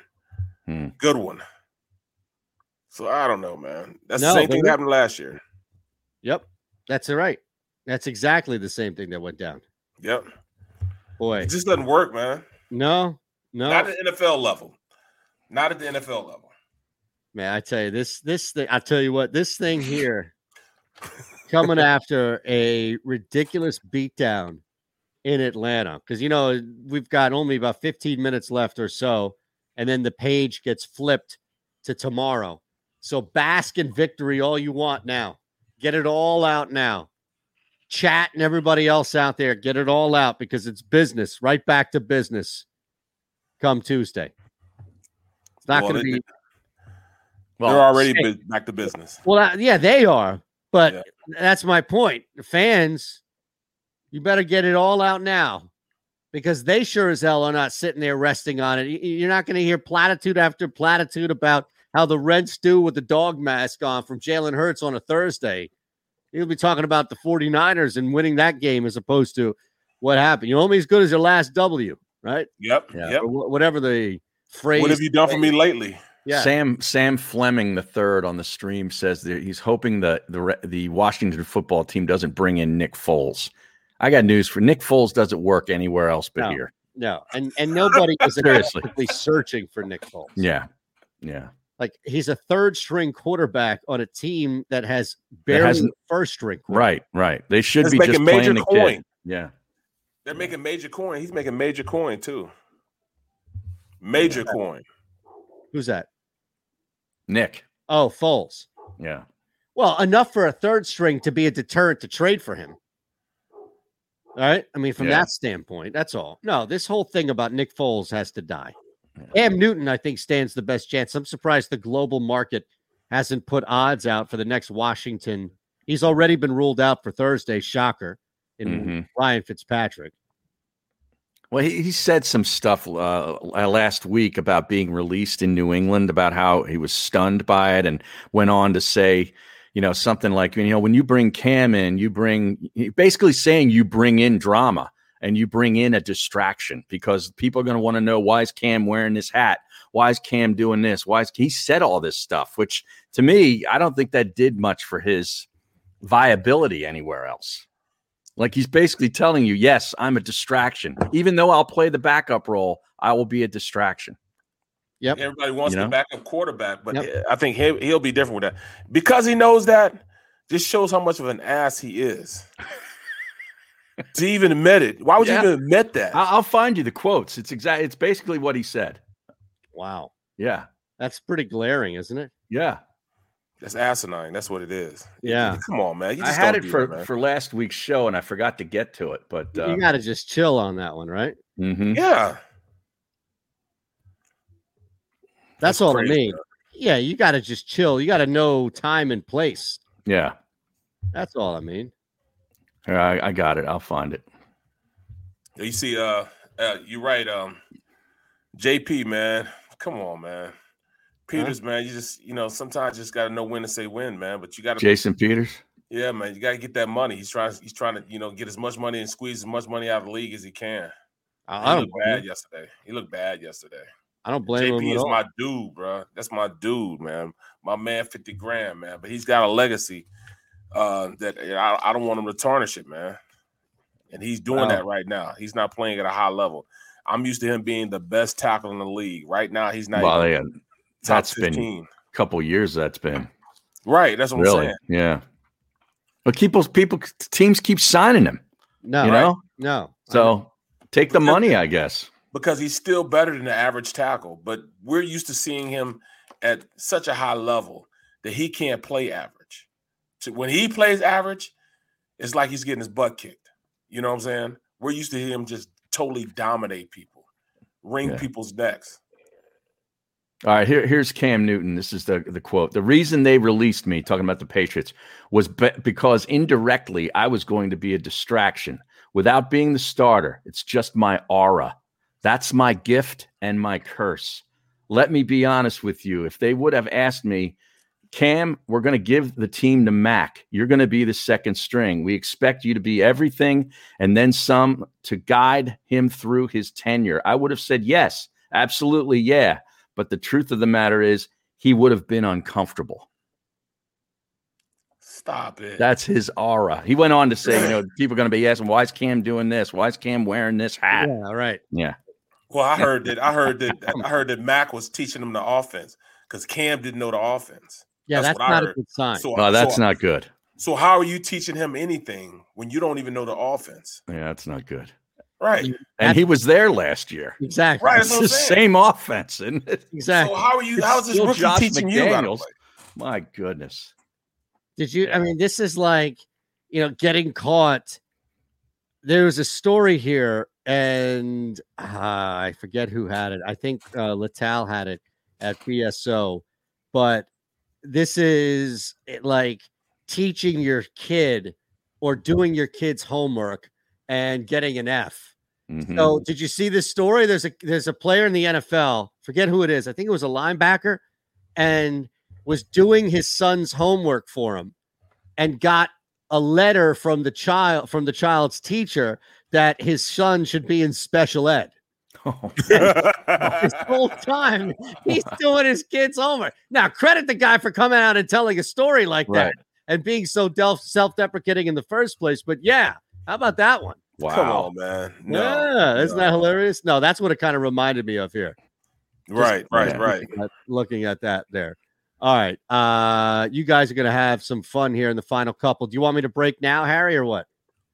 Hmm. good one. So I don't know, man. That's No, the same thing that happened last year. Yep, that's all right. That's exactly the same thing that went down. Yep. Boy, It just doesn't work, man. no, no, Not at the NFL level. Not at the NFL level. man. I tell you this, this thing. I tell you what, this thing here, coming after a ridiculous beatdown in Atlanta, because you know we've got only about 15 minutes left or so, and then the page gets flipped to tomorrow. So bask in victory all you want now. Get it all out now. Chat and everybody else out there, get it all out because it's business. Right back to business. Come Tuesday. It's not Well, going to they- be They're already bu- back to business. well, uh, yeah, they are, but Yeah. that's my point. The fans, you better get it all out now because they sure as hell are not sitting there resting on it. You're not going to hear platitude after platitude about how the Reds do with the dog mask on from Jalen Hurts on a Thursday. You'll be talking about the 49ers and winning that game as opposed to what happened. You're only as good as your last W, right? Yep. Yeah. Yep. Whatever the phrase. What have you done for me lately? Yeah. Sam Sam Fleming the third on the stream says that he's hoping that the the Washington football team doesn't bring in Nick Foles. I got news for Nick Foles doesn't work anywhere else but No. here. No, and and nobody is Seriously. searching for Nick Foles. Yeah, yeah. Like he's a third string quarterback on a team that has That barely hasn't- first string. Right, right. They should It's be making just major playing the coin. kid. Yeah, They're making major coin. He's making major coin too. Major coin. Who's that? Nick. Oh, Foles. Yeah, Well, enough for a third string to be a deterrent to trade for him. All right. I mean, from Yeah. that standpoint, that's all. No, this whole thing about Nick Foles has to die. Cam Newton, I think, stands the best chance. I'm surprised the global market hasn't put odds out for the next Washington. He's already been ruled out for Thursday. Shocker in Mhm. Ryan Fitzpatrick. Well, he, he said some stuff uh, last week about being released in New England, about how he was stunned by it, and went on to say, you know, something like, you know, when you bring Cam in, you bring basically saying you bring in drama and you bring in a distraction because people are going to want to know why is Cam wearing this hat? Why is Cam doing this? Why is he said all this stuff? Which to me, I don't think that did much for his viability anywhere else. Like he's basically telling you, yes, I'm a distraction. Even though I'll play the backup role, I will be a distraction. Yep. Everybody wants You the know? backup quarterback, but Yep. I think he'll, he'll be different with that because he knows that. Just shows how much of an ass he is. to even admit it. Why would Yeah. you even admit that? I- I'll find you the quotes. It's exact. It's basically what he said. Wow. Yeah, That's pretty glaring, isn't it? yeah. That's asinine. That's what it is. Yeah. Come on, man. You I just had it for that, for last week's show, and I forgot to get to it. But uh, you got to just chill on that one, right? Mm-hmm. Yeah. That's, all I crazy, mean. Yeah, you got to just chill. You got to know time and place. yeah, That's all I mean. Here, I, I got it. I'll find it. You see, uh, uh you're right. Um, JP, man, come on, man. Peters, man, you just you know sometimes you just got to know when to say when, man. But you got to, Jason Peters. Yeah, man, you got to get that money. He's trying. He's trying to, you know, get as much money and squeeze as much money out of the league as he can. I, I he don't looked bad yesterday. He looked bad yesterday. I don't blame him. JP is all. my dude, bro. That's my dude, man. My man, fifty grand, man. But he's got a legacy uh, that I, I don't want him to tarnish it, man. And he's doing Wow. that right now. He's not playing at a high level. I'm used to him being the best tackle in the league. Right now, he's not Well, even yeah, top that's been a couple years. That's been Right. That's what I'm really, saying. yeah. But people, people, teams keep signing him. No, you know. no. So take the money, I guess. because he's still better than the average tackle. But we're used to seeing him at such a high level that he can't play average. So when he plays average, it's like he's getting his butt kicked. You know what I'm saying? We're used to him just totally dominate people, wring Yeah. people's necks. All right, here, here's Cam Newton. This is the, the quote. The reason they released me, talking about the Patriots, was be- because indirectly I was going to be a distraction. Without being the starter, it's just my aura. That's my gift and my curse. Let me be honest with you. If they would have asked me, Cam, we're going to give the team to Mac. You're going to be the second string. We expect you to be everything and then some to guide him through his tenure. I would have said yes, absolutely, yeah. But the truth of the matter is, he would have been uncomfortable. Stop it. That's his aura. He went on to say, you know, people are going to be asking, why is Cam doing this? Why is Cam wearing this hat? Yeah, right. Yeah. well, I heard that. I heard that. I heard that Mac was teaching him the offense because Cam didn't know the offense. Yeah, that's, what I not a good sign. So, Oh, that's so- not good. So how are you teaching him anything when you don't even know the offense? Yeah, that's not good. Right. And he was there last year. exactly. Right. It's the saying. same offense, isn't it? Exactly. So how are you? It's How is this rookie Josh teaching you? how to play? My goodness. Did you? I mean, this is like, you know, getting caught. There was a story here, and uh, I forget who had it. I think uh, Latal had it at BSO, but this is like teaching your kid or doing your kid's homework and getting an F. Mhm. So, did you see this story? There's a there's a player in the NFL. Forget who it is. I think it was a linebacker, and was doing his son's homework for him, and got a letter from the child from the child's teacher that his son should be in special ed. Oh, This whole time he's doing his kid's homework. Now, credit the guy for coming out and telling a story like Right. that and being so del- self-deprecating in the first place. But yeah, how about that one? Wow. Come on, man. No, yeah, isn't that hilarious? No, that's what it kind of reminded me of here. Right, right, right. Looking at, looking at that there. All right. Uh, you guys are gonna have some fun here in the final couple. Do you want me to break now, Harry, or what?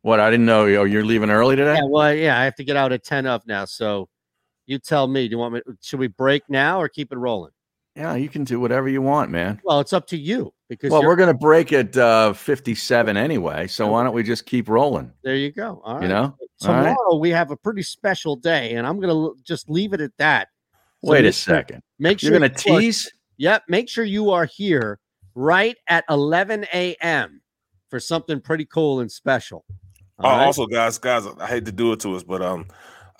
What? I didn't know. Oh, you're leaving early today? Yeah, well, yeah, I have to get out at 10 of now. So you tell me. Do you want me should we break now or keep it rolling? Yeah, you can do whatever you want, man. Well, it's up to you because Well, we're going to break at uh, 57 anyway. So why don't we just keep rolling? there you go. All right. You know? Tomorrow right. we have a pretty special day, and I'm gonna l- just leave it at that. So Wait a make sure- second. Make sure You're going to you are- tease? Yep. Make sure you are here right at 11 a.m. for something pretty cool and special. Uh, All right? Also, guys, guys, I hate to do it to us, but um,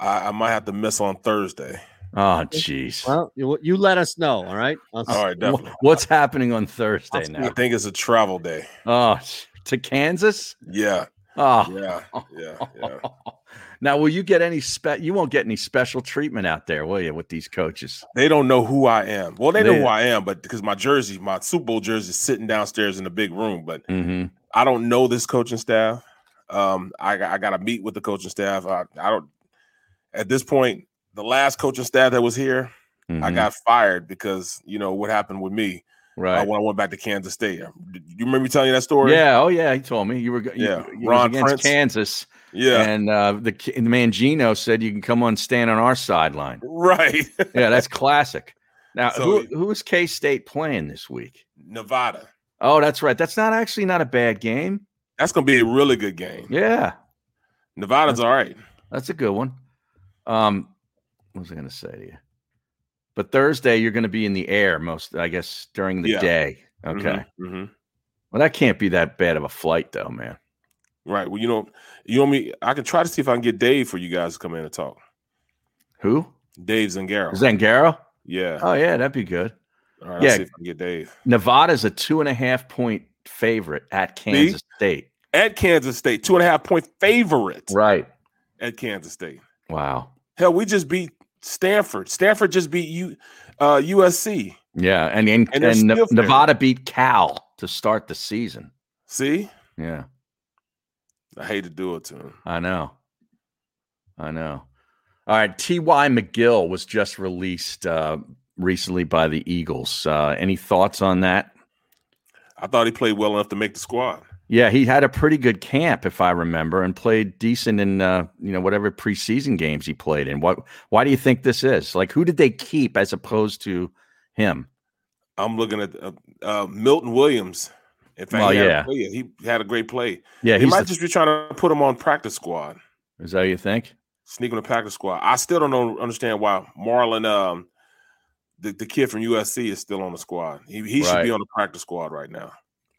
I, I might have to miss on Thursday. Oh, jeez. well, you, you let us know. All right. I'll All right, definitely. What's happening on Thursday now? I think it's a travel day. Oh, to Kansas? Yeah, Oh, yeah, yeah, yeah. now will you get any spe? You won't get any special treatment out there, will you, with these coaches? They don't know who I am. Well, they know They- who I am, but because my jersey, my Super Bowl jersey, is sitting downstairs in the big room, but Mm-hmm. I don't know this coaching staff. Um, I, got- I got to meet with the coaching staff. I, I don't. At this point, the last coaching staff that was here, I got fired because you know what happened with me uh, Mm-hmm. right. when I went back to Kansas State. Do you remember me telling you that story? Yeah. Oh, yeah. He told me you were. You, Yeah, you Ron against Prince. Kansas, yeah, and uh, the the Mangino said you can come on stand on our sideline. right. Yeah, that's classic. Now, So- who who is K State playing this week? Nevada. Oh, that's right. That's not actually not a bad game. That's gonna be a really good game. Yeah, Nevada's all right. that's a good one. Um, what was I going to say to you? But Thursday you're going to be in the air most, I guess, during the Yeah. day. Okay. hmm Well, that can't be that bad of a flight, though, man. Right. Well, you know, you want me? I can try to see if I can get Dave for you guys to come in and talk. Who? Dave Zangaro. Zangaro? yeah. Oh, yeah, that'd be good. all right. yeah. I'll see if I can get Dave. Nevada's a two and a half point favorite at Kansas State. At Kansas State, two and a half point favorite. Right. At Kansas State. Wow. Hell, we just beat Stanford. Stanford just beat you uh, USC. Yeah, and and, And and, Ne- Nevada beat Cal to start the season. See, Yeah, I hate to do it to him. I know. I know. All right, T.Y. McGill was just released uh, recently by the Eagles. Uh, any thoughts on that? I thought he played well enough to make the squad. Yeah, he had a pretty good camp, if I remember, and played decent in uh, you know whatever preseason games he played in. What? Why do you think this is? Like, who did they keep as opposed to him? I'm looking at uh, uh, Milton Williams. In fact, Well, he, yeah. play. he had a great play. Yeah, he might the- just be trying to put him on practice squad. Is that what you think? sneak on the practice squad. I still don't know, understand why Marlon, um, the, the kid from USC, is still on the squad. He, he should be on the practice squad right now.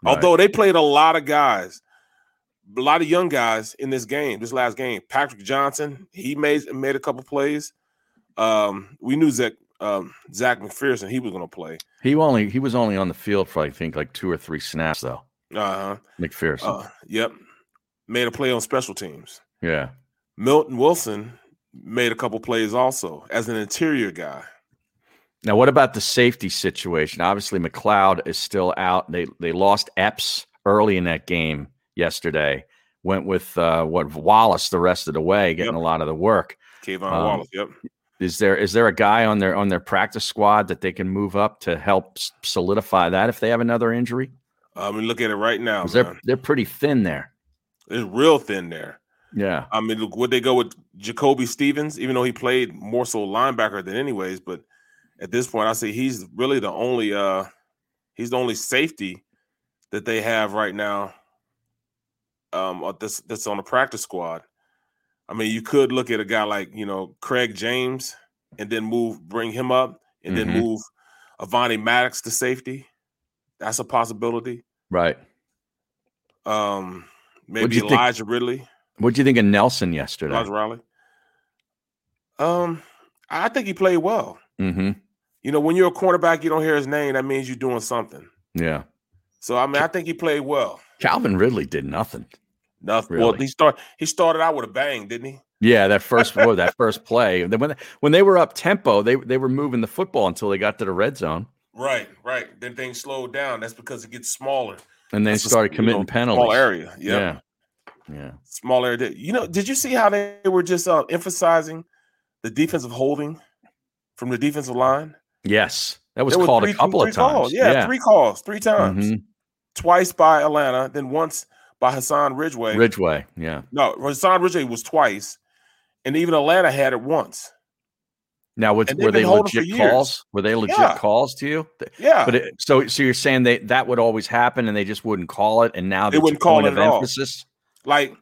Right. Although they played a lot of guys, a lot of young guys in this game, this last game. Patrick Johnson, he made made a couple plays. Um, we knew Zech um, Zech McPhearson, he was going to play. He only he was only on the field for I think like two or three snaps though. Uh-huh. McPhearson. Uh Yep, made a play on special teams. yeah. Milton Wilson made a couple plays also as an interior guy. Now, what about the safety situation? Obviously, McLeod is still out. They they lost Epps early in that game yesterday. Went with uh, what Wallace the rest of the way, getting a lot of the work. K'Von Um, Wallace. Yep. Is there is there a guy on their on their practice squad that they can move up to help solidify that if they have another injury? I mean, look at it right now. They're they're pretty thin there. It's real thin there. Yeah. I mean, look, would they go with Jacoby Stevens, even though he played more so linebacker than anyways? But at this point, I say he's really the only uh he's the only safety that they have right now. Um, uh, this that's on the practice squad. I mean, you could look at a guy like you know Craig James, and then move bring him up, and then Mhm. move Avonte Maddox to safety. That's a possibility. Right. Um, What'd maybe you think- Elijah Ridley. What do you think of Nelson yesterday? Elijah Riley. Um, I think he played well. Mm-hmm. You know, when you're a quarterback, you don't hear his name. That means you're doing something. Yeah. So I mean, I think he played well. Calvin Ridley did nothing. Nothing. Well, he start he started out with a bang, didn't he? Yeah, that first boy, that first play. When when they were up tempo, they they were moving the football until they got to the red zone, Right, right. Then things slowed down. That's because it gets smaller. and they That's started s- you committing know, penalties. Small area. Yep. Yeah, yeah. Small area. You know, did you see how they were just uh, emphasizing the defensive holding from the defensive line? Yes, that was were called three- a couple of times. calls. Yeah, three calls, three times. Mhm. Twice by Atlanta, then once by Hassan Ridgeway. Ridgeway. Yeah. No, Hassan Ridgeway was twice, and even Atlanta had it once. Now, was, were they been holding for legit calls? Were they legit Yeah. calls to you? Yeah. But it, so, so you're saying they that would always happen, and they just wouldn't call it, and now They wouldn't call it at all. Like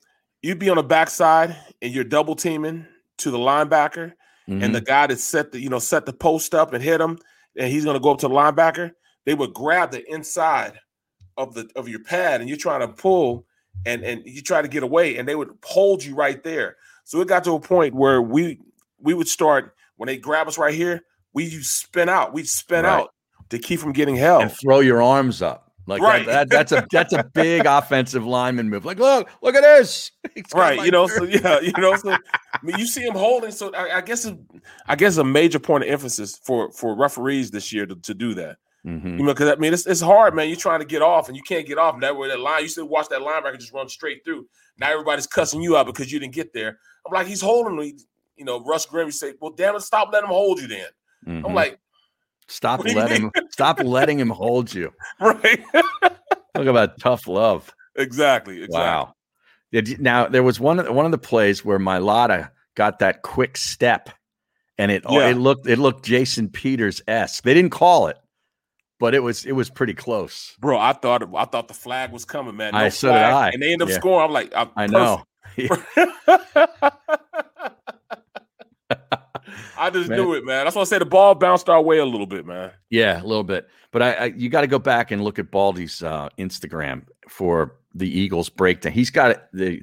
you'd be on the backside and you're double teaming to the linebacker, and the Mhm. guy that set the you know set the post up and hit him, and he's gonna go up to the linebacker. They would grab the inside of the of your pad, and you're trying to pull, and and you try to get away, and they would hold you right there. So it got to a point where we we would start when they grab us right here, we you spin out, we'd spin Right. out to keep from getting held. and throw your arms up. Like Right. that, that, that's a that's a big offensive lineman move. Like, look, look at this. Right you know so yeah you know so I mean, you see him holding so I, I guess it- i guess a major point of emphasis for for referees this year to, to do that Mhm. you know because i mean it's, it's hard man you're trying to get off and you can't get off and that way that line you still watch that linebacker just run straight through now everybody's cussing you out because you didn't get there i'm like he's holding me you know russ grimm you say well damn it stop letting him hold you then i'm Mhm. like stop what do you letting him stop letting him hold you. right Talk about tough love. exactly exactly Wow. Did Now there was one of one of the plays where Mailata got that quick step, and it oh, Yeah. it looked it looked Jason Peters esque. They didn't call it, but it was it was pretty close. bro i thought i thought the flag was coming man I- no so did I. and they end up Yeah. scoring i'm like I'm I know. I just Man. knew it, man. That's why I said the ball bounced our way a little bit, man. Yeah, a little bit. But I, I you got to go back and look at Baldy's uh, Instagram for the Eagles breakdown. He's got the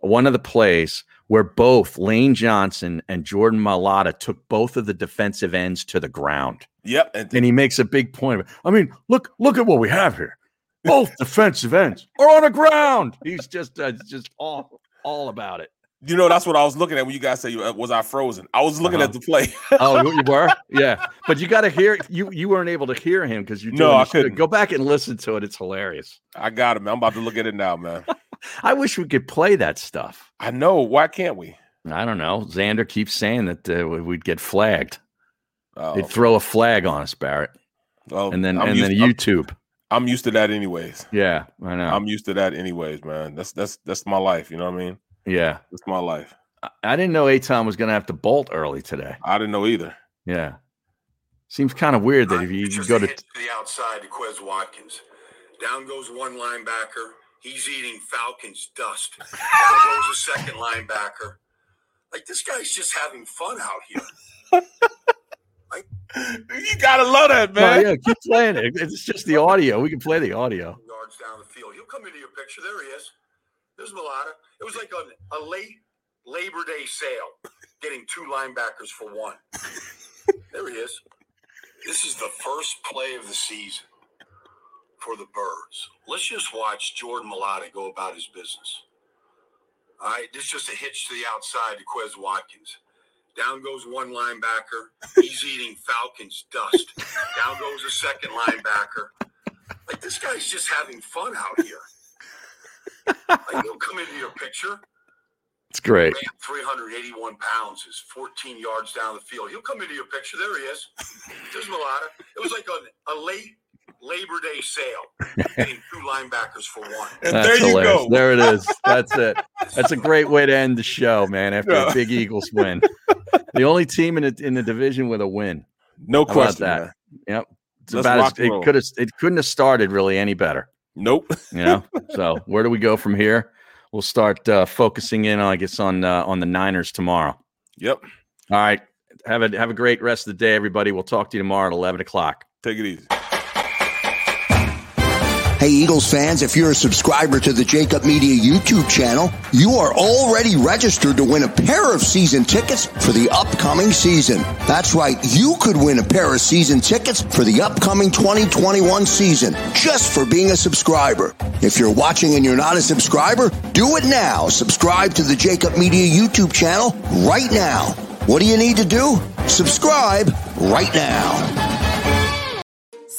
one of the plays where both Lane Johnson and Jordan Mailata took both of the defensive ends to the ground. Yep. And, And he makes a big point of it. I mean, look, look at what we have here. Both defensive ends are on the ground. He's just uh, just all all about it. You know, that's what I was looking at when you guys say uh, was I frozen. I was looking Uh-huh. at the play. oh, you were? Yeah. But you got to hear you you weren't able to hear him because you No, I couldn't. Go back and listen to it. It's hilarious. I got man. I'm about to look at it now, man. I wish we could play that stuff. I know. Why can't we? I don't know. Xander keeps saying that uh, we'd get flagged. Oh, They'd throw a flag on us, Barrett, well, and then I'm and used, then YouTube. I'm, I'm used to that anyways. Yeah, I know. I'm used to that anyways, man. That's that's that's my life. You know what I mean? Yeah, it's my life. I, I didn't know Eytan was going to have to bolt early today. I didn't know either. Yeah, seems kind of weird that if you, you go to to the outside to Quez Watkins. Down goes one linebacker. He's eating Falcons dust. Down goes a second linebacker. Like this guy's just having fun out here. You gotta love that, Oh, man. yeah, keep playing it. It's just the audio. We can play the audio. Yards down the field. He'll come into your picture. There he is. There's Mailata. It was like a, a late Labor Day sale, getting two linebackers for one. There he is. This is the first play of the season for the Birds. Let's just watch Jordan Mailata go about his business. All right, this is just a hitch to the outside to Quez Watkins. Down goes one linebacker. He's eating Falcons dust. Down goes a second linebacker. Like this guy's just having fun out here. Like he'll come into your picture. It's great. 381 pounds is 14 yards down the field. He'll come into your picture. There he is. There's Mailata. It was like a, a late Labor Day sale, getting two linebackers for one. And That's there you hilarious. go. There it is. That's it. That's a great way to end the show, man. After Yeah. a big Eagles win, the only team in the in the division with a win. No How about question. that? man. Yep. It's Let's about as, it could have it couldn't have started really any better. Nope. You know. so where do we go from here? We'll start uh, focusing in, I guess, on uh, on the Niners tomorrow. Yep. All right. Have a have a great rest of the day, everybody. We'll talk to you tomorrow at eleven o'clock. Take it easy. Hey, Eagles fans, if you're a subscriber to the JAKIB Media YouTube channel, you are already registered to win a pair of season tickets for the upcoming season. That's right, you could win a pair of season tickets for the upcoming 2021 season just for being a subscriber. If you're watching and you're not a subscriber, do it now. Subscribe to the JAKIB Media YouTube channel right now. What do you need to do? Subscribe right now.